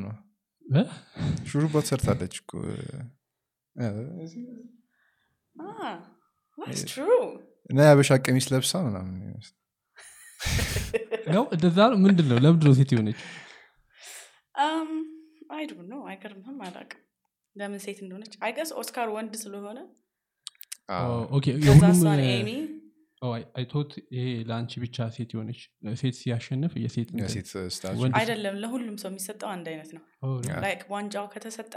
ነው። እ? ሹሩባ ተሰርታለች እኮ። Ah, የአበሻ ቀሚስ ለብሳ ምናምን ነው እንደዛ ነው ምንድን ነው። ለምንድን ነው ሴት የሆነች Um, I don't know. አይገርምህም? አላውቅም። ለምን ሴት እንደሆነች። I guess ኦስካር ወንድ ስለሆነ Okay የሁሉም አይቶት ይሄ ለአንቺ ብቻ ሴት የሆነች ሴት ሲያሸንፍ የሴት አይደለም ለሁሉም ሰው የሚሰጠው አንድ አይነት ነው። like ዋንጫው ከተሰጠ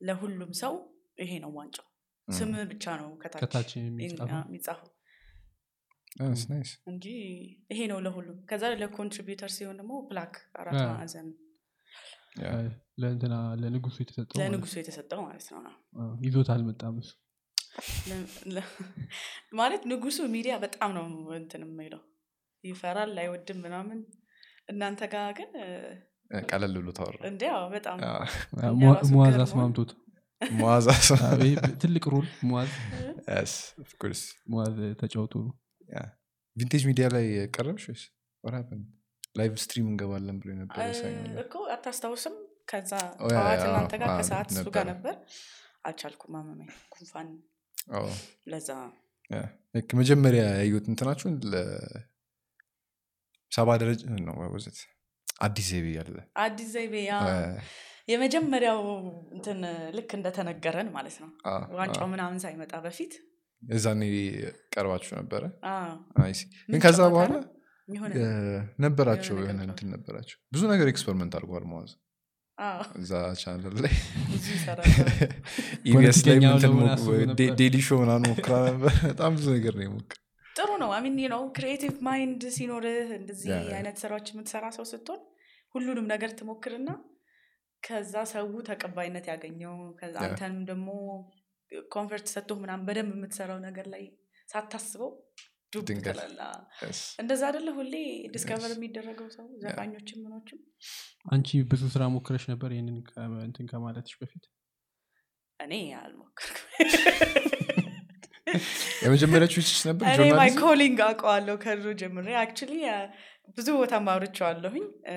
ለሁሉም ሰው ይሄ ነው ዋንጫው። ስም ብቻ ነው ከታች የሚጻፈው እንጂ ይሄ ነው ለሁሉም። ከዛ ለ contributor ሲሆን ደግሞ plaque አራት ማዕዘን ለንጉሱ የተሰጠው ማለት ለንጉሱ የተሰጠው ማለት ነው። ይዞት አልመጣም እሱ ማለት ንጉሱ ሚዲያ በጣም ነው እንትን የሚለው ይፈራል፣ አይወድም ምናምን። እናንተ ጋር ግን ቀለል ብሎ ታወራ እንዲያው በጣም ሙዋዝ አስማምቶት። ትልቅ role ሙዋዝ። ተጫውቶ ቪንቴጅ ሚዲያ ላይ ቀረብሽ ወይስ what happened? live stream እንገባለን ብሎ ነበር። እኮ አታስታውስም? ከዛ yeah፣ ጠዋት እናንተ ጋር ከሰዓት እሱ ጋር ነበር። አልቻልኩም፣ አመመኝ፣ ጉንፋን ለዛ መጀመሪያ ያዩት እንትናችሁን ለሰባ ደረጃ ነው አዲስ ዘይቤ ያለ አዲስ ዘይቤ የመጀመሪያው እንትን ልክ እንደተነገረን ማለት ነው። ዋንጫው ምናምን ሳይመጣ በፊት እዛኔ ቀርባችሁ ነበረ? ግን ከዛ በኋላ ነበራቸው የሆነ እንትን ነበራቸው ብዙ ነገር experiment አድርጓል መዋዝ እዛ ቻናል ላይ ኢቢኤስ ላይ daily show ምናምን ሞክራ ነበር። በጣም ብዙ ነገር ነው የሞክ ጥሩ ነው። I mean ነው creative mind ሲኖርህ እንደዚህ አይነት ስራዎች የምትሰራ ሰው ስትሆን ሁሉንም ነገር ትሞክርና ከዛ ሰው ተቀባይነት ያገኘው። አንተንም ደግሞ comfort ሰጥቶ ምናምን በደንብ የምትሰራው ነገር ላይ ሳታስበው ዱብ Yes. እንደዛ አይደለ ሁሌ discover የሚደረገው ሰው ዘፋኞችም ምኖችም? አንቺ ብዙ ስራ ሞክረሽ ነበር ይህንን ከ- እንትን ከማለትሽ በፊት? እኔ አልሞከርኩም። የመጀመሪያዎቹ ችች ነበር እኔ my calling አውቀዋለሁ ከድሮ ጀምሬ actually ብዙ ቦታ ማውርቼዋለሁኝ። እ፣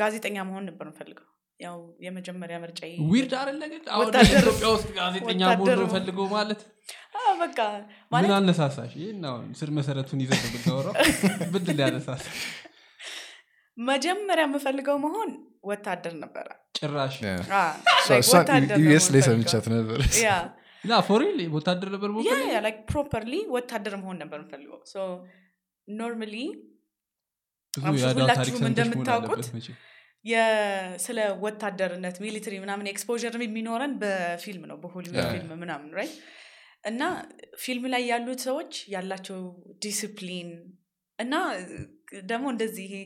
ጋዜጠኛ መሆን ነበር የምፈልገው ያው የመጀመሪያ ምርጫ weird አደለ ግን አሁን ኢትዮጵያ ውስጥ ጋዜጠኛ መሆን ፈልገው ማለት። በቃ ምን አነሳሳሽ? ይህን አሁን ስር መሰረቱን ይዘህ ነው የምታወራው? ብድል ያነሳሳ መጀመሪያ የምፈልገው መሆን ወታደር ነበረ። ጭራሽ። ዩኤስ ላይ ሰምቻት ነበር። for real ወታደር ነበር properly ወታደር መሆን ነበር የምፈልገው። so normally ሁላችሁም ሰምተሽ መሆን እንደምታውቁት ስለ ወታደርነት military ምናምን exposure የሚኖረን በፊልም ነው በሆሊውድ. ፊልም ምናምን right እና ፊልም ላይ ያሉት ሰዎች ያላቸው ዲስፕሊን እና ደግሞ እንደዚህ ይሄ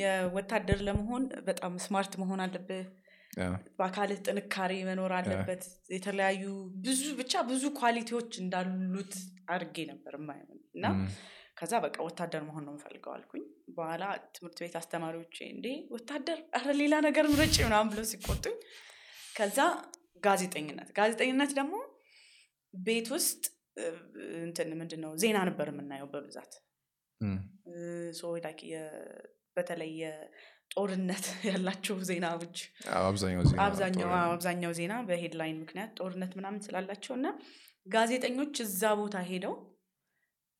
የወታደር ለመሆን በጣም smart መሆን አለብህ በአካልህ ጥንካሬ መኖር አለበት የተለያዩ ብዙ ብቻ ብዙ quality ዎች እንዳሉት አድርጌ ነበር እና ከዛ በቃ ወታደር መሆን ነው የምፈልገው አልኩኝ። በኋላ ትምህርት ቤት አስተማሪዎች እንዴ ወታደር አረ ሌላ ነገር ምረጭ ምናምን ብለው ሲቆጡኝ። ከዛ ጋዜጠኝነት ጋዜጠኝነት ደግሞ ቤት ውስጥ እንትን ምንድን ነው ዜና ነበር የምናየው በብዛት። በተለይ የጦርነት ያላቸው ዜናዎች ጦርነት። አብዛኛው ዜና በሄድላይን ምክንያት ጦርነት ምናምን ስላላቸው እና ጋዜጠኞች እዛ ቦታ ሄደው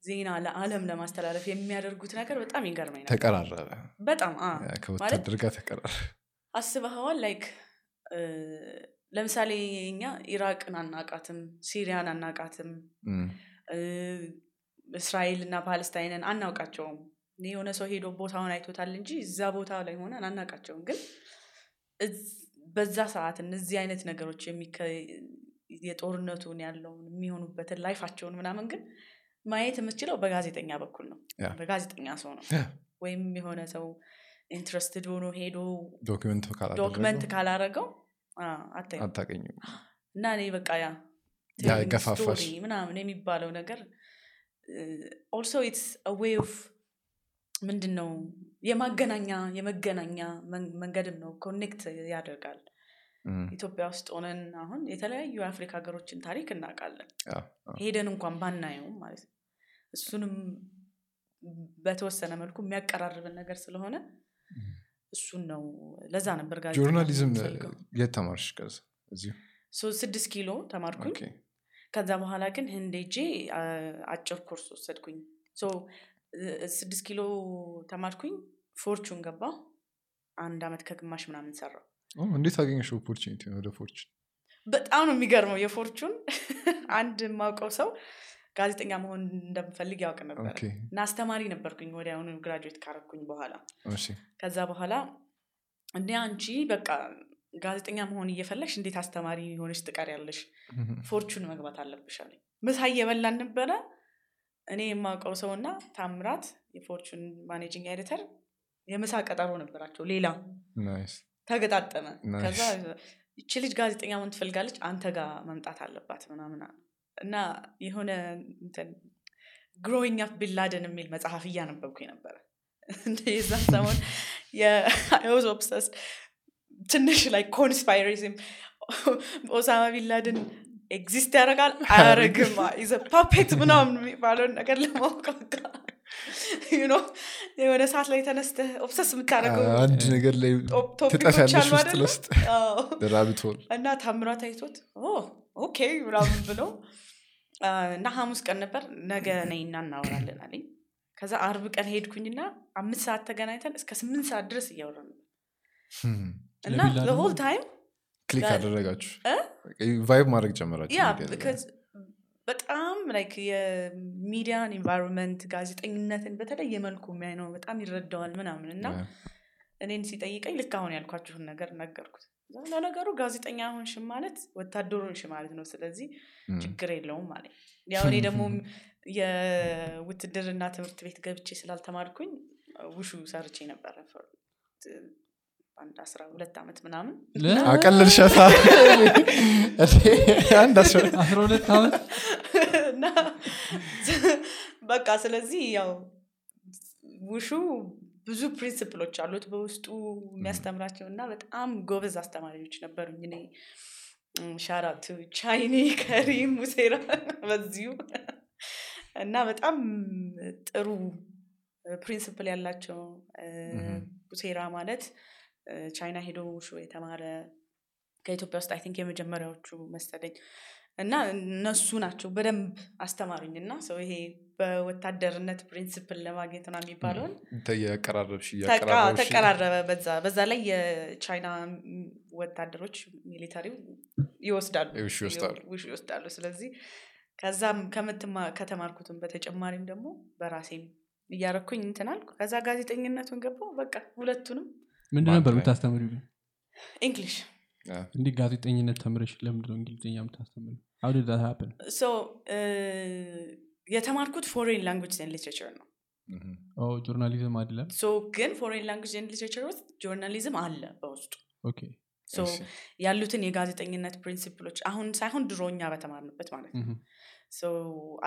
ዜና ለዓለም ለማስተላለፍ የሚያደርጉት ነገር በጣም ይገርመኝ ነበር። ተቀራረበ በጣም ከወታደር ጋር ተቀራረበ አስበኸዋል? like ለምሳሌ እኛ ኢራቅን አናቃትም፣ ሲሪያን አናቃትም፣ እስራኤል እና ፓለስታይንን አናውቃቸውም። እኔ የሆነ ሰው ሄዶ ቦታውን አይቶታል እንጂ እዛ ቦታ ላይ ሆነን አናውቃቸውም። ግን በዛ ሰዓት እነዚህ አይነት ነገሮች የጦርነቱን ያለውን የሚሆኑበትን life ኣቸውን ምናምን ግን ማየት የምትችለው በጋዜጠኛ በኩል ነው። በጋዜጠኛ ሰው ነው። ወይም የሆነ ሰው interested ሆኖ ሄዶ document ካላረገው አታገኙም። እና እኔ በቃ ያ ገፋፋሽ። ምናምን የሚባለው ነገር also it's way of ምንድን ነው የማገናኛ የመገናኛ መን- መንገድም ነው connect ያደርጋል። ኢትዮጵያ ውስጥ ሆነን አሁን የተለያዩ የአፍሪካ ሀገሮችን ታሪክ እናውቃለን። ሄደን እንኳን ባናየውም ማለት ነው እሱንም በተወሰነ መልኩ የሚያቀራርብን ነገር ስለሆነ እሱን ነው። ለዛ ነበር ጋዜጠኛ journalism የት ተማርሽ? እዚሁ? ስድስት ኪሎ ተማርኩኝ። ከዛ በኋላ ግን አ- አጭር ኮርስ ወሰድኩኝ። ስድስት ኪሎ ተማርኩኝ። ፎርቹን ገባ አንድ አመት ከግማሽ ምናምን ሰራው እንዴት አገኘሽ opportunity ወደ ፎርቹን? በጣም ነው የሚገርመው የፎርቹን። አንድ የማውቀው ሰው ጋዜጠኛ መሆን እንደምፈልግ ያውቅ ነበር። እና አስተማሪ ነበርኩኝ ወዲያውኑ graduate ካረኩኝ በኋላ። ከዛ በኋላ እንደ አንቺ በቃ ጋዜጠኛ መሆን እየፈለግሽ እንዴት አስተማሪ ሆነሽ ትቀሪያለሽ? ፎርቹን መግባት አለብሽ አለኝ። ምሳ እየበላን ነበረ። እኔ የማውቀው ሰው እና ታምራት የፎርቹን managing editor የምሳ ቀጠሮ ነበራቸው ሌላ። ተገጣጠመ. ከዛ ይቺ ልጅ ጋዜጠኛ መሆን ትፈልጋለች? አንተ ጋር መምጣት አለባት ምናምን እና የሆነ Growing Up Bin Laden የሚል መጽሐፍ እያነበብኩ ነበረ የዛን ሰሞን I was obsessed ትንሽ ላይ conspiracy ም ኦሳማ ቢንላደን exist ያደርጋል? አያረግም is a puppet ምናምን የሚባለውን ነገር know፣ የሆነ ሰዓት ላይ ተነስተህ obsess የምታደርገው አንድ ነገር ላይ ትጠፊያለሽ ውስጥ? ለውስጥ እና ታምራት አይቶት "ኦ፣ okay ምናምን ብሎ አ፣ እና ሐሙስ ቀን ነበር። ነገ ነይና እናወራለን አለኝ። ከዛ አርብ ቀን ሄድኩኝና አምስት ሰዓት ተገናኝተን እስከ ስምንት ሰዓት ድረስ እያወራን ነበር። እና ለቢላ ደግሞ- whole time click አደረጋችሁ? vibe ማድረግ because በጣም like የሚዲያን environment ጋዜጠኝነትን በተለየ መልኩ የሚያይ ነው። በጣም ይረዳዋል ምናምን እና እኔን ሲጠይቀኝ ልክ አሁን ያልኳችሁን ነገር ነገርኩት ለነገሩ ጋዜጠኛ ሆንሽ ማለት ወታደር ሆንሽ ማለት ነው። ስለዚህ ችግር የለውም ማለት ያው እኔ ደግሞ የውትድርና ትምህርት ቤት ገብቼ ስላልተማርኩኝ ውሹ ሰርቼ ነበረ አንድ አስራ ሁለት ዓመት ምናምን። አቀለልሻታ? አንድ አስራ አስራ ሁለት ዓመት እና በቃ ስለዚህ ያው ውሹ ብዙ principle ኦች አሉት በውስጡ የሚያስተምራቸው እና በጣም ጎበዝ አስተማሪዎች ነበሩኝ። እኔ ሻራቱ ቻይኒ ከሪም ሙሴራ በዚሁ እና በጣም ጥሩ principle ያላቸው ሙሴራ ማለት ቻይና ሄዶ የተማረ ከኢትዮጵያ ውስጥ I think የመጀመሪያዎቹ መሰለኝ እና እነሱ ናቸው በደንብ አስተማሩኝ እና ሰው ይሄ በወታደርነት principle ለማግኘት ነው የሚባለውን ተቀራረበ በዛ በዛ ላይ የቻይና ወታደሮች military ው ይወስዳሉ ይወስዳሉ። ስለዚህ ከዛም ከምትማ- ከተማርኩትም በተጨማሪም ደግሞ በራሴም እያረኩኝ እንትን አልኩ። ከዛ ጋዜጠኝነቱን ገባው በቃ ሁለቱንም ምንድን በአንድ ነበር ግን? English። እንዲህ ጋዜጠኝነት ተምረሽ ለምንድን ነው እንግሊዝኛ የምታስተምሪው how did that happen? so የተማርኩት foreign language literature ነው. journalism አይደለም? so ግን foreign language literature ውስጥ journalism አለ በውስጡ. okay so እሺ። ያሉትን የጋዜጠኝነት principle ኦች አሁን ሳይሆን ድሮኛ በተማርንበት ማለት ነው.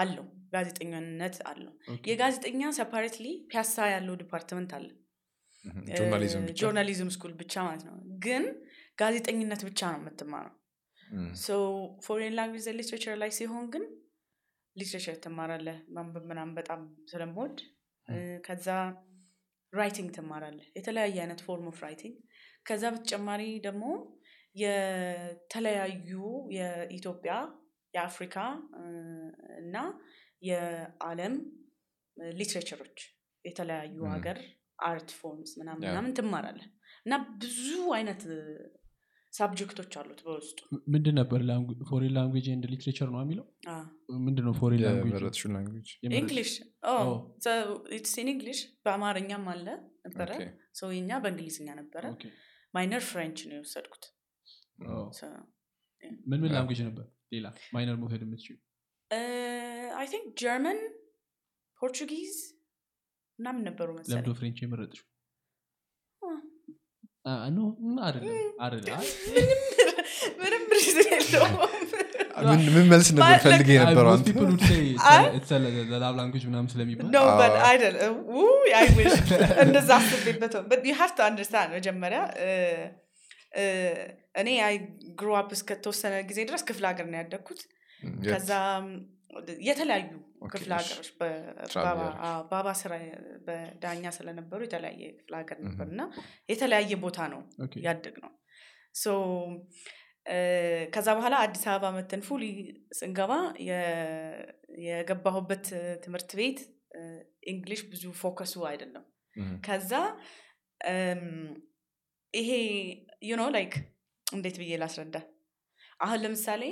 አለው ጋዜጠኝነት አለው። የጋዜጠኛ separately ፒያሳ ያለው department አለ። journalism school ብቻ ማለት ነው። ግን ጋዜጠኝነት ብቻ ነው የምትማረው foreign language literature ላይ ሲሆን ግን literature ትማራለህ? ማንበብ ምናምን በጣም ስለምወድ። እ፣ ከዛ writing ትማራለህ? የተለያየ አይነት form of writing ከዛ በተጨማሪ ደግሞ የተለያዩ የኢትዮጵያ የአፍሪካ እና የዓለም literature ኦች የተለያዩ ም። ሀገር art forms ምናምን ምናምን ትማራለህ። እና ብዙ አይነት subject ኦች አሉት በውስጡ። ምንድን ነበር foreign language and literature ነው የሚለው? ምንድን ነው foreign language በአማርኛም አለ ነበረ ሰው የኛ በእንግሊዝኛ ነበረ minor French ነው የወሰድኩት So, ምን ምን language ነበር? ሌላ minor መውሰድ የምትችሉ I think German Portuguese ምናምን ነበሩ መሰለኝ። ለምንድነው French የመረጥሽው አ። አ፣ ኖ ም፣ አይደለም አይደለም አይ፣ ምንም reason የለውም። ምን ምን መልስ አይ፣ የነበረው language አስቤበት መጀመሪያ እኔ I grow up እስከተወሰነ ጊዜ ድረስ ክፍለ ሀገር ነው ያደግኩት። የት? ከዛ የተለያዩ ክፍለ ሀገሮች ባባ ስራ በዳኛ ስለነበሩ የተለያየ ክፍለ ሀገር ነበር እና የተለያየ ቦታ ነው ያደግ ነው ከዛ በኋላ አዲስ አበባ መጥተን fully ስንገባ የገባሁበት ትምህርት ቤት English ብዙ focus ኡ አይደለም። ከዛ ይሄ you know like እንዴት ብዬ ላስረዳ? አሁን ለምሳሌ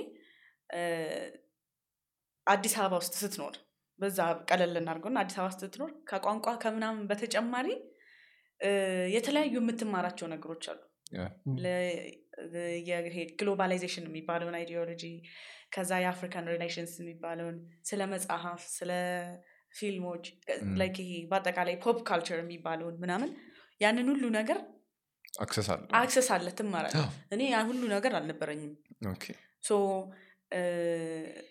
አዲስ አበባ ውስጥ ስትኖር በዛ ቀለል እናድርገውና አዲስ አበባ ስትኖር ከቋንቋ ከምናምን በተጨማሪ የተለያዩ የምትማራቸው ነገሮች አሉ። globalization የሚባለውን ideology ከዛ የአፍሪካን relations የሚባለውን ስለ መጽሐፍ ስለ ፊልሞች like ይሄ በአጠቃላይ pop culture የሚባለውን ምናምን ያንን ሁሉ ነገር access አለ አዎ። እኔ ያ ሁሉ ነገር አልነበረኝም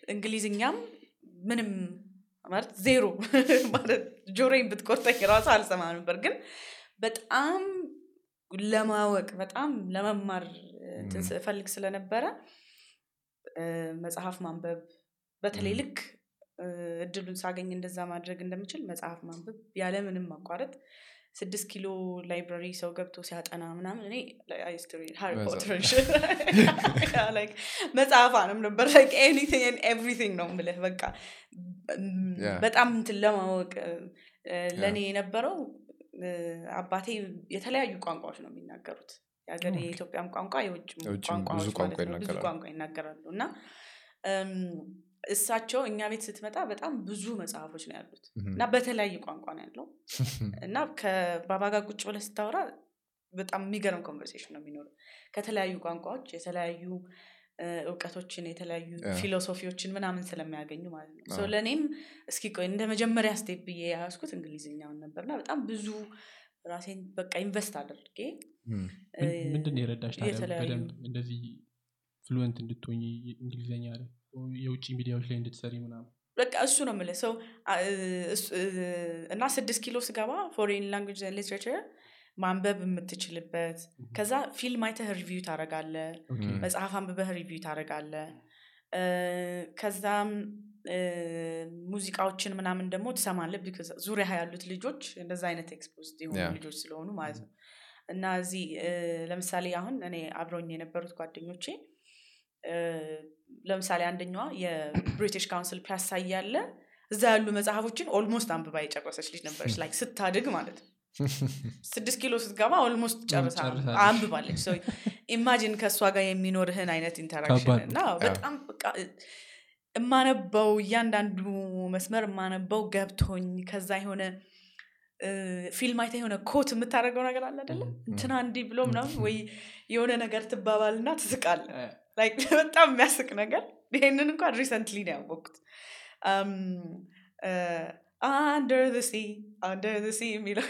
እንግሊዝኛም ምንም ማለት ዜሮ ማለት ጆሮዬን ብትቆርጠኝ ራሱ አልሰማ ነበር። ግን በጣም ለማወቅ በጣም ለመማር ስፈልግ ስለነበረ መጽሐፍ ማንበብ በተለይ ልክ እድሉን ሳገኝ እንደዛ ማድረግ እንደምችል መጽሐፍ ማንበብ ያለምንም ማቋረጥ ስድስት ኪሎ library ሰው ገብቶ ሲያጠና ምናምን እኔ ሃሪ ፖተር መጽሐፍ አነብ ነበር anything everything ነው ምልህ በቃ. በጣም እንትን ለማወቅ ለእኔ የነበረው አባቴ የተለያዩ ቋንቋዎች ነው የሚናገሩት። የሀገር የኢትዮጵያም ቋንቋ የውጭም ቋንቋዎች ብዙ ቋንቋ ይናገራሉ። ቋንቋ ይናገራሉ እና እሳቸው እኛ ቤት ስትመጣ በጣም ብዙ መጽሐፎች ነው ያሉት። እና በተለያየ ቋንቋ ነው ያለው። እና ከባባ ጋር ቁጭ ብለህ ስታወራ በጣም የሚገርም conversation ነው የሚኖረው። ከተለያዩ ቋንቋዎች የተለያዩ እውቀቶችን የተለያዩ philosophy ዎችን ምናምን ስለሚያገኙ ማለት ነው። ለእኔም እስኪ ቆይ እንደ መጀመሪያ step ብዬ የያዝኩት እንግሊዝኛውን ነበርና በጣም ብዙ ራሴን በቃ invest አድርጌ ምንድን ነው የረዳሽ እንደዚህ fluent እንድትሆኝ እንግሊዝኛ ላይ የውጭ ሚዲያዎች ላይ እንድትሰሪ ምናምን? በቃ እሱ ነው የምልህ ሰው እና ስድስት ኪሎ ስገባ foreign language literature ማንበብ የምትችልበት ከዛ ፊልም አይተህ review ታደርጋለህ መጽሐፍ አንብበህ review ታደርጋለህ ከዛም ሙዚቃዎችን ምናምን ደግሞ ትሰማለህ ዙሪያ ያሉት ልጆች እንደዛ አይነት expose የሆኑ. ልጆች ስለሆኑ ማለት ነው። እና እዚህ ለምሳሌ አሁን እኔ አብረውኝ የነበሩት ጓደኞቼ ለምሳሌ አንደኛዋ የብሪቲሽ ካውንስል ፒያሳ እያለ እዛ ያሉ መጽሐፎችን almost አንብባ የጨረሰች ልጅ ነበረች። like ስታድግ ማለት ነው። ስድስት ኪሎ ስትገባ almost ጨርሳ አንብባለች። imagine ከእሷ ጋር የሚኖርህን አይነት interaction እና በጣም በቃ እማነበው እያንዳንዱ መስመር እማነበው ገብቶኝ ከዛ የሆነ ፊልም አይተ የሆነ quote የምታደርገው ነገር አለ አይደለም ም፣ እንትና እንዲህ ብሎ ምናምን ወይ የሆነ ነገር ትባባልና ትስቃለህ Like በጣም የሚያስቅ ነገር ይሄንን እንኳን recently ነው ያወቅኩት። under sea under sea የሚለው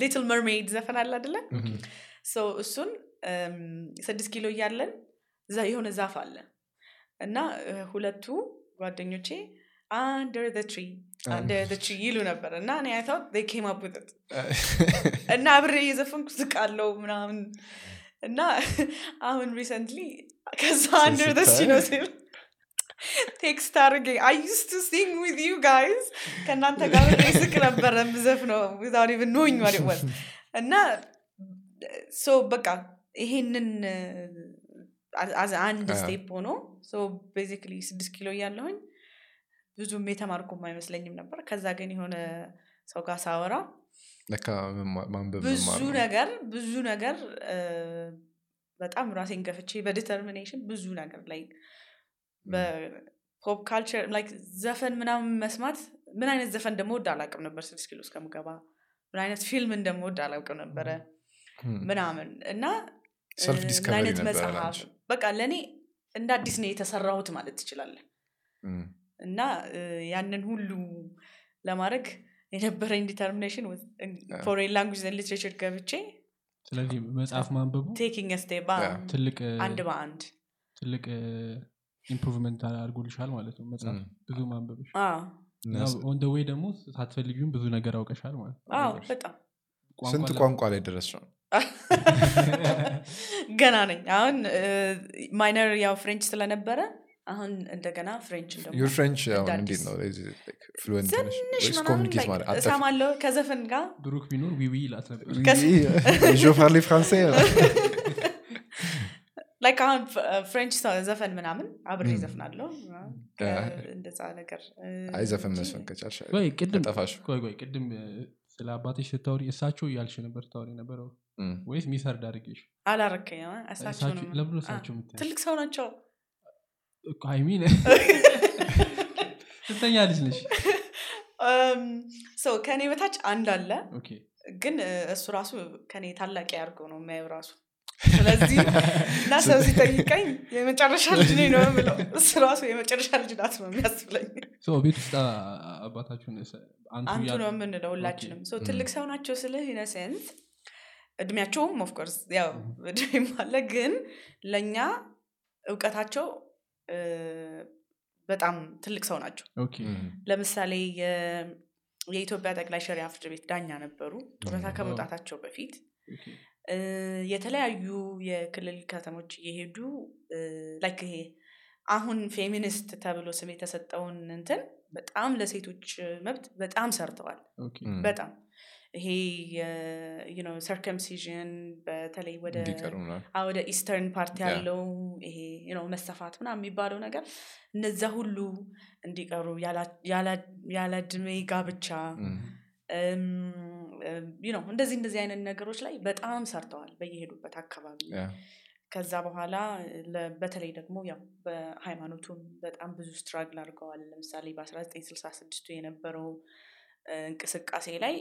Little Mermaid ዘፈን አለ አደለ እሱን እም፣ ስድስት ኪሎ እያለን የሆነ ዛፍ አለ። እና እ፣ ሁለቱ ጓደኞቼ under tree under tree ይሉ ነበር። እና እኔ አይታው came up with it. እና አብሬ እየዘፈንኩ ስቃለው ምናምን እና አሁን recently ከዛ under the ሲል text አድርጌ I used to sing with you guys ከእናንተ ጋር ስቅ ነበረ ምዘፍነው ዊዛውት ኢቭን ኖኝ was. እና so በቃ ይሄንን አንድ step ሆኖ so basically ስድስት ኪሎ እያለሁኝ ብዙም የተማርኩም አይመስለኝም ነበር። ከዛ ግን የሆነ ሰው ጋር ሳወራ ለካ ማንበብ ብዙ ነገር ብዙ ነገር በጣም ራሴን ገፍቼ በ determination ብዙ ነገር ላይ በ pop culture like ዘፈን ምናምን መስማት ምን አይነት ዘፈን እንደምወድ አላውቅም ነበር ስድስት ኪሎ እስከምገባ። ምን አይነት ፊልም እንደምወድ አላውቅም ነበረ ምናምን እና ምን አይነት መጽሐፍ በቃ ለእኔ እንደ አዲስ ነው የተሰራሁት ማለት ትችላለን እና ያንን ሁሉ ለማድረግ የነበረኝ determination foreign language literature ገብቼ ስለዚህ መጽሐፍ ማንበቡ taking step. ትልቅ እ፣ አንድ በአንድ. ትልቅ improvement አድርጎልሻል ማለት ነው መጽሐፍ እም። ብዙ ማንበብሽ። on the way ደግሞ ሳትፈልጊውም ብዙ ነገር አውቀሻል ማለት ነው። አዎ በጣም ስንት ቋንቋ ቋንቋ ላይ ድረስ ነው ገና ነኝ። አሁን minor ያው French ስለነበረ አሁን እንደገና French your French እንዴት ነው? fluent ነሽ ትንሽ ወይስ ምናምን communicate ማለት እሰማለሁ ከዘፈን ጋር ብሩክ ቢኖር oui oui ይላት français like አሁን French ዘፈን ምናምን አብሬ ም እዘፍናለሁ እንደዛ ነገር አይ ዘፈን መዝፈን ከቻልሽ ቆይ ቅድም ከጠፋሽ። ቆይ ቆይ ቅድም እ፣ ስለ አባትሽ ስታወሪ እሳቸው እያልሽ ነበር ታወሪ ነበረው እም። ወይስ misheard አድርጌሽ አላረከኝ እሳቸው እሳቸው-? ትልቅ ሰው ናቸው ሀይሚን ስተኛ ልጅ ነሽ? ሰው ከእኔ በታች አንድ አለ። ግን እሱ ራሱ ከኔ ታላቅ ያርገው ነው የሚያየው ራሱ። ስለዚህ እና ሰው ሲጠይቀኝ የመጨረሻ ልጅ ነው የምለው። እሱ ራሱ የመጨረሻ ልጅ ናት ነው የሚያስብለኝ። ቤት ውስጥ አባታችሁን አንቱ ነው የምንለው ሁላችንም። ትልቅ ሰው ናቸው ስልህ ኢነሴንስ እድሜያቸውም of course ያው እድሜም አለ። ግን ለእኛ እውቀታቸው በጣም ትልቅ ሰው ናቸው። ለምሳሌ የኢትዮጵያ ጠቅላይ ሸሪያ ፍርድ ቤት ዳኛ ነበሩ። ጡረታ ከመውጣታቸው በፊት የተለያዩ የክልል ከተሞች እየሄዱ like ይሄ አሁን ፌሚኒስት ተብሎ ስም የተሰጠውን እንትን በጣም ለሴቶች መብት በጣም ሰርተዋል። በጣም ይሄ circumcision በተለይ ወደ ወደ eastern part ያለው ይሄ መሰፋት ምናምን የሚባለው ነገር እነዛ ሁሉ እንዲቀሩ ያለ ጋብቻ know እንደዚህ እንደዚህ አይነት ነገሮች ላይ በጣም ሰርተዋል በየሄዱበት አካባቢ ከዛ በኋላ በተለይ ደግሞ ያው በሃይማኖቱም በጣም ብዙ struggle አድርገዋል። ለምሳሌ በ1966 የነበረው እንቅስቃሴ ላይ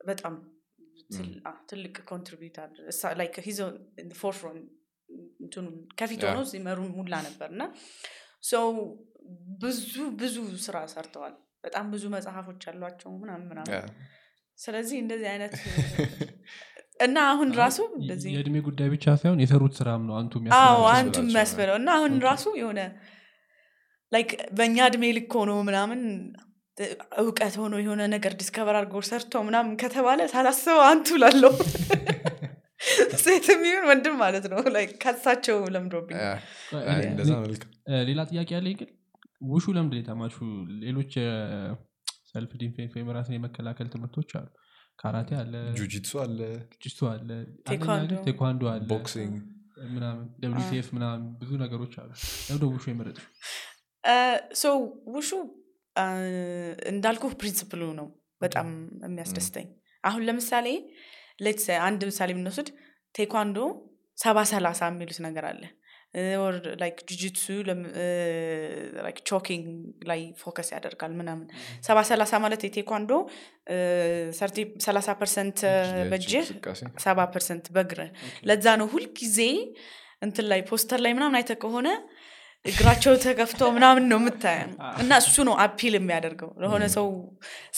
በጣም ትልቅ contribute forefront ከፊት ሆነው ሲመሩ ሙላ ነበር እና ሰው ብዙ ብዙ ስራ ሰርተዋል። በጣም ብዙ መጽሐፎች አሏቸው ምናምን ምናምን ስለዚህ እንደዚህ አይነት እና አሁን ራሱ እንደዚህ የእድሜ ጉዳይ ብቻ ሳይሆን የሰሩት ስራም ነው አንቱ አንቱ የሚያስበለው እና አሁን ራሱ የሆነ like በእኛ እድሜ ልክ ሆኖ ምናምን እውቀት ሆኖ የሆነ ነገር discover አድርጎ ሰርቶ ምናምን ከተባለ ሳላስበው አንቱ ላለው ሴት የሚሆን ወንድም ማለት ነው። like ከሳቸው ለምዶብኝ። ሌላ ጥያቄ ያለኝ ግን? ውሹ ነው የተማርሽው? ሌሎች self defense ወይም ራስን የመከላከል ትምህርቶች አሉ። ካራቴ አለ ጁጂትሱ አለ ጅስቱ አለ ቴኳንዶ። አለ boxing። ምናምን ምናምን ብዙ ነገሮች አሉ። ለምን ውሹ የመረጥሽ so ውሹ እንዳልኩህ principle ኡ ነው በጣም የሚያስደስተኝ። አሁን ለምሳሌ let's አንድ ምሳሌ ብንወስድ ቴኳንዶ ሰባ ሰላሳ የሚሉት ነገር አለ። or like ጁጂትሱ choking ላይ focus ያደርጋል ምናምን። ሰባ ሰላሳ ማለት የቴኳንዶ ሰላሳ percent በእጅህ ሰባ percent በእግር ለዛ ነው ሁልጊዜ እንትን ላይ ፖስተር ላይ ምናምን አይተ ከሆነ እግራቸው ተከፍቶ ምናምን ነው የምታየው። እና እሱ ነው appeal የሚያደርገው። ለሆነ ሰው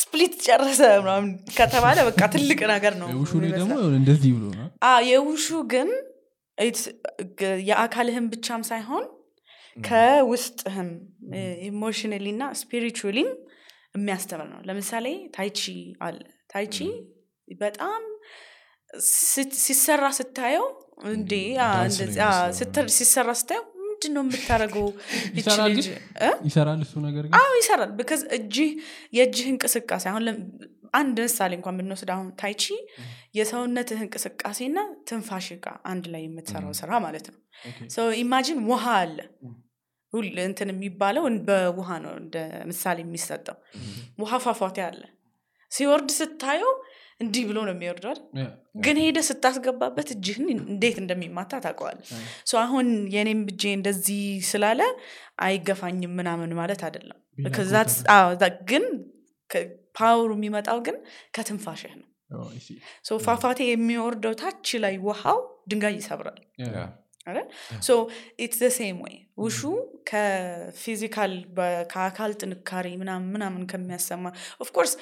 split ጨረሰ ምናምን ከተባለ በቃ ትልቅ ነገር ነው ደግሞ እንደዚህ ብሎ የውሹ ግን የአካልህም ብቻም ሳይሆን ከውስጥህም emotionally እና spiritually ም የሚያስተምር ነው። ለምሳሌ ታይቺ አለ። ታይቺ በጣም ሲሰራ ስታየው እንዴ ሲሰራ ስታየው ምንድን ነው የምታደርገው? ይቺ ይሰራል እሱ ነገር አዎ ይሰራል። because እጅህ የእጅህ እንቅስቃሴ አሁን አንድ ምሳሌ እንኳን ብንወስድ አሁን ታይቺ የሰውነትህ እንቅስቃሴና ትንፋሽ ጋር አንድ ላይ የምትሰራው ስራ ማለት ነው። imagine ውሃ አለ። እንትን የሚባለው በውሃ ነው እንደ ምሳሌ የሚሰጠው። ውሃ ፏፏቴ አለ። ሲወርድ ስታየው እንዲህ ብሎ ነው የሚወርደው አይደል? yeah፣ ግን ሄደህ ስታስገባበት እጅህን እንዴት እንደሚማታ so አሁን የኔም እጄ እንደዚህ ስላለ አይገፋኝም ምናምን ማለት አይደለም። ግን power ኡ የሚመጣው ግን ከትንፋሽህ ነው። ፏፏቴ የሚወርደው ታች ላይ ውሃው ድንጋይ ይሰብራል። it's same way ውሹ ከ physical ከአካል ጥንካሬ ምናምን ምናምን ከሚያሰማ of course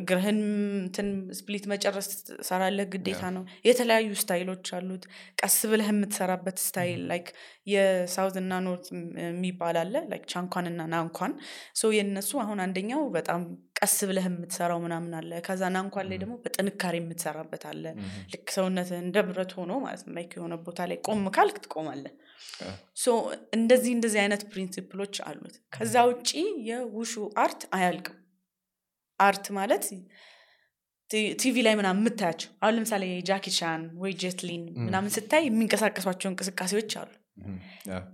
እግርህን እንትን split መጨረስ ሰራለህ ግዴታ ነው። የተለያዩ style ኦች አሉት። ቀስ ብለህ የምትሰራበት style like የ south እና north የሚባል አለ። like ቻንኳን እና ናንኳን። so የነሱ አሁን አንደኛው በጣም ቀስ ብለህ የምትሰራው ምናምን አለ። ከዛ ናንኳን ላይ ደግሞ በጥንካሬ የምትሰራበት አለ። ልክ ሰውነት እንደ ብረት ሆኖ ማለት ነው። like የሆነ ቦታ ላይ ቆም ካልክ ትቆማለህ። so እንደዚህ እንደዚህ አይነት principle ኦች አሉት። ከዛ ውጪ የውሹ art አያልቅም art ማለት ቲ- ቲቪ ላይ ምናምን የምታያቸው አሁን ለምሳሌ ጃኪ ቻን ወይ ጄት ሊን ምናምን ስታይ የሚንቀሳቀሷቸው እንቅስቃሴዎች አሉ።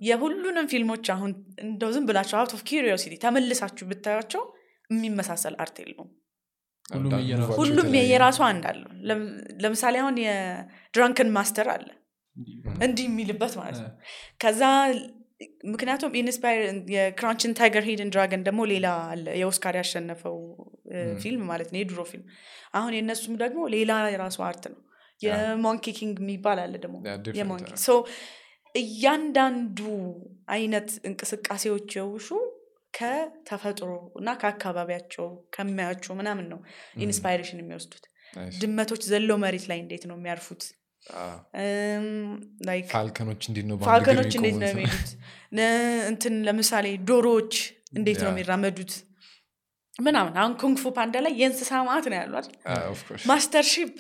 የሁሉንም ፊልሞች አሁን እንደው ዝም ብላቸው out of curiosity ተመልሳችሁ ብታያቸው የሚመሳሰል art የለውም። ሁሉም የራሱ አንድ አለው ለም- ለምሳሌ አሁን የ Drunken Master አለ። እንዲህ የሚልበት ማለት ነው። ከዛ ምክንያቱም inspire የ Crouching Tiger Hidden Dragon ደግሞ ሌላ አለ። የኦስካር ያሸነፈው ፊልም ማለት ነው። የድሮ ፊልም። አሁን የእነሱም ደግሞ ሌላ የራሱ art ነው። የ Monkey King የሚባል አለ ደግሞ። የ monkey እያንዳንዱ አይነት እንቅስቃሴዎች የውሹ ከተፈጥሮ እና ከአካባቢያቸው ከሚያያቸው ምናምን ነው inspiration የሚወስዱት። ድመቶች ዘለው መሬት ላይ እንዴት ነው የሚያርፉት falcon ኦች እንዴት ነው falcon ኦች እንዴት ነው? የሚሄዱት እንትን ለምሳሌ ዶሮዎች እንዴት ነው የሚራመዱት ምናምን አሁን ኩንግፉ ፓንዳ ላይ የእንስሳ ማዕት ነው? Ah, course. master ሺፉ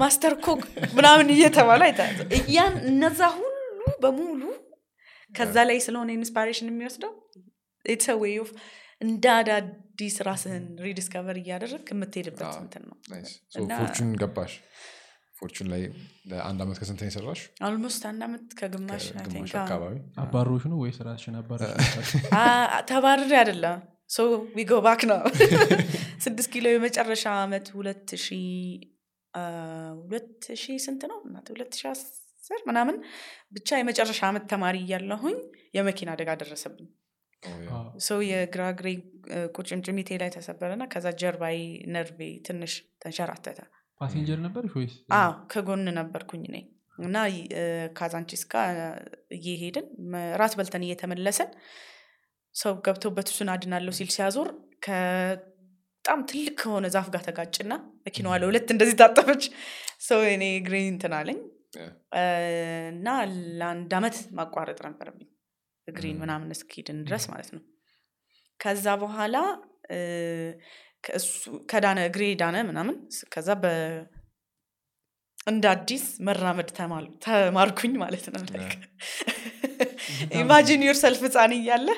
master ኮክ ምናምን እየተባለ አይታያል እያን እነዛ ሁሉ በሙሉ ከዛ ላይ ስለሆነ ኢንስፓሬሽን የሚወስደው ዌይ ኦፍ እንደ አዳዲስ ራስህን ሪዲስከቨር እያደረግ የምትሄድበት አዎ። እንትን ነው ፎርቹን ገባሽ ፎርቹን ላይ ለአንድ ዓመት ከስንት ነው የሰራሽ? አልሞስት አንድ አመት ከግማሽ አካባቢ። አባሮች ነው ወይስ ራስሽን አባሮች ተባርሬ አይደለም። ሶ ዊ ጎ ባክ ነው። ስድስት ኪሎ የመጨረሻ አመት ሁለት ሺ ሁለት ሺ ስንት ነው? እናቴ ሁለት ሺ አስር ምናምን ብቻ የመጨረሻ አመት ተማሪ እያለሁኝ የመኪና አደጋ ደረሰብኝ. ሰው የግራ እግሬ ቁርጭምጭሚቴ ላይ ተሰበረና ከዛ ጀርባዬ ነርቬ ትንሽ ተንሸራተተ ፓሴንጀር ነበርሽ ወይስ? አዎ ከጎን ነበርኩኝ እኔ እና ካዛንቺስ ጋር እየሄድን ራት በልተን እየተመለሰን ሰው ገብቶበት እሱን አድናለሁ ሲል ሲያዞር ከጣም ትልቅ ከሆነ ዛፍ ጋር ተጋጭና መኪናዋ ለሁለት እንደዚህ ታጠፈች። ሰው እኔ እግሬ እንትን አለኝ። እና ለአንድ አመት ማቋረጥ ነበረብኝ Mm. ምናምን እስኪድን ድረስ ማለት ነው። ከዛ በኋላ ከዳነ እግሬ ዳነ ምናምን። ከዛ በ እንደ አዲስ መራመድ ተማርኩኝ ማለት ነው። imagine yourself ህፃን እያለ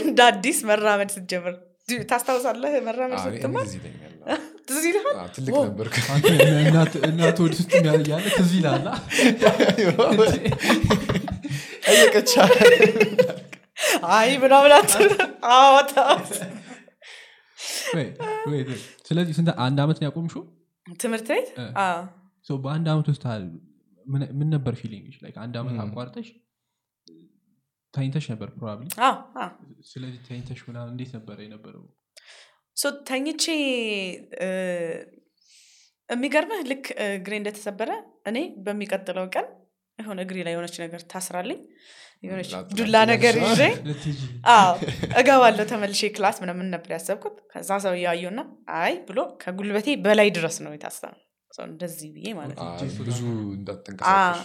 እንደ አዲስ መራመድ ስትጀምር ታስታውሳለህ መራመድ ስትማር? ትዝ ውስጥ ያለ? ጠየቀች አይ ምናምን አዎ፣ ስለዚህ ስንት አንድ አመት ነው ያቆምሽው? ትምህርት ቤት? በአንድ አመት ውስጥ ምን- ነበር feeling ሽ Like አንድ አመት. አቋርጠሽ ተኝተሽ ነበር probably አዎ፣ አዎ። ስለዚህ ተኝተሽ ምናምን እንዴት ነበረ የነበረው? so ተኝቼ እ፣ የሚገርምህ ልክ እግሬ እንደተሰበረ እኔ በሚቀጥለው ቀን የሆነ እግሬ ላይ የሆነች ነገር ታስራልኝ የሆነች ዱላ ነገር ይዤ አዎ እገባለሁ ተመልሼ class ምናምን ነበር ያሰብኩት። ከዛ ሰው እያየውና አይ ብሎ ከጉልበቴ በላይ ድረስ ነው የታሰረው። ሰው እንደዚህ ብዬ ማለት ነው።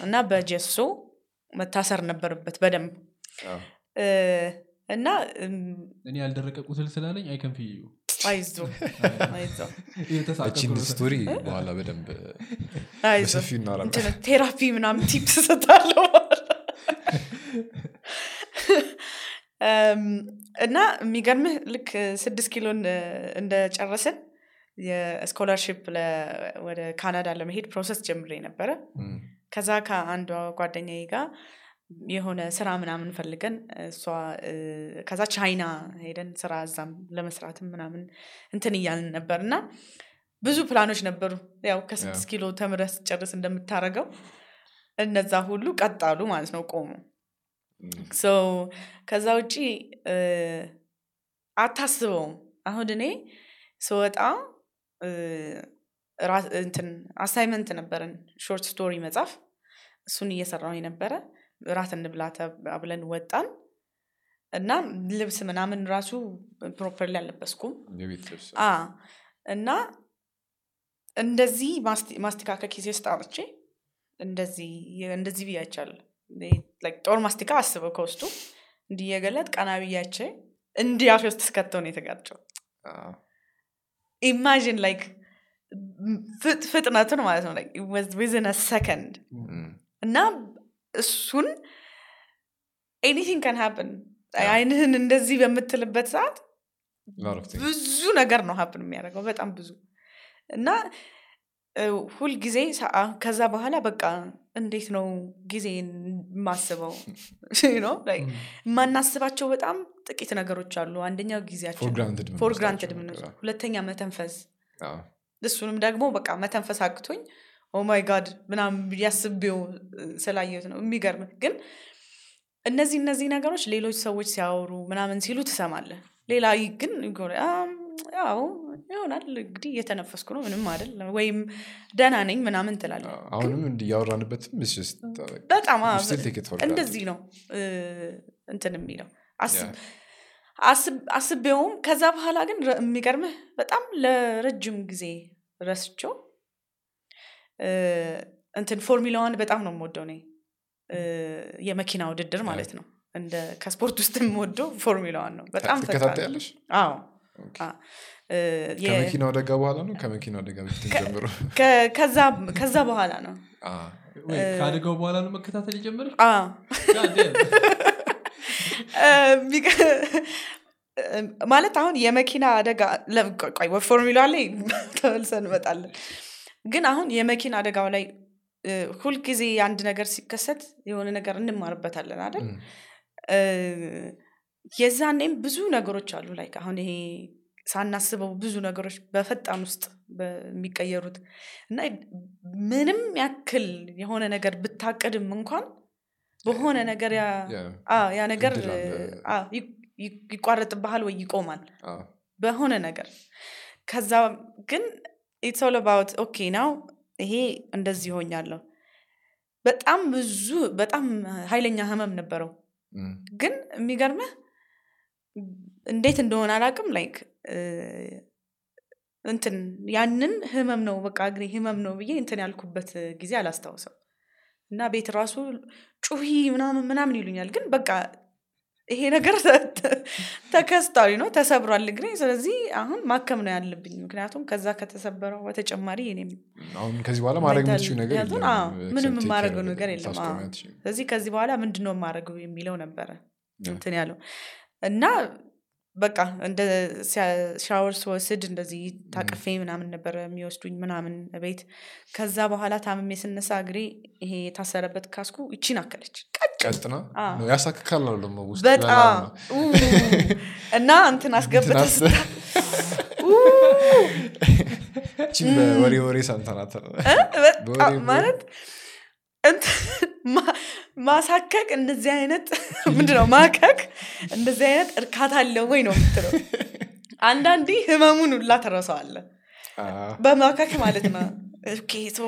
እና በጀሶ መታሰር ነበረበት በደንብ። እና እኔ ያልደረቀ ቁስል ስላለኝ አይከንፍ አይዞ ስቶሪ በኋላ በደንብ አይዞ በሰፊው እናወራለን። ቴራፒ ምናምን ቲፕስ ሰጣለሁ እም፣ እና የሚገርምህ ልክ ስድስት ኪሎን እንደጨረስን የስኮላርሽፕ ወደ ካናዳ ለመሄድ process ጀምሬ ነበረ. ከዛ ከአንዷ ጓደኛዬ ጋር የሆነ ስራ ምናምን ፈልገን እሷ ከዛ ቻይና ሄደን ስራ እዛም ለመስራትም ምናምን እንትን እያልን ነበር። እና ብዙ ፕላኖች ነበሩ። ያው ከስድስት ኪሎ ተምረህ ስትጨርስ እንደምታረገው እነዛ ሁሉ ቀጣሉ ማለት ነው ቆሙ። ከዛ ውጪ አታስበውም። አሁን እኔ ስወጣ እንትን assignment ነበረን። short story መጻፍ እሱን እየሰራው ነበረ ራት እንብላ ተብ- ብለን ወጣን። እና ልብስ ምናምን ራሱ properly አልለበስኩም። እና እንደዚህ ማስቲ- ማስቲካ ኪሴ ውስጥ አውጥቼ እንደዚህ እንደዚህ ጦር ማስቲካ አስበው ከውስጡ እንዲህ ገለጥ ቀና ብዬ እንዲህ አፌ ውስጥ ስከተው ነው የተጋጨው። imagine like ፍጥነቱን ማለት ነው within second እና እሱን anything can happen አይንህን እንደዚህ በምትልበት ሰዓት ብዙ ነገር ነው happen የሚያደርገው በጣም ብዙ። እና ሁልጊዜ ከዛ በኋላ በቃ እንዴት ነው ጊዜ የማስበው? Like የማናስባቸው በጣም ጥቂት ነገሮች አሉ። አንደኛው ጊዜያችን for granted ሁለተኛ መተንፈስ። እሱንም ደግሞ በቃ መተንፈስ አቅቶኝ oh my God ምናምን አስቤው ስለማላውቅ ነው። የሚገርም ግን እነዚህ እነዚህ ነገሮች ሌሎች ሰዎች ሲያወሩ ምናምን ሲሉ ትሰማለህ። ሌላ ግን ያው ይሆናል እንግዲህ እየተነፈስኩ ነው ምንም አይደል ወይም ደህና ነኝ ምናምን ትላለህ። አሁንም just, uh, በጣም እንደዚህ ነው። እንትን የሚለው አስቤውም ከዛ በኋላ ግን የሚገርምህ በጣም ለረጅም ጊዜ ረስቼው እንትን Formula One በጣም ነው የምወደው እኔ። የመኪና ውድድር ማለት ነው። እንደ ከስፖርት ውስጥ የምወደው Formula One ነው። በጣም ትከታተያለሽ? አዎ። ከመኪናው አደጋ በኋላ ነው? ከመኪናው አደጋ በፊት ጀምሮ? ከ- ከዛ- በኋላ ነው። አዎ። ወይ ከአደጋው በኋላ ነው መከታተል የሚገ- ማለት አሁን የመኪና አደጋ ለ- ቆይ- ቆይ ፎርሙላ ላይ ተመልሰን እንመጣለን ግን አሁን የመኪና አደጋው ላይ ሁልጊዜ አንድ ነገር ሲከሰት የሆነ ነገር እንማርበታለን አይደል? የዛኔም ብዙ ነገሮች አሉ። like አሁን ይሄ ሳናስበው ብዙ ነገሮች በፈጣን ውስጥ በሚቀየሩት እና ምንም ያክል የሆነ ነገር ብታቅድም እንኳን በሆነ ነገር ያ ነገር ይቋረጥብሃል ወይ ይቆማል? በሆነ ነገር። ከዛ ግን it's all about okay now ይሄ እንደዚህ ሆኛለሁ. በጣም ብዙ በጣም ኃይለኛ ህመም ነበረው። ግን የሚገርምህ እንዴት እንደሆነ አላውቅም። like እንትን ያንን ህመም ነው በቃ እግሬ ህመም ነው ብዬ እንትን ያልኩበት ጊዜ አላስታውሰው እና ቤት ራሱ ጩሂ ምናምን ምናምን ይሉኛል። ግን በቃ ይሄ ነገር ተከስቷል ነው ተሰብሯል እግሬ ስለዚህ አሁን ማከም ነው ያለብኝ ምክንያቱም ከዛ ከተሰበረው በተጨማሪ እኔም አሁን ከዚህ በኋላ ማድረግ የምትችይው ነገር ምንም የማደርገው. ነገር የለም፣ ስለዚህ ከዚህ በኋላ ምንድን ነው የማደርገው የሚለው ነበረ. እንትን ያለው እና በቃ እንደ ሻወር ስወስድ እንደዚህ ታቅፌ ምናምን ነበረ የሚወስዱኝ ምናምን ቤት ከዛ በኋላ ታምሜ ስነሳ እግሬ ይሄ የታሰረበት ካስኩ ይቺን አከለች ቀጥና ያሳክካል ነው ደግሞ ውስጥ በጣም እና እንትን አስገብተ በወሬ ወሬ ሰምተናል ማለት ማሳከክ እንደዚህ አይነት ምንድነው ማከክ እንደዚህ አይነት እርካታ አለው ወይ ነው የምትለው? አንዳንዴ ህመሙን ሁላ ትረሳዋለህ በማከክ ማለት ነው okay so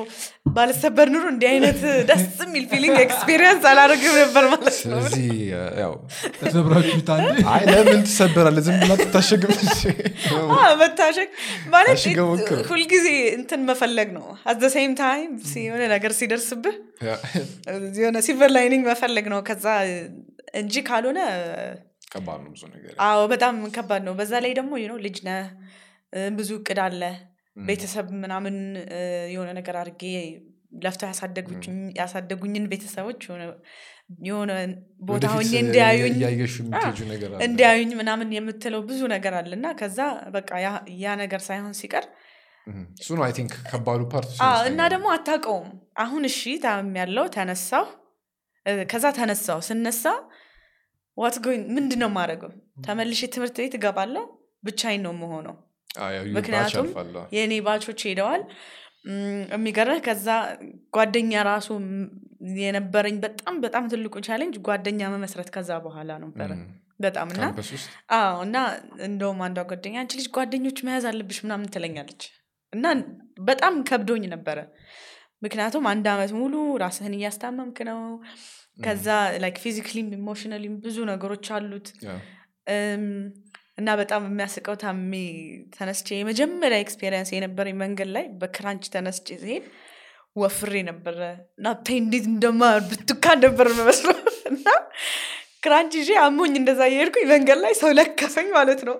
ባልሰበር ኖሮ እንዲህ አይነት ደስ የሚል feeling experience አላደርግም ነበር ማለት ነው። ስለዚህ ያው ለምን ትሰበራለህ ዝም ብላ ትታሸግም አዎ፣ መታሸግ ማለት ሁልጊዜ እንትን መፈለግ ነው። at same time የሆነ ነገር ሲደርስብህ የሆነ silver lining መፈለግ ነው። ከዛ እንጂ ካልሆነ ከባድ ነው ብዙ ነገር። አዎ በጣም ከባድ ነው። በዛ ላይ ደግሞ ነው ልጅ ነህ እ፣ ብዙ እቅድ አለ ቤተሰብ ምናምን የሆነ ነገር አድርጌ ለፍተው ያሳደጉኝ- ያሳደጉኝን ቤተሰቦች የሆነ- ቦታ ሆኜ እንዲያዩኝ ምናምን የምትለው ብዙ ነገር አለ። እና ከዛ በቃ ያ- ነገር ሳይሆን ሲቀር እሱ ነው ቲንክ ከባዱ ፓርት እና ደግሞ አታውቀውም። አሁን እሺ ታም ያለው ተነሳው ከዛ ተነሳው ስነሳ ዋት ጎይን ምንድን ነው የማደርገው? ተመልሼ ትምህርት ቤት እገባለሁ ብቻዬን ነው ዩ ምክንያቱም የእኔ ባቾች ሄደዋል። እም፣ የሚገርምህ ከዛ ጓደኛ ራሱ የነበረኝ በጣም በጣም ትልቁ challenge ጓደኛ መመስረት ከዛ በኋላ ነበረ። በጣም እና አዎ እና እንደውም አንዷ ጓደኛ አንቺ ልጅ ጓደኞች መያዝ አለብሽ ምናምን ትለኛለች። እና በጣም ከብዶኝ ነበረ። ምክንያቱም አንድ አመት ሙሉ ራስህን እያስታመምክ ነው። ከዛ like physically ም emotionally ም ብዙ ነገሮች አሉት እና በጣም የሚያስቀው ታሜ ተነስቼ የመጀመሪያ experience የነበረኝ መንገድ ላይ በክራንች ተነስቼ ሲሄድ ወፍሬ ነበረ እና እንዴት እንደማ ብትካን ነበር መስለው እና ክራንች ይዤ አሞኝ እንደዛ እየሄድኩኝ መንገድ ላይ ሰው ለከፈኝ ማለት ነው።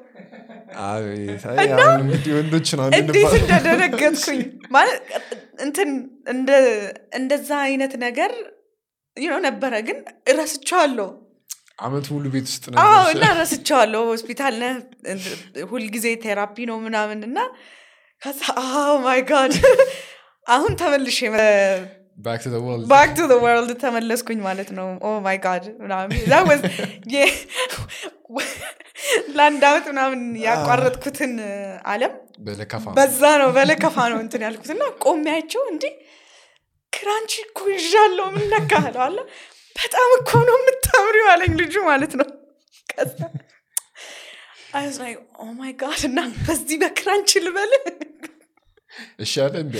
እንዴት እንደደነገጥኩኝ ማለት እንትን እንደ- እንደዛ አይነት ነገር ነበረ ግን ረስቸዋለሁ አመት ሙሉ ቤት ውስጥ ነበር እና ረስቸዋለሁ ሆስፒታል ነህ። ሁልጊዜ ቴራፒ ነው ምናምን እና ከዛ my God አሁን ተመልሼ back to world ተመለስኩኝ ማለት ነው። oh my God ለአንድ አመት ምናምን ያቋረጥኩትን አለም በዛ ነው በለከፋ ነው እንትን ያልኩት እና ቆሚያቸው እንዲህ ክራንቺ እኮ ይዣለሁ አለ በጣም እኮ ነው የምታምሪው አለኝ ልጁ ማለት ነው። ከዛ I was like, oh my God! እና በዚህ በክራንች ልበል? እሺ አለ እንዲ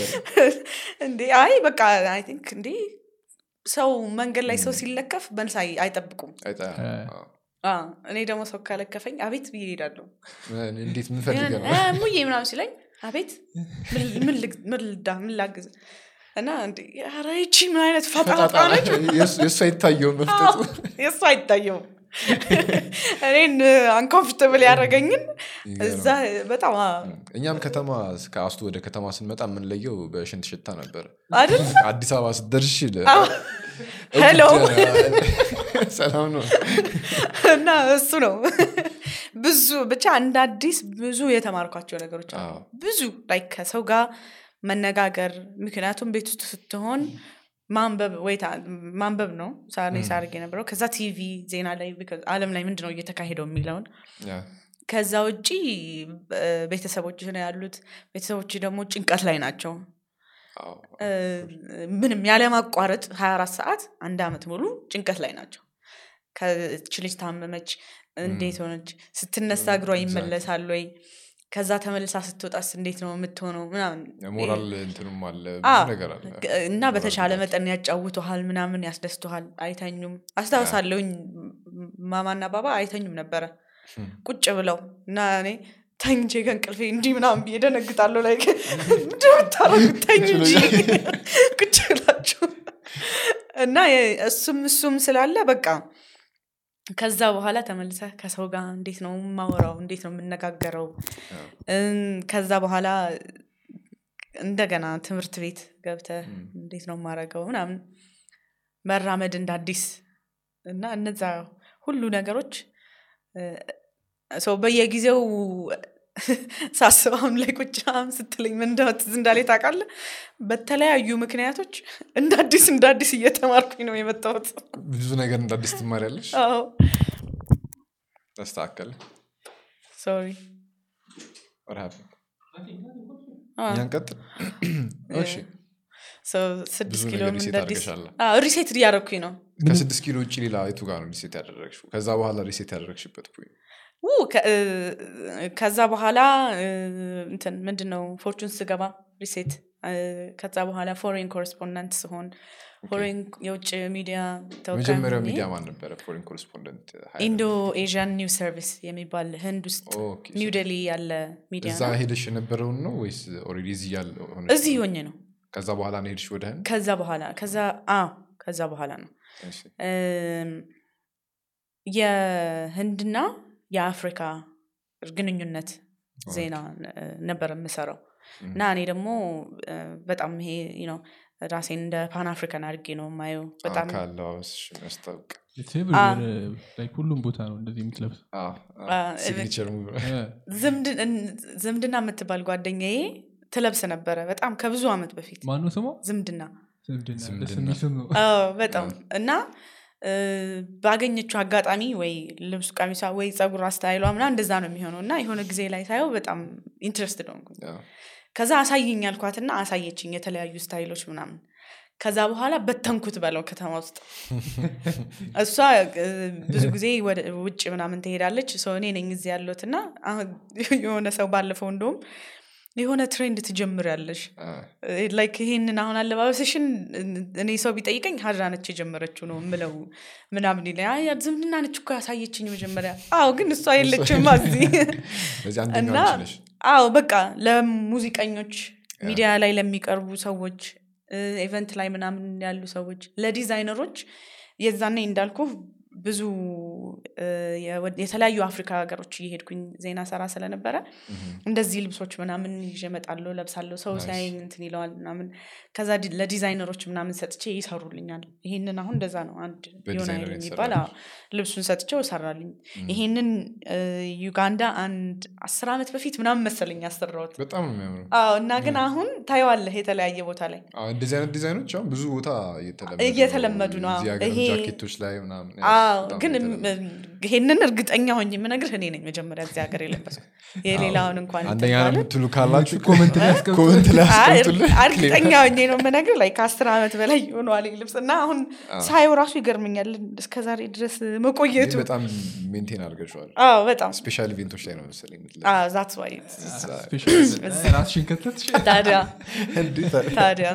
እንዴ? አይ በቃ I think እንዴ? ሰው መንገድ ላይ ሰው ሲለከፍ መልስ አይ- አይጠብቁም። እኔ ደግሞ ሰው ካለከፈኝ አቤት ብዬ ሄዳለሁ እንዴት ምን ፈልገህ ነው? እ፣ ሙዬ ምናምን ሲለኝ አቤት ምን ልዳ ምን ላግዝ እና ኧረ ይቺ ምን አይነት ፈጣጣ ነች? የእሱ አይታየውም መፍጠጡ። የእሱ አይታየውም። እኔን አንኮምፍርተብል ያደረገኝን እዛ በጣም እኛም ከተማ ከአስቱ ወደ ከተማ ስንመጣ የምንለየው በሽንት ሽታ ነበር። አይደል? አዲስ አበባ ስትደርሽ ሄሎ? ሰላም ነው። እና እሱ ነው። ብዙ ብቻ እንደ አዲስ ብዙ የተማርኳቸው ነገሮች ብዙ ላይ ከሰው ጋር መነጋገር። ምክንያቱም ቤት ውስጥ ስትሆን ማንበብ ወይ ማንበብ ነው ሳደርግ የነበረው። ከዛ ቲቪ ዜና ላይ አለም ላይ ምንድነው እየተካሄደው የሚለውን? ከዛ ውጪ ቤተሰቦች ነው ያሉት። ቤተሰቦች ደግሞ ጭንቀት ላይ ናቸው። ምንም ያለማቋረጥ 24 ሰዓት አንድ አመት ሙሉ ጭንቀት ላይ ናቸው። ይቺ ልጅ ታመመች። እንዴት ሆነች? ስትነሳ እግሯ ይመለሳል ወይ ከዛ ተመልሳ ስትወጣስ እንዴት ነው የምትሆነው? ምናምን ሞራል እንትኑም አለ አዎ። ብዙ ነገር አለ። እና በተሻለ መጠን ያጫውቱሃል ምናምን ያስደስቱሃል። አይተኙም። አስታውሳለሁኝ ማማና ባባ አይተኙም ነበረ። ቁጭ ብለው እና እኔ ተኝቼ ከእንቅልፌ እንዲህ ምናምን ብዬ ደነግጣለሁ ላይ ምታረጉት ተኝ እንጂ ቁጭ ብላችሁ እና እሱም እሱም ስላለ በቃ ከዛ በኋላ ተመልሰ ከሰው ጋር እንዴት ነው የማወራው? እንዴት ነው የምነጋገረው ከዛ በኋላ እንደገና ትምህርት ቤት ገብተ እንዴት ነው የማረገው ምናምን መራመድ እንደ አዲስ እና እነዛ ሁሉ ነገሮች በየጊዜው ሳስባም ላይ ቁጭ ስትለኝ ምን ትዝ እንዳለ ታውቃለህ? በተለያዩ ምክንያቶች እንደ አዲስ እንደ አዲስ እየተማርኩኝ ነው የመጣሁት። ብዙ ነገር እንደ አዲስ ትማሪያለሽ? አዎ። ተስተካከል Sorry። እሺ። ስድስት ኪሎ reset እያደረኩኝ ነው። ከስድስት ኪሎ ውጭ ሌላ የቱ ጋር ነው reset ያደረግሽው? ከዛ በኋላ reset ያደረግሽበት point ከዛ በኋላ እንትን ምንድን ነው Fortune ስገባ reset ከዛ በኋላ foreign correspondent ስሆን foreign የውጭ ሚዲያ ተወካይ መጀመሪያው ሆኜ ሚዲያ ማን ነበረ? Foreign correspondent Indo-Asian News Service የሚባል ህንድ ውስጥ ኒው ዴሊ ያለ ሚዲያ እዛ ሄደሽ የነበረውን ነው ወይስ already እዚህ ያለ እዚህ ሆኜ ነው። ከዛ በኋላ ነው ሄድሽ ወደ ህንድ? ከዛ በኋላ ከዛ አዎ ከዛ በኋላ ነው። የህንድና የአፍሪካ ግንኙነት ዜና ነበር የምሰራው። እና እኔ ደግሞ በጣም ይሄ ነው ራሴን እንደ ፓን አፍሪካን አድርጌ ነው የማየው። በጣም ሁሉም ቦታ ነው እንደዚህ የምትለብስ ዝምድና የምትባል ጓደኛዬ ትለብስ ነበረ በጣም ከብዙ አመት በፊት። ማነው ስሟ? ዝምድና። በጣም እና ባገኘችው አጋጣሚ ወይ ልብሱ ቀሚሷ ወይ ፀጉር አስተያይሏ ምና እንደዛ ነው የሚሆነው። እና የሆነ ጊዜ ላይ ሳየው በጣም interest ሆንኩኝ። ከዛ አሳይኝ ያልኳትና አሳየችኝ የተለያዩ style ኦች ምናምን። ከዛ በኋላ በተንኩት በለው ከተማ ውስጥ። እሷ ብዙ ጊዜ ውጭ ምናምን ትሄዳለች። ሰው እኔ ነኝ እዚህ ያለሁት እና የሆነ ሰው ባለፈው እንደውም የሆነ trend ትጀምሪያለሽ። like ይሄንን አሁን አለባበስሽን እኔ ሰው ቢጠይቀኝ ሀድራ ነች የጀመረችው ነው ምለው ምናምን ይለኝ "አይ፣ ዝምድና ነች እኮ ያሳየችኝ መጀመሪያ አዎ ግን እሷ የለችም እዚህ እና አዎ በቃ ለሙዚቀኞች ሚዲያ ላይ ለሚቀርቡ ሰዎች event ላይ ምናምን ያሉ ሰዎች ለዲዛይነሮች የዛኔ እንዳልኩ ብዙ የተለያዩ አፍሪካ ሀገሮች እየሄድኩኝ ዜና ሰራ ስለነበረ እንደዚህ ልብሶች ምናምን ይዤ እመጣለሁ ለብሳለሁ ሰው. ሲያየኝ እንትን ይለዋል ምናምን ከዛ ለዲዛይነሮች ምናምን ሰጥቼ ይሰሩልኛል። ይሄንን አሁን እንደዛ ነው። አንድ ዮናይል የሚባል ልብሱን ሰጥቼው ሰራልኝ ይሄንን ዩጋንዳ አንድ አስር ዓመት በፊት ምናምን መሰለኝ ያሰራሁት። በጣም አዎ እና ግን አሁን ታየዋለህ የተለያየ ቦታ ላይ። እንደዚህ አይነት ዲዛይኖች ብዙ ቦታ እየተለመዱ ነው። ይሄ- ጃኬቶች ላይ ምናምን ግን ይሄንን እርግጠኛ ሆኜ የምነግርህ እኔ ነኝ መጀመሪያ እዚህ ሀገር የለበስኩ የሌላውን እንኳን እንትን አንደኛ ነው ባልል፣ የምትሉ ካላችሁ comment ላይ ያስቀምጡ። comment ላይ አይ፣ አስቀምጡልን እርግጠኛ ሆኜ ነው የምነግርህ። ላይ ከአስር ዓመት በላይ ሆነዋል ይህ ልብስ እና አሁን ሳየው ራሱ ይገርመኛል። እስከዛሬ ድረስ መቆየቱ በጣም maintain አድርገችዋል አዎ በጣም special event ኦች ላይ ነው መሰለኝ? ታዲያ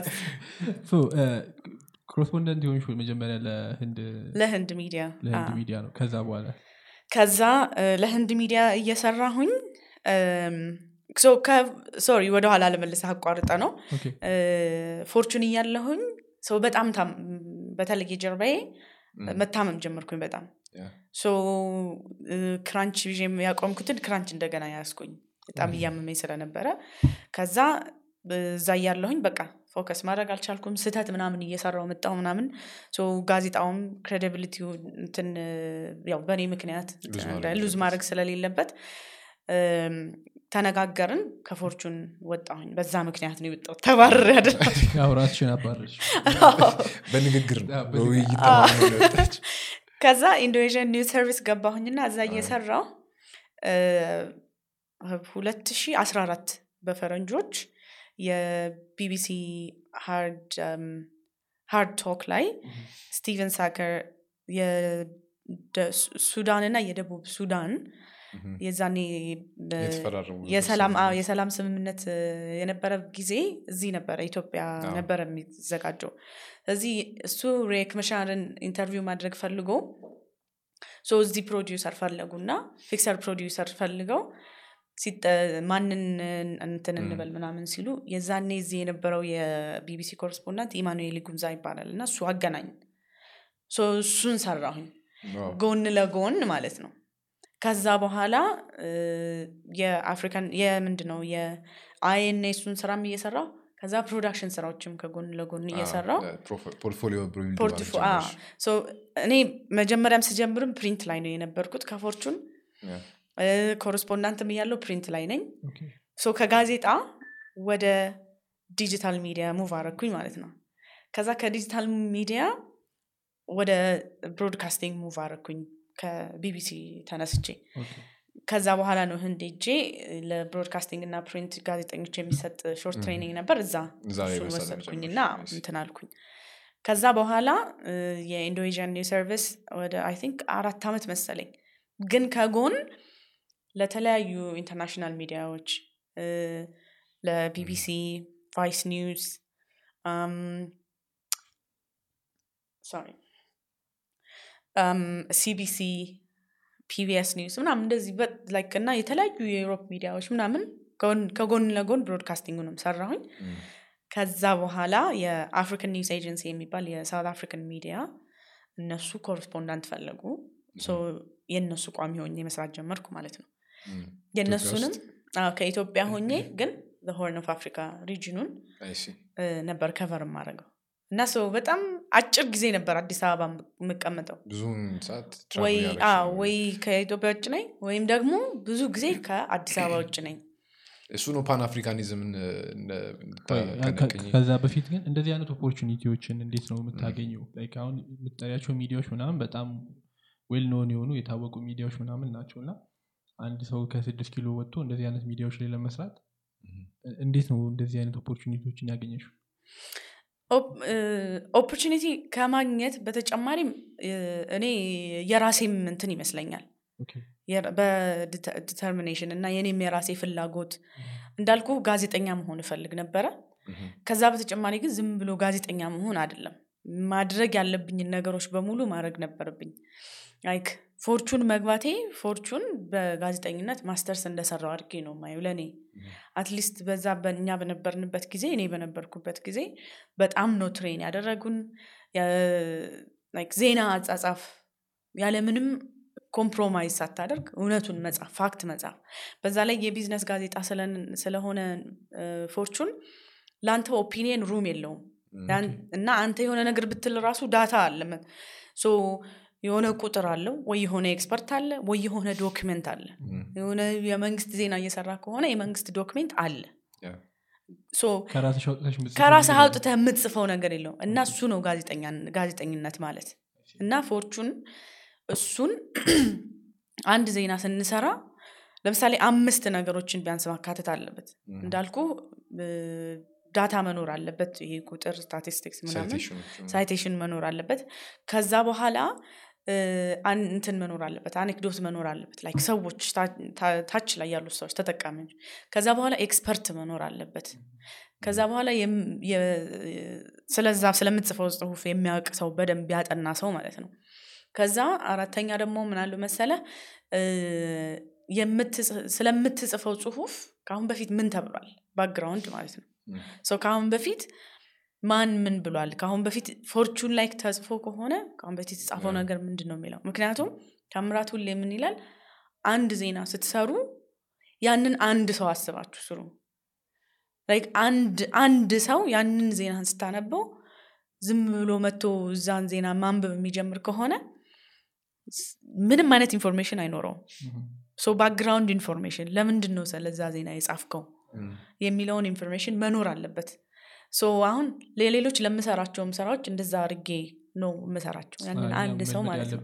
correspondent የሆንሽ መጀመሪያ ለህንድ? ለህንድ ሚዲያ። ለህንድ ሚዲያ ነው። ከዛ በኋላ? ከዛ ለህንድ ሚዲያ እየሰራሁኝ Sorry ወደኋላ ለመልስ አቋርጠ ነው። Fortune እያለሁኝ ሰው በጣም ታም- በተለይ ጀርባዬ መታመም ጀመርኩኝ በጣም። ክራንች ያቆምኩትን ክራንች እንደገና ያዝኩኝ በጣም እያመመኝ ስለነበረ ከዛ እዛ እያለሁኝ በቃ focus ማድረግ አልቻልኩም። ስህተት ምናምን እየሰራው መጣው ምናምን። ጋዜጣውም እንትን እ፣ ያው በእኔ ምክንያት lose ማድረግ ስለሌለበት ተነጋገርን ከ Fortune ወጣሁኝ። በዛ ምክንያት ነው የወጣሁት። ተባረር ራስሽን አባረሽ በንግግር በውይይት ከዛ Indo-Asian News Service ገባሁኝና እዛ እየሰራው ሁለት ሺ አስራ አራት በፈረንጆች የ BBC HARDtalk ላይ ስቲቨን ሳከር ሱዳን እና የደቡብ ሱዳን የዛኔ የሰላም ስምምነት የነበረ ጊዜ እዚህ ነበረ ኢትዮጵያ ነበረ የሚዘጋጀው። ስለዚህ እሱ ሪክ ማቻርን interview ማድረግ ፈልጎ እዚህ ፕሮዲውሰር ፈለጉና fixer producer ፈልገው ማንን እንትን እንበል ምናምን ሲሉ የዛኔ እዚህ የነበረው የ BBC correspondent ኢማኑኤል ኢጉንዛ ይባላል። እና እሱ አገናኝ። እሱን ሰራሁኝ። ጎን ለጎን ማለት ነው። ከዛ በኋላ የአፍሪካን የምንድ ነው የአይኤንኤሱን ስራም እየሰራው ከዛ production ስራዎችም ከጎን ለጎን እየሰራው እኔ መጀመሪያም ስጀምርም print ላይ ነው የነበርኩት ከ Fortune correspondent ም እያለው print ላይ ነኝ። so ከጋዜጣ ወደ digital media move አረኩኝ ማለት ነው። ከዛ ከ digital media ወደ broadcasting move አረኩኝ ከቢቢሲ ተነስቼ። ከዛ በኋላ ነው ህንድ ሄጄ ለ broadcasting እና print ጋዜጠኞች የሚሰጥ short training ነበር። እዛ ወሰድኩኝና ጀመርሽ። እንትን አልኩኝ። ከዛ በኋላ የኢንዶኔዥያን news service ወደ I think አራት ዓመት መሰለኝ። ግን ከጎን ለተለያዩ international media ዎች ለ BBC Vice News sorry CBC PBS News ምናምን እንደዚህ like እና የተለያዩ የ Europe media ዎች ምናምን ከጎን- ለጎን broadcasting ኡንም ሰራሁኝ ከዛ በኋላ የ African News Agency የሚባል የ South African media እነሱ correspondent ፈለጉ። የእነሱ ቋሚ ሆኜ መስራት ጀመርኩ ማለት ነው የእነሱንም? ከኢትዮጵያ ሆኜ ግን Horn of Africa region ኡን ነበር cover የማደርገው። እና ሰው በጣም አጭር ጊዜ ነበር አዲስ አበባ የምቀመጠው። ወይ ከኢትዮጵያ ውጭ ነኝ ወይም ደግሞ ብዙ ጊዜ ከአዲስ አበባ ውጭ ነኝ። እሱ ነው Pan Africanism ን ከዛ በፊት ግን እንደዚህ አይነት opportunity ዎችን እንዴት ነው የምታገኘው? አሁን የምትጠሪያቸው ሚዲያዎች ምናምን በጣም well known የሆኑ የታወቁ ሚዲያዎች ምናምን ናቸው እና አንድ ሰው ከስድስት ኪሎ ወጥቶ እንደዚህ አይነት ሚዲያዎች ላይ ለመስራት እንዴት ነው እንደዚህ አይነት opportunity ዎችን ያገኘሽው? opportunity ከማግኘት በተጨማሪም እኔ የራሴም እንትን ይመስለኛል። okay። በ determination እና የኔም የራሴ ፍላጎት እንዳልኩ ጋዜጠኛ መሆን እፈልግ ነበረ። ከዛ በተጨማሪ ግን ዝም ብሎ ጋዜጠኛ መሆን አይደለም። ማድረግ ያለብኝን ነገሮች በሙሉ ማድረግ ነበረብኝ። like Fortune መግባቴ Fortune በጋዜጠኝነት ማስተርስ እንደሰራው አድርጌ ነው ማየው ለእኔ at least በዛ በእኛ በነበርንበት ጊዜ እኔ በነበርኩበት ጊዜ በጣም ነው train ያደረጉን። ዜና አጻጻፍ ያለምንም compromise ሳታደርግ እውነቱን መጻፍ fact መጻፍ በዛ ላይ የቢዝነስ ጋዜጣ ስለሆነ Fortune ለአንተ opinion room የለውም። እና አንተ የሆነ ነገር ብትል ራሱ data አለ። መ- so የሆነ ቁጥር አለው ወይ የሆነ expert አለ ወይ የሆነ document አለ። የሆነ የመንግስት ዜና እየሰራ ከሆነ የመንግስት document አለ። ከራስህ ነገር አውጥተህ የምትጽፈው ነገር የለውም። እና እሱ ነው ጋዜጠኛ- ጋዜጠኝነት ማለት። እና Fortune እሱን አንድ ዜና ስንሰራ ለምሳሌ አምስት ነገሮችን ቢያንስ ማካተት አለበት። እንዳልኩ data መኖር አለበት። ይሄ ቁጥር ስታቲስቲክስ ምናምን citation መኖር አለበት። ከዛ በኋላ እንትን መኖር አለበት anecdote መኖር አለበት። like ሰዎች ታች ላይ ያሉት ሰዎች ተጠቃሚዎች። ከዛ በኋላ expert መኖር አለበት። ከዛ በኋላ ስለዛ ስለምትጽፈው ጽሁፍ የሚያውቅ ሰው በደንብ ያጠና ሰው ማለት ነው። ከዛ አራተኛ ደግሞ ምናሉ መሰለ ስለምትጽፈው ጽሁፍ ከአሁን በፊት ምን ተብሏል? background ማለት ነው። ከአሁን በፊት ማን ምን ብሏል? ከአሁን በፊት Fortune ላይ ተጽፎ ከሆነ ከአሁን በፊት የተጻፈው ነገር ምንድን ነው የሚለው? ምክንያቱም ታምራት ሁሌ ምን ይላል? አንድ ዜና ስትሰሩ ያንን አንድ ሰው አስባችሁ ስሩ። like አንድ ሰው ያንን ዜናን ስታነበው ዝም ብሎ መጥቶ እዛን ዜና ማንበብ የሚጀምር ከሆነ ምንም አይነት information አይኖረውም። so background information ለምንድን ነው ስለዛ ዜና የጻፍከው? የሚለውን information መኖር አለበት አሁን ለሌሎች ለምሰራቸውም ስራዎች እንደዛ አድርጌ ነው የምሰራቸው። ያንን አንድ ሰው ማለት ነው።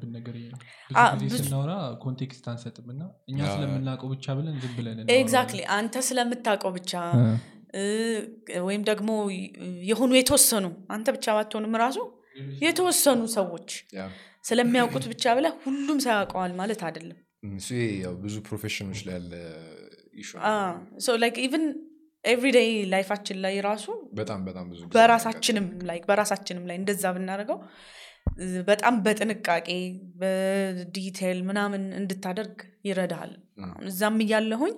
ስናወራ context አንሰጥም እና እኛ ስለምናውቀው ብቻ ብለን ዝም ብለን exactly አንተ ስለምታውቀው ብቻ ወይም ደግሞ የሆኑ የተወሰኑ አንተ ብቻ ባትሆንም ራሱ የተወሰኑ ሰዎች ስለሚያውቁት ብቻ ብለህ ሁሉም ሰው ያውቀዋል ማለት አይደለም። ምሁም፣ እሱ ይሄ ያው ብዙ profession ኖች ላይ ያለ issue even everyday life ኣችን ላይ ራሱ በጣም በጣም ብዙ በራሳችንም ላይ በራሳችንም ላይ እንደዛ ብናደርገው በጣም በጥንቃቄ በ detail ምናምን እንድታደርግ ይረዳሃል። አሁን እዛም እያለሁኝ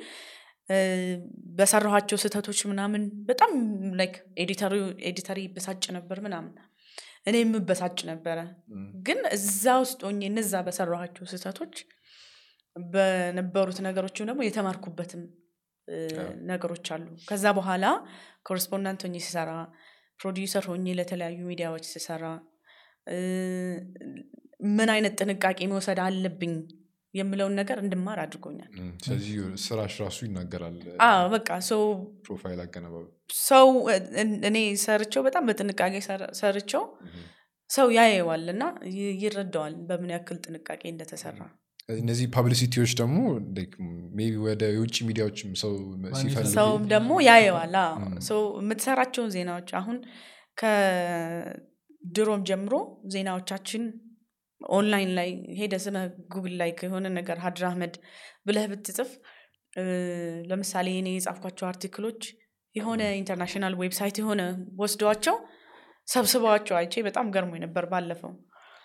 በሰራኋቸው ስህተቶች ምናምን በጣም like editor ኤ ይበሳጭ ነበር ምናምን። እኔ የምበሳጭ ነበረ። ግን እዛ ውስጥ ሆኜ እነዛ በሰራኋቸው ስህተቶች በነበሩት ነገሮችም ደግሞ የተማርኩበትም ነገሮች አሉ። ከዛ በኋላ correspondent ሆኜ ስሰራ ፕሮዲውሰር ሆኜ ለተለያዩ ሚዲያዎች ስሰራ ምን አይነት ጥንቃቄ መውሰድ አለብኝ የምለውን ነገር እንድማር አድርጎኛል። ስለዚህ ስራሽ ራሱ ይናገራል በቃ ሰው profile አገነባብ ሰው እኔ ሰርቸው በጣም በጥንቃቄ ሰር- ሰርቸው ሰው ያየዋል እና ይረዳዋል በምን ያክል ጥንቃቄ እንደተሰራ እነዚህ publicity ዎች ደግሞ maybe ወደ የውጭ ሚዲያዎችም ሰው ሲፈልግ ሰውም ደግሞ ያየዋል አዎ። ም። ሰው የምትሰራቸውን ዜናዎች አሁን ከድሮም ጀምሮ ዜናዎቻችን ኦንላይን ላይ ሄደ ስመ ጉግል ላይ የሆነ ነገር ሀድር አህመድ ብለህ ብትጽፍ ለምሳሌ እኔ የጻፍኳቸው article ኦች የሆነ international website የሆነ ወስደዋቸው ሰብስበዋቸው አይቼ በጣም ገርሞ ነበር ባለፈው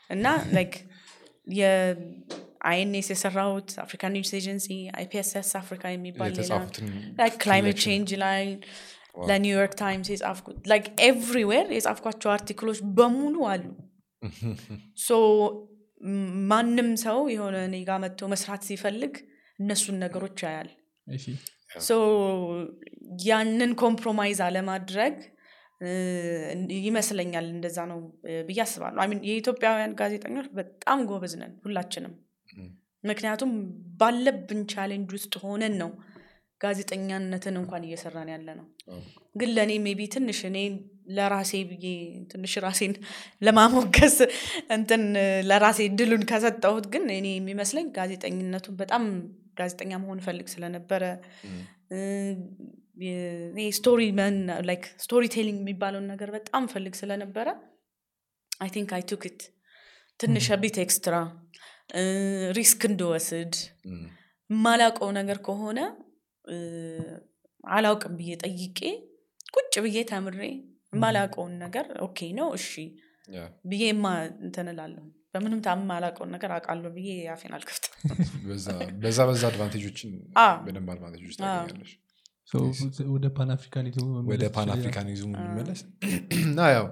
እና like የአይኤንኤስ የሰራሁት African News Agency አይፒኤስኤስ አፍሪካ የሚባል ሌላ climate change ላይ ለኒውዮርክ ታይምስ የጻፍኩት like everywhere የጻፍኳቸው article ኦች በሙሉ አሉ። So ማንም ሰው የሆነ እኔ ጋ መጥቶ መስራት ሲፈልግ እነሱን ነገሮች ያያል። So ያንን compromise አለማድረግ ይመስለኛል እንደዛ ነው ብዬ አስባለሁ። I mean የኢትዮጵያውያን ጋዜጠኞች በጣም ጎበዝ ነን ሁላችንም ምክንያቱም ባለብን challenge ውስጥ ሆነን ነው ጋዜጠኛነትን እንኳን እየሰራን ያለ ነው ግን ለእኔ maybe ትንሽ እኔ ለራሴ ብዬ ትንሽ ራሴን ለማሞገስ እንትን ለራሴ ድሉን ከሰጠሁት ግን እኔ የሚመስለኝ ጋዜጠኝነቱን በጣም ጋዜጠኛ መሆን እፈልግ ስለነበረ story like story telling የሚባለውን ነገር በጣም ፈልግ ስለነበረ I think I took it። ትንሽ bit extra risk እንድወስድ ም። የማላውቀው ነገር ከሆነ አላውቅም ብዬ ጠይቄ ቁጭ ብዬ ተምሬ የማላውቀውን ነገር okay ነው እሺ ብዬ ማ እንትን እላለሁ። በምንም ታም የማላውቀውን ነገር አውቃለሁ ብዬ አፌን አልከፍትም። በዛ- በዛ advantage ኦችን በደንብ advantage ኦች ታገኛለች So, ወደ Pan Africanism ኡ ወደ መመለስ Pan ይችላል። Africanism ኡ እንመለስ እና ያው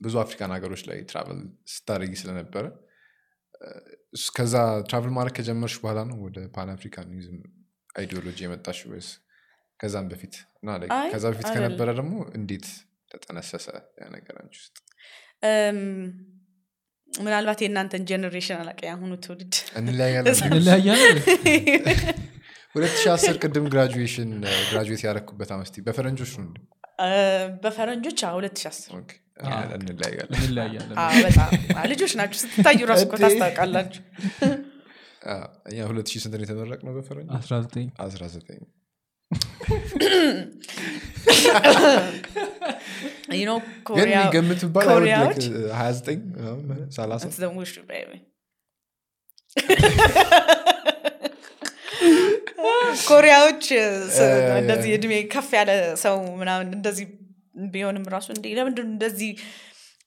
ብዙ አፍሪካን ሀገሮች ላይ travel ስታደርጊ ስለነበረ ከዛ travel ማድረግ ከጀመርሽ በኋላ ነው ወደ Pan Africanism ideology የመጣሽ ወይስ ከዛም በፊት? እና ከዛ በፊት ከነበረ ደግሞ እንዴት ተጠነሰሰ ያ ነገር አንቺ ውስጥ? ምናልባት የእናንተን generation አላቀ ያሁኑ ትውልድ። እንለያያለን። እንለያያለን? 2010 ቅድም graduation graduate ያደረግኩበት አመስቲ በፈረንጆች ነው በፈረንጆች አ 2010 ኦኬ፣ እንለያያለን እንለያያለን አ፣ በጣም አ፣ ልጆች ናችሁ። ስትታዩ ራሱ እኮ? ታስታውቃላችሁ። እኛ 2000 ስንት ነው የተመረቅ ነው በፈረንጆች 19 19 You know, ግን ኮሪያ የሚገምት ባል ኮሪያዎች 29 ምናምን 30 It's the wish, baby. ኮሪያዎች ስ- እ- እንደዚህ እድሜ ከፍ ያለ ሰው ምናምን እንደዚህ ቢሆንም ራሱ እንዲ ለምንድን ነው እንደዚህ